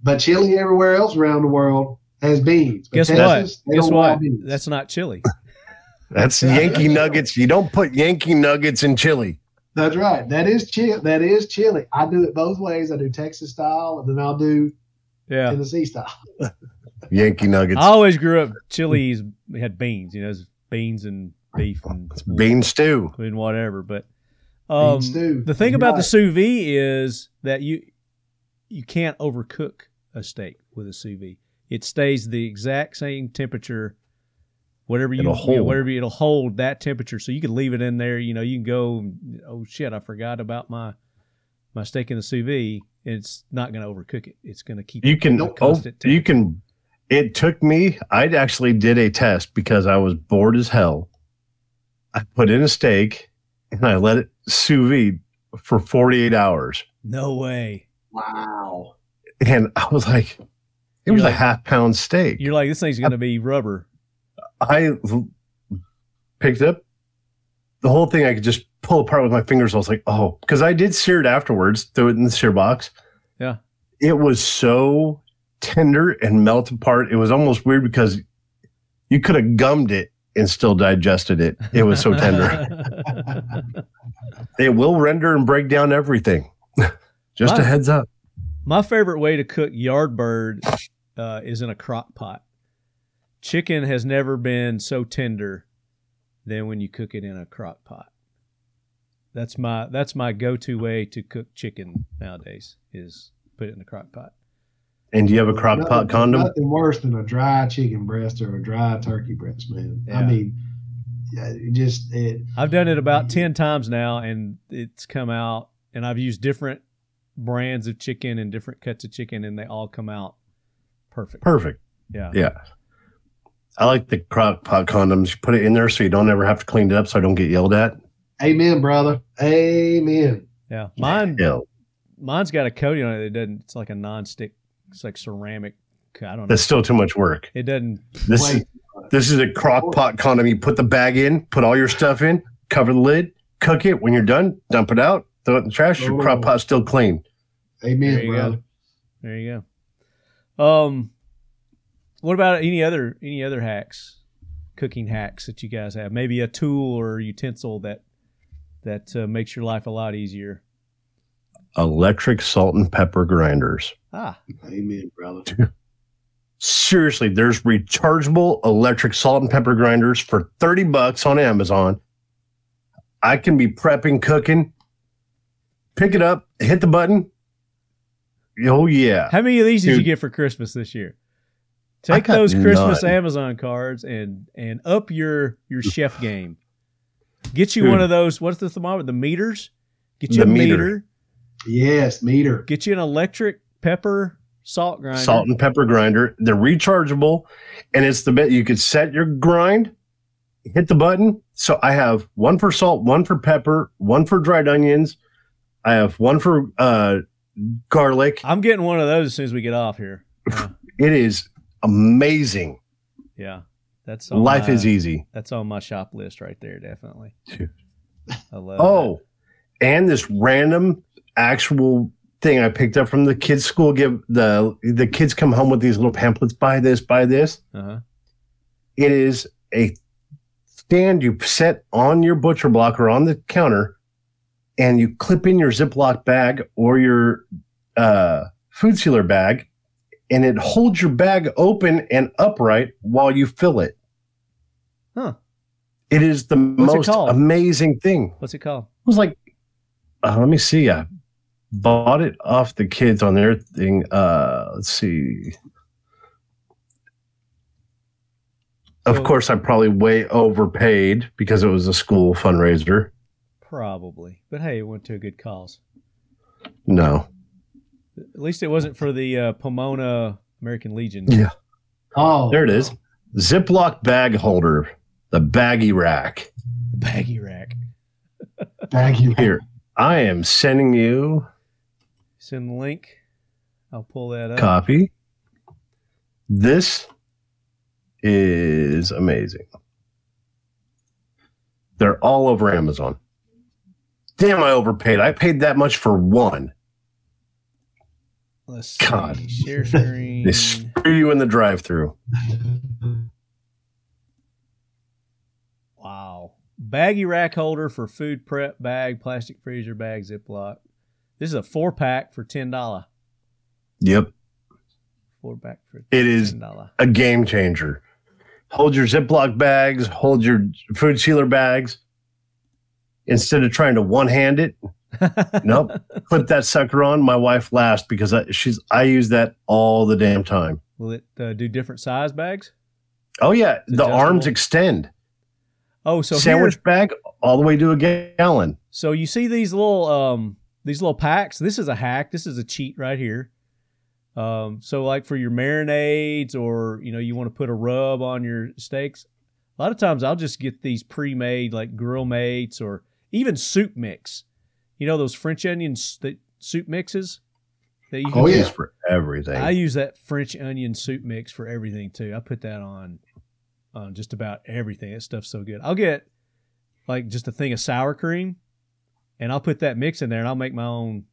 But chili everywhere else around the world has beans. But guess Texas, what? Guess what? That's not chili. That's Yankee nuggets. You don't put Yankee nuggets in chili. That's right. That is chili. That is chili. I do it both ways. I do Texas style, and then I'll do Yeah. Tennessee style. Yankee nuggets. I always grew up chilies had beans, you know, beans and beef and, Bean stew. and whatever. But um, stew. the thing You're about the right. sous vide is that you you can't overcook a steak with a sous vide. It stays the exact same temperature, whatever you, It'll you know, hold. whatever it'll hold that temperature. So you can leave it in there. You know, you can go. Oh shit! I forgot about my my steak in the sous vide. It's not going to overcook it. It's going to keep You it can at a oh, constant you can it took me I actually did a test because I was bored as hell. I put in a steak and I let it sous vide for 48 hours. No way. Wow. And I was like, it You're was like- a half pound steak. You're like this thing's going to be rubber. I picked up the whole thing. I could just pull apart with my fingers. I was like, oh, because I did sear it afterwards, throw it in the sear box. Yeah. It was so tender and melt apart. It was almost weird because you could have gummed it and still digested it. It was so tender. it will render and break down everything. just Wow. a heads up. My favorite way to cook yard bird uh, is in a crock pot. Chicken has never been so tender than when you cook it in a crock pot. That's my that's my go to way to cook chicken nowadays is put it in a crock pot. And do you have a crock Nothing- pot condom? Nothing worse than a dry chicken breast or a dry turkey breast, man. I mean, yeah, it just it. I've done it about 10 times now and it's come out and I've used different brands of chicken and different cuts of chicken and they all come out perfect. Perfect. Yeah. Yeah. I like the crock pot condoms. You put it in there so you don't ever have to clean it up so I don't get yelled at. Amen, brother. Amen. Yeah. Mine Yeah. mine's got a coating on it that doesn't it's like a non-stick it's like ceramic I don't know. That's still too much work. It doesn't This Wait. is this is a crock pot condom. You put the bag in, put all your stuff in, cover the lid, cook it. When you're done, dump it out, throw it in the trash. Your crock Oh. pot's still clean. Amen, There you go. brother. There you go. Um, what about any other any other hacks, cooking hacks that you guys have? Maybe a tool or utensil that that uh, makes your life a lot easier. Electric salt and pepper grinders. Ah, Amen, brother. Seriously, there's rechargeable electric salt and pepper grinders for 30 bucks on Amazon. I can be prepping, cooking, pick it up, hit the button. Oh, yeah. how many of these did you get for Christmas this year? Take those Christmas none. Amazon cards and and up your your chef game. Get you Dude. one of those. What's the thermometer? The Meaters. Get you The a Meater. Meater. Yes, Meater. Get you an electric pepper salt grinder. Salt and pepper grinder. They're rechargeable, and it's the bit you could set your grind, hit the button. So I have one for salt, one for pepper, one for dried onions. I have one for uh, garlic. I'm getting one of those as soon as we get off here. Yeah. It is amazing. Yeah, that's on Life my- is easy. That's on my shop list right there, definitely. Dude. I love. Oh, and this random actual thing I picked up from the kids' school. Give the the kids come home with these little pamphlets. Buy this, buy this. Uh-huh. It is a stand you set on your butcher block or on the counter, and you clip in your Ziploc bag or your uh, food sealer bag, and it holds your bag open and upright while you fill it. Huh. It is the What's most amazing thing. What's it called? It was like, uh, let me see. I bought it off the kids on their thing. Uh, let's see. Of So- course, I probably way overpaid because it was a school fundraiser. Probably, but hey, it went to a good cause. No, At least it wasn't for the uh, Pomona American Legion. Yeah. Oh, there it is. Ziploc bag holder, the baggy rack. The baggy rack. Baggy. rack. Here, I am sending you Send the link. I'll pull that up. copy. This is amazing. They're all over Amazon. Damn, I overpaid. I paid that much for one. Let's see. God. Share screen. They screw you in the drive-through. Wow. Baggy rack holder for food prep bag, plastic freezer bag, Ziploc. This is a four pack for ten dollar. Yep, Four pack for It is- a game changer. Hold your Ziploc bags. Hold your food sealer bags. Instead of trying to one-hand it, nope. Clip that sucker on. My wife laughs because I, she's. I use that all the damn time. Will it uh, do different size bags? Oh yeah, the adjustable? arms extend. Oh, so Sandwich here, bag all the way to a gallon. so you see these little um these little packs. This is a hack. This is a cheat right here. Um, so like for your marinades or you know you want to put a rub on your steaks. A lot of times I'll just get these pre-made like grill mates or even soup mix. You know those French onions that soup mixes that you can Oh, yeah. For everything. I use that French onion soup mix for everything too. I put that on on just about everything. That stuff's so good. I'll get like just a thing of sour cream and I'll put that mix in there and I'll make my own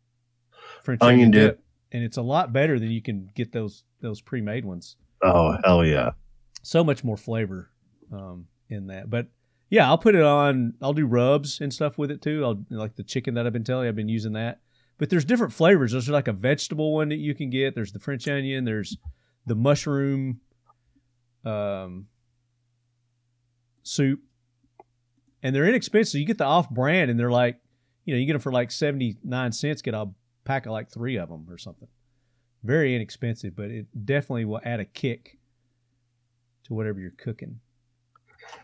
French Onion dip. dip. And it's a lot better than you can get those those pre-made ones. oh hell yeah! So much more flavor um, in that. But yeah, I'll put it on. I'll do rubs and stuff with it too. I'll like the chicken that I've been telling you. I've been using that. But there's different flavors. There's like a vegetable one that you can get. There's the French onion. There's the mushroom um, soup, and they're inexpensive. You get the off brand, and they're like, you know, you get them for like seventy nine cents. Get a pack of like three of them or something. Very inexpensive, but it definitely will add a kick to whatever you're cooking.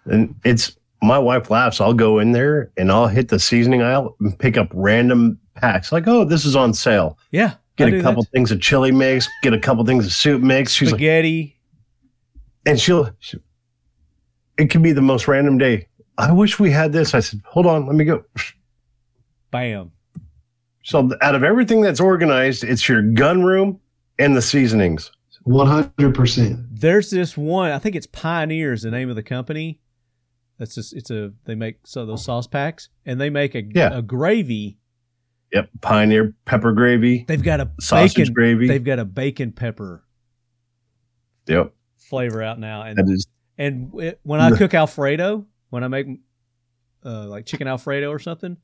And it's my wife laughs. I'll go in there and I'll hit the seasoning aisle and pick up random packs. Like, oh, this is on sale. Yeah. Get I a couple things of chili mix. Get a couple things of soup mix. She's like, spaghetti. and she'll. she- it can be the most random day. I wish we had this. I said, hold on, let me go. Bam. So out of everything that's organized, it's your gun room and the seasonings. One hundred percent. There's this one. I think it's Pioneer is the name of the company. That's just it's a they make so those sauce packs and they make a Yeah. a gravy. Yep, Pioneer pepper gravy, They've got a sausage bacon gravy. They've got a bacon pepper Yep, flavor out now, and that is and it, when I cook Alfredo, when I make uh, like chicken Alfredo or something,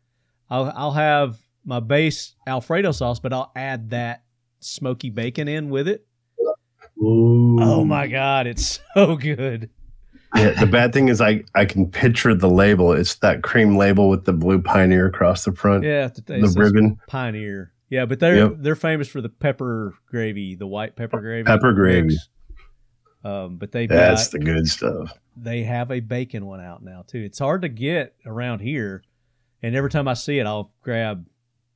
I'll I'll have my base Alfredo sauce, but I'll add that smoky bacon in with it. Oh my god, it's so good. Yeah, the bad thing is I I can picture the label. It's that cream label with the blue pioneer across the front. Yeah, the, the ribbon. Pioneer. Yeah, but they're Yep. they're famous for the pepper gravy, the white pepper gravy. Pepper gravy. Um, but they've That's got the good stuff. they have a bacon one out now too. It's hard to get around here, and every time I see it, I'll grab,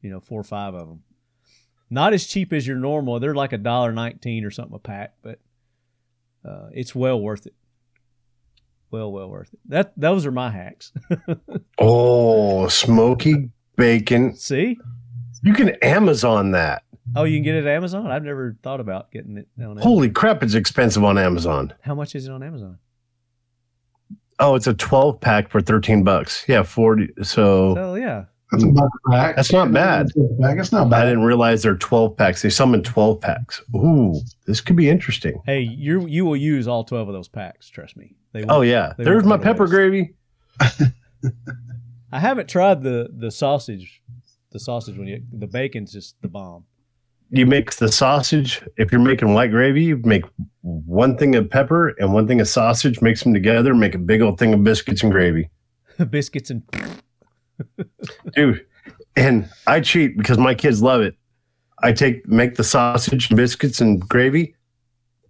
you know, four or five of them. Not as cheap as your normal. They're like a dollar nineteen or something a pack, but uh, it's well worth it. Well, well worth it. That those are my hacks. Oh, smoky bacon. see? You can Amazon that. Oh, you can get it at Amazon. I've never thought about getting it on. Amazon. Holy crap, it's expensive on Amazon. How much is it on Amazon? Oh, it's a 12 pack for 13 bucks. Yeah, 40. So So yeah, That's a buck a pack. That's not bad. That's a pack. That's not I didn't realize they're 12 packs. They sell them in 12 packs. Ooh, this could be interesting. hey, you you will use all twelve of those packs. Trust me. They Oh, won't- yeah. they There's my pepper waste. gravy. I haven't tried the the sausage. The sausage one yet. The bacon's just the bomb. You make the sausage. If you're making white gravy, you make one thing of pepper and one thing of sausage, mix them together, make a big old thing of biscuits and gravy. Biscuits and Dude, and I cheat because my kids love it. I take make the sausage, biscuits, and gravy,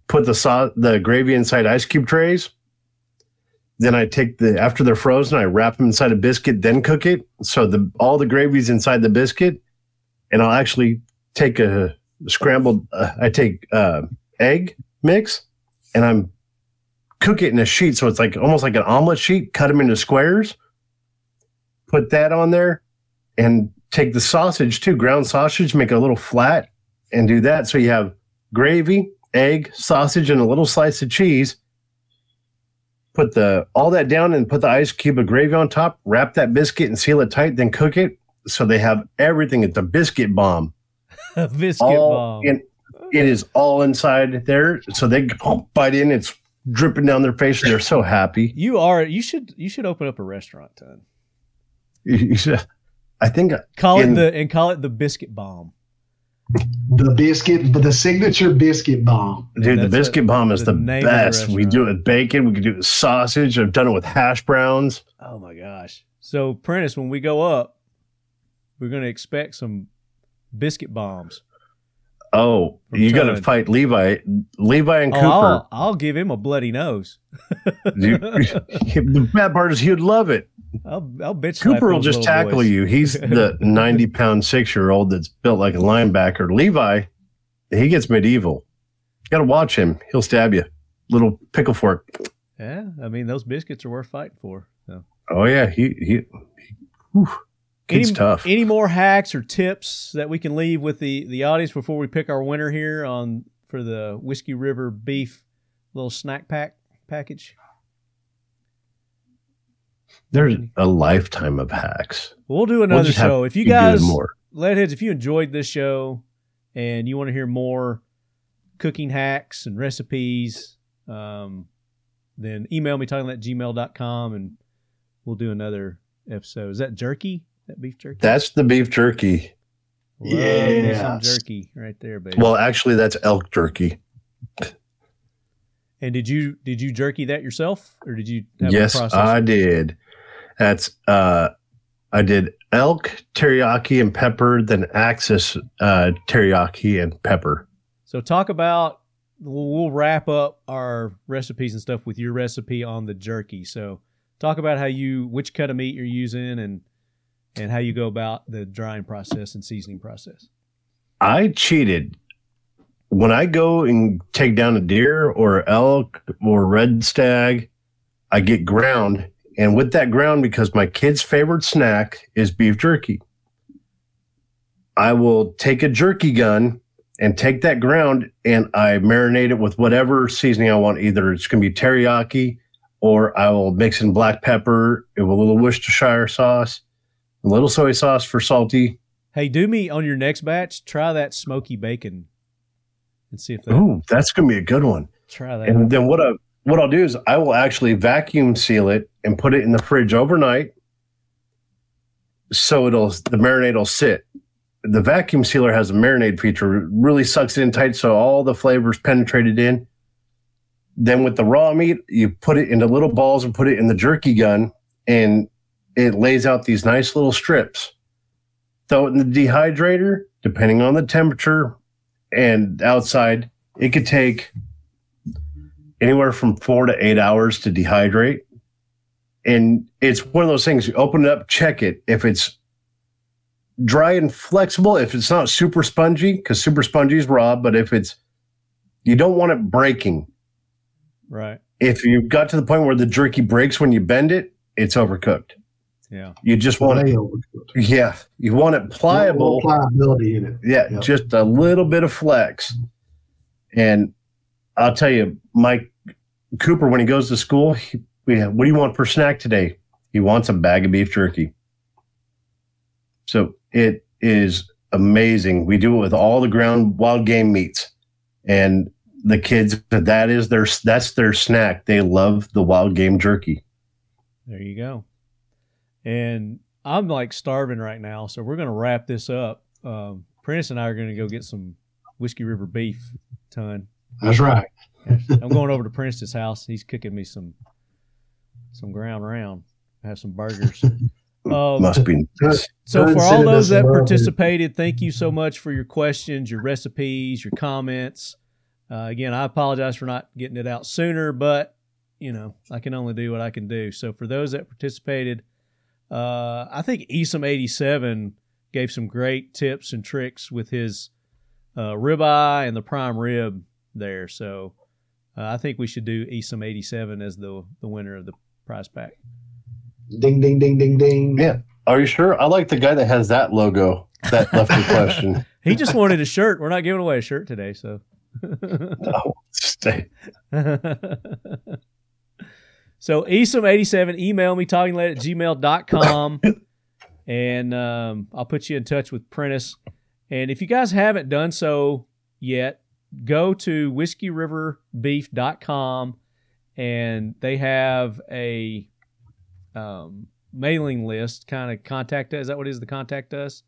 put the sau- the gravy inside ice cube trays. Then I take the after they're frozen, I wrap them inside a biscuit, then cook it. So the all the gravy's inside the biscuit, and I'll actually take a scrambled. Uh, I take uh, egg mix, and I'm cook it in a sheet, so it's like almost like an omelet sheet. Cut them into squares. Put that on there, and take the sausage too, ground sausage, make it a little flat, and do that. So you have gravy, egg, sausage, and a little slice of cheese. Put the all that down and put the ice cube of gravy on top. Wrap that biscuit and seal it tight. Then cook it. So they have everything. It's a biscuit bomb. biscuit all bomb. in, it is all inside there. So they bite in. It's dripping down their face, and they're so happy. you are. You should. You should open up a restaurant, Ton. I think uh, Call in- it the and call it the biscuit bomb. The biscuit, but the signature biscuit bomb. Dude, the biscuit a- bomb is the the, name of the best. we do it with bacon. We can do it with sausage. I've done it with hash browns. Oh my gosh! So, Prentiss, when we go up, we're going to expect some biscuit bombs. Oh, you got to fight Levi, Levi and Oh, Cooper. I'll, I'll give him a bloody nose. Dude, the bad part is he'd love it. I'll, I'll bitch. Cooper will just tackle boys. you. He's the ninety pound six year old that's built like a linebacker. Levi, he gets medieval. You got to watch him. He'll stab you. Little pickle fork. Yeah, I mean those biscuits are worth fighting for. So. Oh yeah, he he. he any, tough. Any more hacks or tips that we can leave with the the audience before we pick our winner here on for the Whiskey River beef little snack pack package? There's a lifetime of hacks. We'll do another have show. If you to keep doing guys, more. Leadheads, if you enjoyed this show and you want to hear more cooking hacks and recipes, um, then email me talking at gmail.com and we'll do another episode. Is that jerky? That beef jerky? That's the beef jerky. Love me some jerky right there, baby. Well, actually, that's elk jerky. and did you did you jerky that yourself or did you have yes. I did. That's uh, I did elk teriyaki and pepper, then Axis uh, teriyaki and pepper. So talk about. We'll we'll wrap up our recipes and stuff with your recipe on the jerky. So talk about how you which cut of meat you're using and and how you go about the drying process and seasoning process. I cheated. When I go and take down a deer or elk or red stag, I get ground. And with that ground, because my kid's favorite snack is beef jerky, I will take a jerky gun and take that ground and I marinate it with whatever seasoning I want. Either it's going to be teriyaki or I will mix in black pepper with a little Worcestershire sauce, a little soy sauce for salty. Hey, do me on your next batch. Try that smoky bacon and see if that. Ooh, that's going to be a good one. Try that. And then what I what I'll do is I will actually vacuum seal it and put it in the fridge overnight, so it'll the marinade will sit. The vacuum sealer has a marinade feature, it really sucks it in tight, so all the flavors penetrated in. Then with the raw meat, you put it into little balls and put it in the jerky gun, and it lays out these nice little strips. Throw it in the dehydrator, depending on the temperature and outside. It could take anywhere from four to eight hours to dehydrate. And it's one of those things you open it up, check it. If it's dry and flexible, if it's not super spongy, because super spongy is raw, but if it's, you don't want it breaking. right. If you got to the point where the jerky breaks when you bend it, it's overcooked. Yeah. You just want it, yeah, you want it pliable. Pliability in it. Yeah, Yep. just a little bit of flex. And I'll tell you, Mike Cooper, when he goes to school, he, we have, what do you want for snack today? He wants a bag of beef jerky. So it is amazing. We do it with all the ground wild game meats, and the kids that is their that's their snack. They love the wild game jerky. There you go. And I'm like starving right now, so we're gonna wrap this up. Um, Prentiss and I are gonna go get some Whiskey River beef Ton. That's right. I'm going over to Prince's house. He's cooking me some some ground round. Have some burgers. Um, Must be nice. so for all those that participated, thank you so much for your questions, your recipes, your comments. Uh, again, I apologize for not getting it out sooner, but you know I can only do what I can do. So for those that participated, uh, I think Esom87 gave some great tips and tricks with his uh, ribeye and the prime rib there. So uh, I think we should do Esom87 as the the winner of the prize pack. Ding, ding, ding, ding, ding. Yeah. Are you sure? I like the guy that has that logo that left the question. He just wanted a shirt. We're not giving away a shirt today, so. Oh, stay. so Esom87, email me talkinglead at gmail.com and um, I'll put you in touch with Prentiss. And if you guys haven't done so yet, go to whiskeyriverbeef.com and they have a um, mailing list, kind of contact us. Is that what it is? The contact us?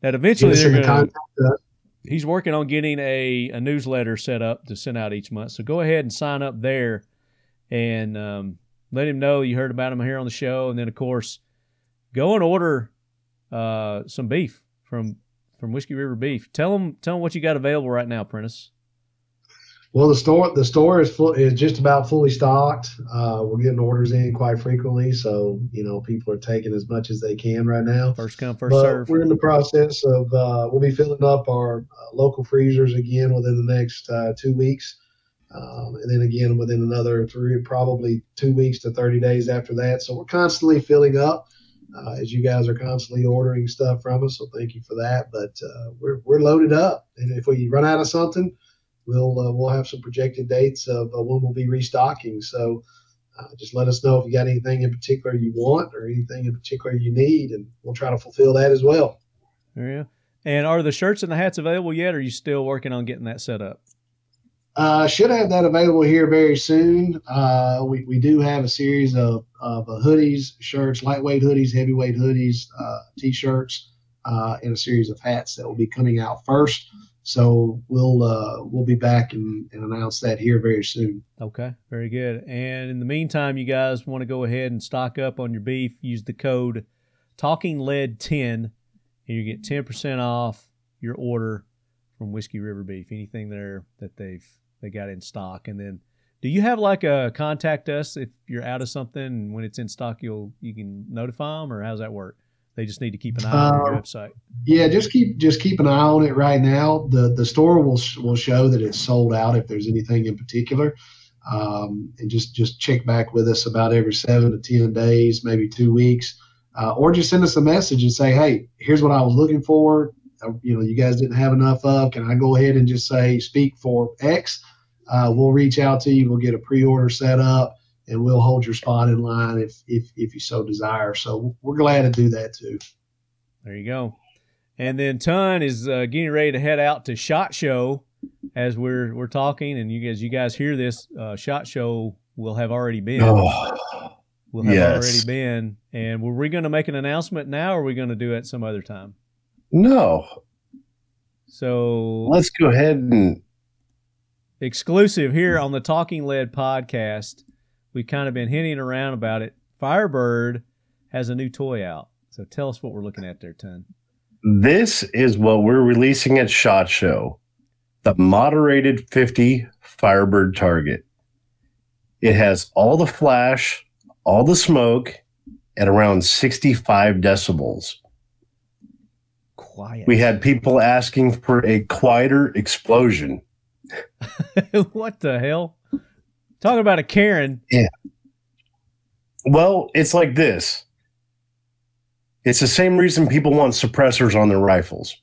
That eventually they're going to contact us. he's working on getting a, a newsletter set up to send out each month. So go ahead and sign up there and um, let him know you heard about him here on the show. And then, of course, go and order uh, some beef from from Whiskey River Beef. Tell them tell them what you got available right now, Prentiss. Well, the store the store is full is just about fully stocked. Uh, we're getting orders in quite frequently, so you know people are taking as much as they can right now. First come, first But serve. we're in the process of uh, we'll be filling up our uh, local freezers again within the next uh, two weeks, um, and then again within another three probably two weeks to thirty days after that. So we're constantly filling up. Uh, as you guys are constantly ordering stuff from us, so thank you for that. But uh, we're we're loaded up, and if we run out of something, we'll uh, we'll have some projected dates of uh, when we'll be restocking. So uh, just let us know if you got anything in particular you want or anything in particular you need, and we'll try to fulfill that as well. Yeah. And are the shirts and the hats available yet? Or are you still working on getting that set up? Uh, should have that available here very soon. Uh, we, we do have a series of, of uh, hoodies, shirts, lightweight hoodies, heavyweight hoodies, uh, t-shirts, uh, and a series of hats that will be coming out first. So we'll uh, we'll be back and, and announce that here very soon. Okay, very good. And in the meantime, you guys want to go ahead and stock up on your beef, use the code Talking Lead 10 and you get 10% off your order from Whiskey River Beef? Anything there that they've they got in stock? And then, do you have like a contact us if you're out of something and when it's in stock, you'll you can notify them, or how's that work? They just need to keep an eye on your Uh, website. Yeah, just keep just keep an eye on it right now. the The store will will show that it's sold out if there's anything in particular, um, and just just check back with us about every seven to ten days, maybe two weeks, uh, or just send us a message and say, "Hey, here's what I was looking for. Uh, you know, you guys didn't have enough of. Can I go ahead and just say speak for X? Uh, we'll reach out to you. We'll get a pre order set up." And we'll hold your spot in line if, if if you so desire. So we're glad to do that too. There you go. And then Ton is uh, getting ready to head out to Shot Show as we're we're talking, and you guys you guys hear this uh, Shot Show will have already been. Oh, will have yes. already been. And were we going to make an announcement now, or are we going to do it some other time? no. So Let's go ahead and exclusive here on the Talking Lead podcast. We've kind of been hinting around about it. Firebird has a new toy out. So tell us what we're looking at there, Ton. This is what we're releasing at SHOT Show the moderated 50 Firebird target. It has all the flash, all the smoke at around 65 decibels. Quiet. We had people asking for a quieter explosion. what the hell? Talking about a Karen. Yeah. Well, it's like this. It's the same reason people want suppressors on their rifles.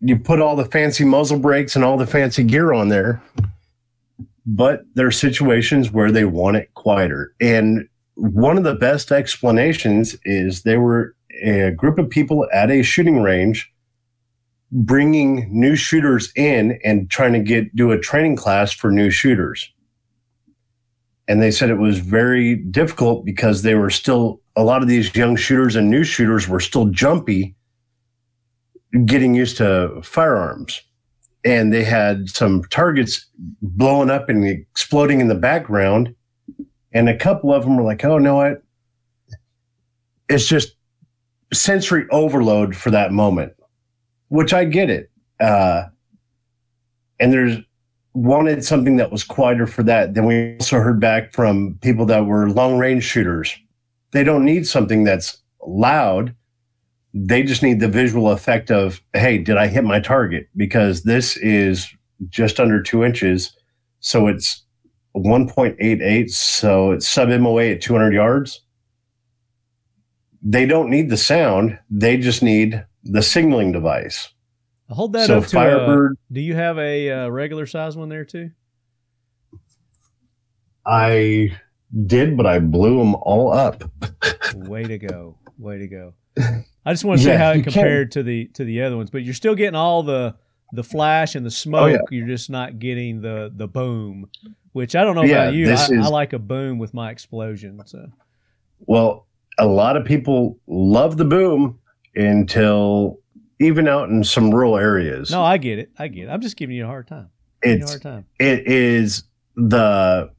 You put all the fancy muzzle brakes and all the fancy gear on there, but there are situations where they want it quieter. And one of the best explanations is there were a group of people at a shooting range bringing new shooters in and trying to get do a training class for new shooters. And they said it was very difficult because they were still a lot of these young shooters and new shooters were still jumpy getting used to firearms. And they had some targets blowing up and exploding in the background. And a couple of them were like oh no what? It's just sensory overload for that moment which i get it uh, and there's wanted something that was quieter for that. Then we also heard back from people that were long range shooters. They don't need something that's loud. They just need the visual effect of, hey, did I hit my target? Because this is just under two inches. So it's 1.88. So it's sub MOA at 200 yards. They don't need the sound. They just need the signaling device. Hold that so up to Firebird, a, Do you have a uh, regular size one there too? I did, but I blew them all up. Way to go! Way to go! I just want to see how it you can- compared to the to the other ones, but you're still getting all the the flash and the smoke. Oh, yeah. You're just not getting the the boom, which I don't know Yeah, about you. I, I like a boom with my explosion. So Well, a lot of people love the boom until even out in some rural areas. no, I get it. I get it. I'm just giving you a hard time. Giving you a it's hard time. it is the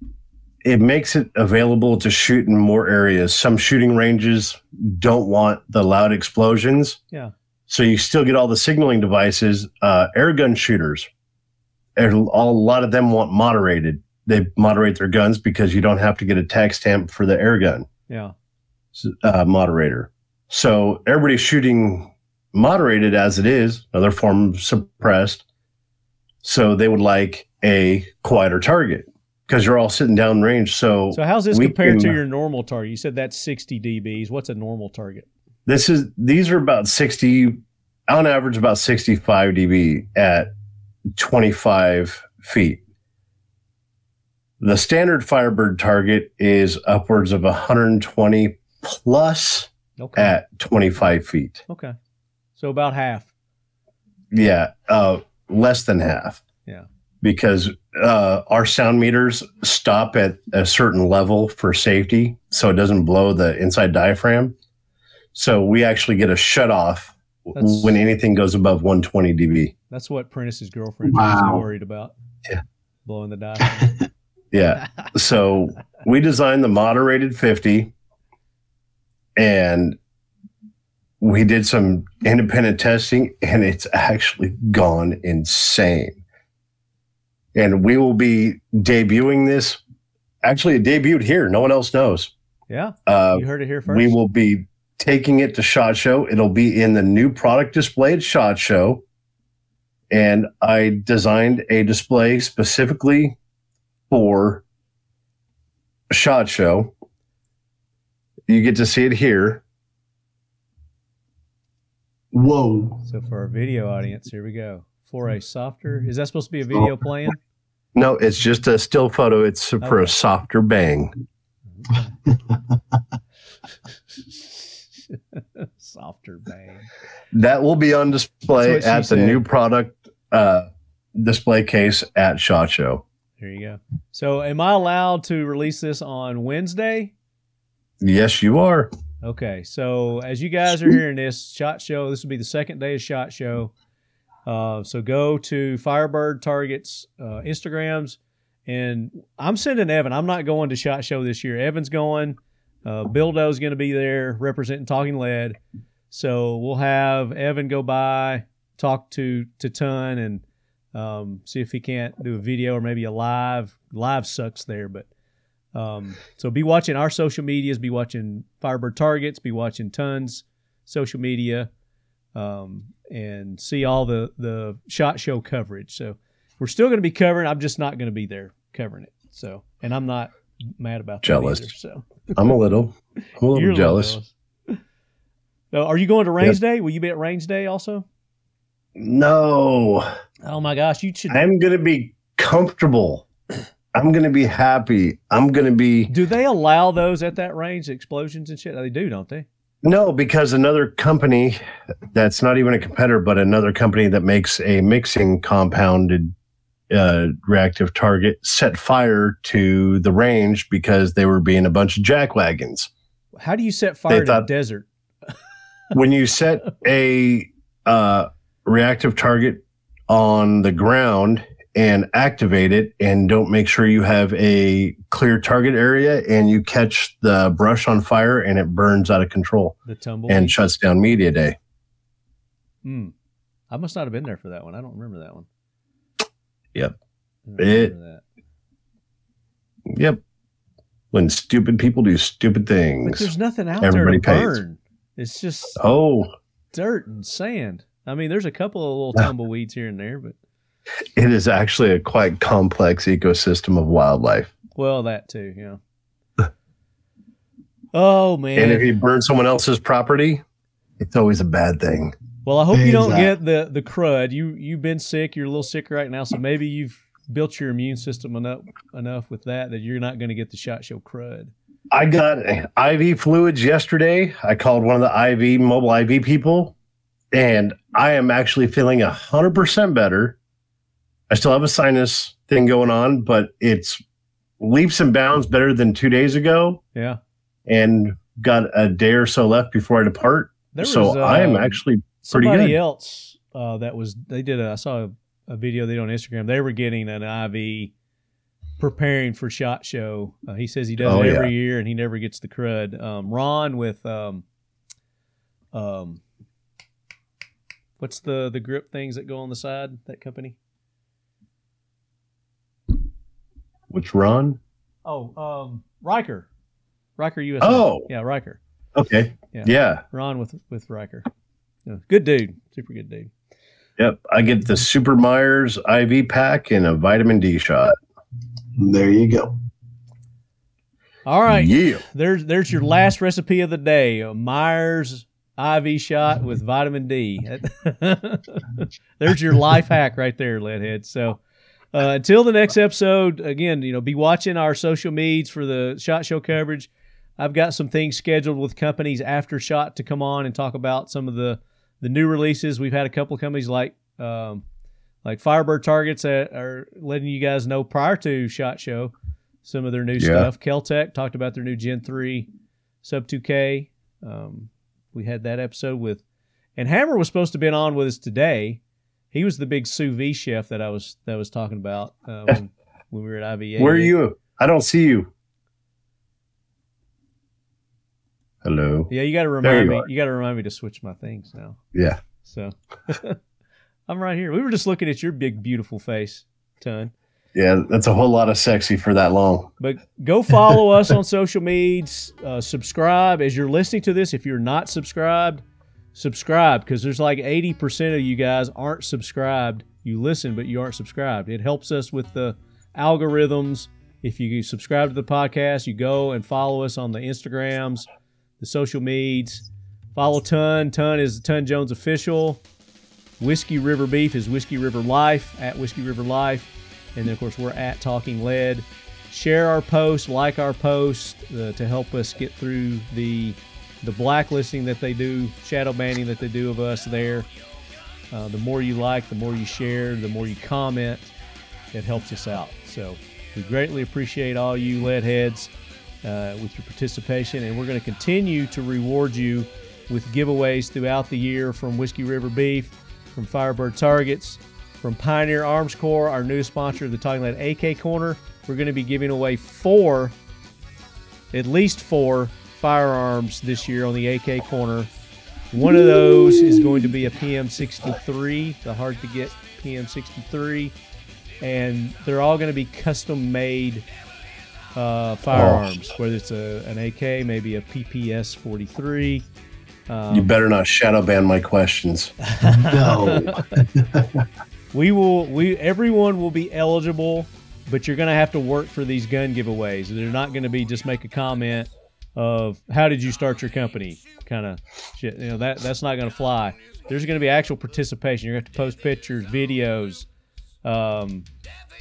it makes it available to shoot in more areas. Some shooting ranges don't want the loud explosions. Yeah. So you still get all the signaling devices. Uh, air gun shooters, a a lot of them want moderated. They moderate their guns because you don't have to get a tax stamp for the air gun Yeah. uh, moderator. So everybody's shooting moderated as it is, another form of suppressed. So they would like a quieter target because you're all sitting down range. So, So how's this compared to your normal target? You said that's 60 dBs. What's a normal target? this is these are about 60 on average about 65 dB at 25 feet. The standard Firebird target is upwards of 120 plus Okay. at 25 feet. okay. So about half. Yeah, uh, less than half. Yeah. Because uh, our sound meters stop at a certain level for safety, so it doesn't blow the inside diaphragm. So we actually get a shut off That's- when anything goes above 120 dB. That's what Prentiss's girlfriend was worried about. Yeah. Blowing the diaphragm. Yeah. so we designed the moderated 50 and we did some independent testing and it's actually gone insane. And we will be debuting this. Actually, it debuted here. No one else knows. Yeah. Uh, you heard it here first. we will be taking it to SHOT Show. It'll be in the new product display at SHOT Show. And I designed a display specifically for SHOT Show. You get to see it here. Whoa. So for our video audience, here we go. For a softer, is that supposed to be a video playing? No, it's just a still photo. It's for Okay. a softer bang. Softer bang. That will be on display That's what she at the said. new product uh, display case at SHOT Show. There you go. So am I allowed to release this on Wednesday? Yes, you are. Okay, so as you guys are hearing this shot show, this will be the second day of shot show. Uh, so go to Firebird Targets uh, Instagrams, and I'm sending Evan. I'm not going to shot show this year. Evan's going. Uh, Bildo's going to be there representing Talking Lead. So we'll have Evan go by, talk to to Ton, and um, see if he can't do a video or maybe a live. Live sucks there, but um, so be watching our social medias, be watching Firebird Targets, be watching Tons social media, um, and see all the the shot show coverage. So we're still going to be covering. I'm just not going to be there covering it. So, and I'm not mad about that Jealous. either, so I'm a little, I'm a little You're jealous. jealous. So are you going to Range Day? Will you be at Range Day also? No, Oh my gosh, you should. I'm going to be comfortable. I'm going to be happy. I'm going to be Do they allow those at that range, explosions and shit? They do, don't they? no because another company that's not even a competitor, but another company that makes a mixing compounded uh, reactive target set fire to the range because they were being a bunch of jackwagons. How do you set fire to a desert? when you set a uh, reactive target on the ground and activate it and don't make sure you have a clear target area and you catch the brush on fire and it burns out of control The tumble. and shuts down media day. Hmm. I must not have been there for that one. I don't remember that one. Yep. It- remember Yep. When stupid people do stupid that. But things. there's nothing out Everybody there to pays. burn. It's just Oh, dirt and sand. I mean, there's a couple of little tumbleweeds here and there, but it is actually a quite complex ecosystem of wildlife. well, that too, yeah. oh man. And if you burn someone else's property, it's always a bad thing. Well, I hope you don't get the the crud. You you've been sick. You're a little sick right now, so maybe you've built your immune system enough enough with that that you're not going to get the shot show crud. I got IV fluids yesterday. I called one of the IV mobile IV people, and I am actually feeling a hundred percent better. I still have a sinus thing going on, but it's leaps and bounds better than two days ago, Yeah. and got a day or so left before I depart. There so was, I am uh, actually pretty somebody good. Somebody else uh, that was they did a I saw a, a video they did on Instagram. They were getting an IV preparing for shot show. Uh, he says he does Oh, it yeah. every year and he never gets the crud. Um, Ron with um, um, what's the the grip things that go on the side? That company. Which Ron? Oh, um, Riker, Riker USA. Oh. yeah, Riker. Okay, Yeah. yeah, Ron with with Riker. Yeah, good dude, super good dude. yep. I get the Super Myers IV pack and a vitamin D shot. There you go. All right, Yeah. there's there's your last recipe of the day: a Myers IV shot with vitamin D. there's your life hack right there, Leadhead. So. Uh, until the next episode, again, you know, be watching our social medias for the shot show coverage. I've got some things scheduled with companies after shot to come on and talk about some of the the new releases. We've had a couple of companies like um, like Firebird Targets that are letting you guys know prior to shot show some of their new Yeah. stuff. Keltec talked about their new Gen three sub two K. Um, we had that episode with, and Hammer was supposed to have been on with us today. He was the big sous vide chef that I was that I was talking about uh, when, when we were at IVA. Where are you? I don't see you. Hello. Yeah, you got to remind you me. are. You got to remind me to switch my things now. Yeah. So I'm right here. We were just looking at your big, beautiful face, Ton. Yeah, that's a whole lot of sexy for that long. But go follow us on social medias. Uh, subscribe as you're listening to this. If you're not subscribed, subscribe because there's like 80% of you guys aren't subscribed. You listen, but you aren't subscribed. It helps us with the algorithms. If you subscribe to the podcast, you go and follow us on the Instagrams, the social medias. Follow Ton. Ton is Ton Jones Official. Whiskey River Beef is Whiskey River Life at Whiskey River Life. And then, of course, we're at Talking Lead. Share our post, like our post uh, to help us get through the the blacklisting that they do, shadow banning that they do of us there. Uh, the more you like, the more you share, the more you comment, it helps us out. So we greatly appreciate all you lead heads uh, with your participation, and we're going to continue to reward you with giveaways throughout the year from Whiskey River Beef, from Firebird Targets, from Pioneer Arms Corps, our new sponsor of the Talking Lead AK Corner. We're going to be giving away four, at least four firearms this year on the AK Corner. One of those is going to be a PM63, the hard to get PM63, and they're all going to be custom made uh, firearms, whether it's a, an AK, maybe a PPS 43. Um, you better not shadow ban my questions. No. we will we everyone will be eligible but you're going to have to work for these gun giveaways they're not going to be just make a comment of how did you start your company kind of shit. You know that that's not going to fly. There's going to be actual participation. You're going to have to post pictures videos. Um,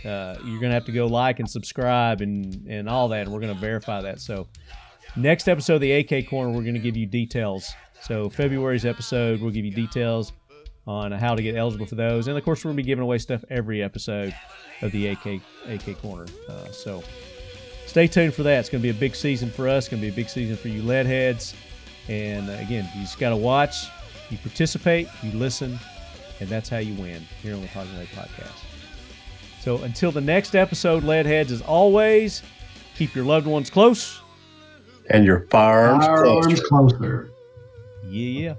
uh, you're going to have to go like and subscribe and and all that and we're going to verify that. So next episode of the ak corner we're going to give you details. So february's episode we'll give you details on how to get eligible for those. And of course, we're gonna be giving away stuff every episode of the AK AK Corner. Uh, so stay tuned for that. It's gonna be a big season for us. It's gonna be a big season for you lead heads. And uh, again, you just gotta watch, you participate, you listen, and that's how you win here on the Talking Lead Podcast. So until the next episode, lead heads, as always, keep your loved ones close. And your firearms, Firearms closer. closer. Yeah, yeah.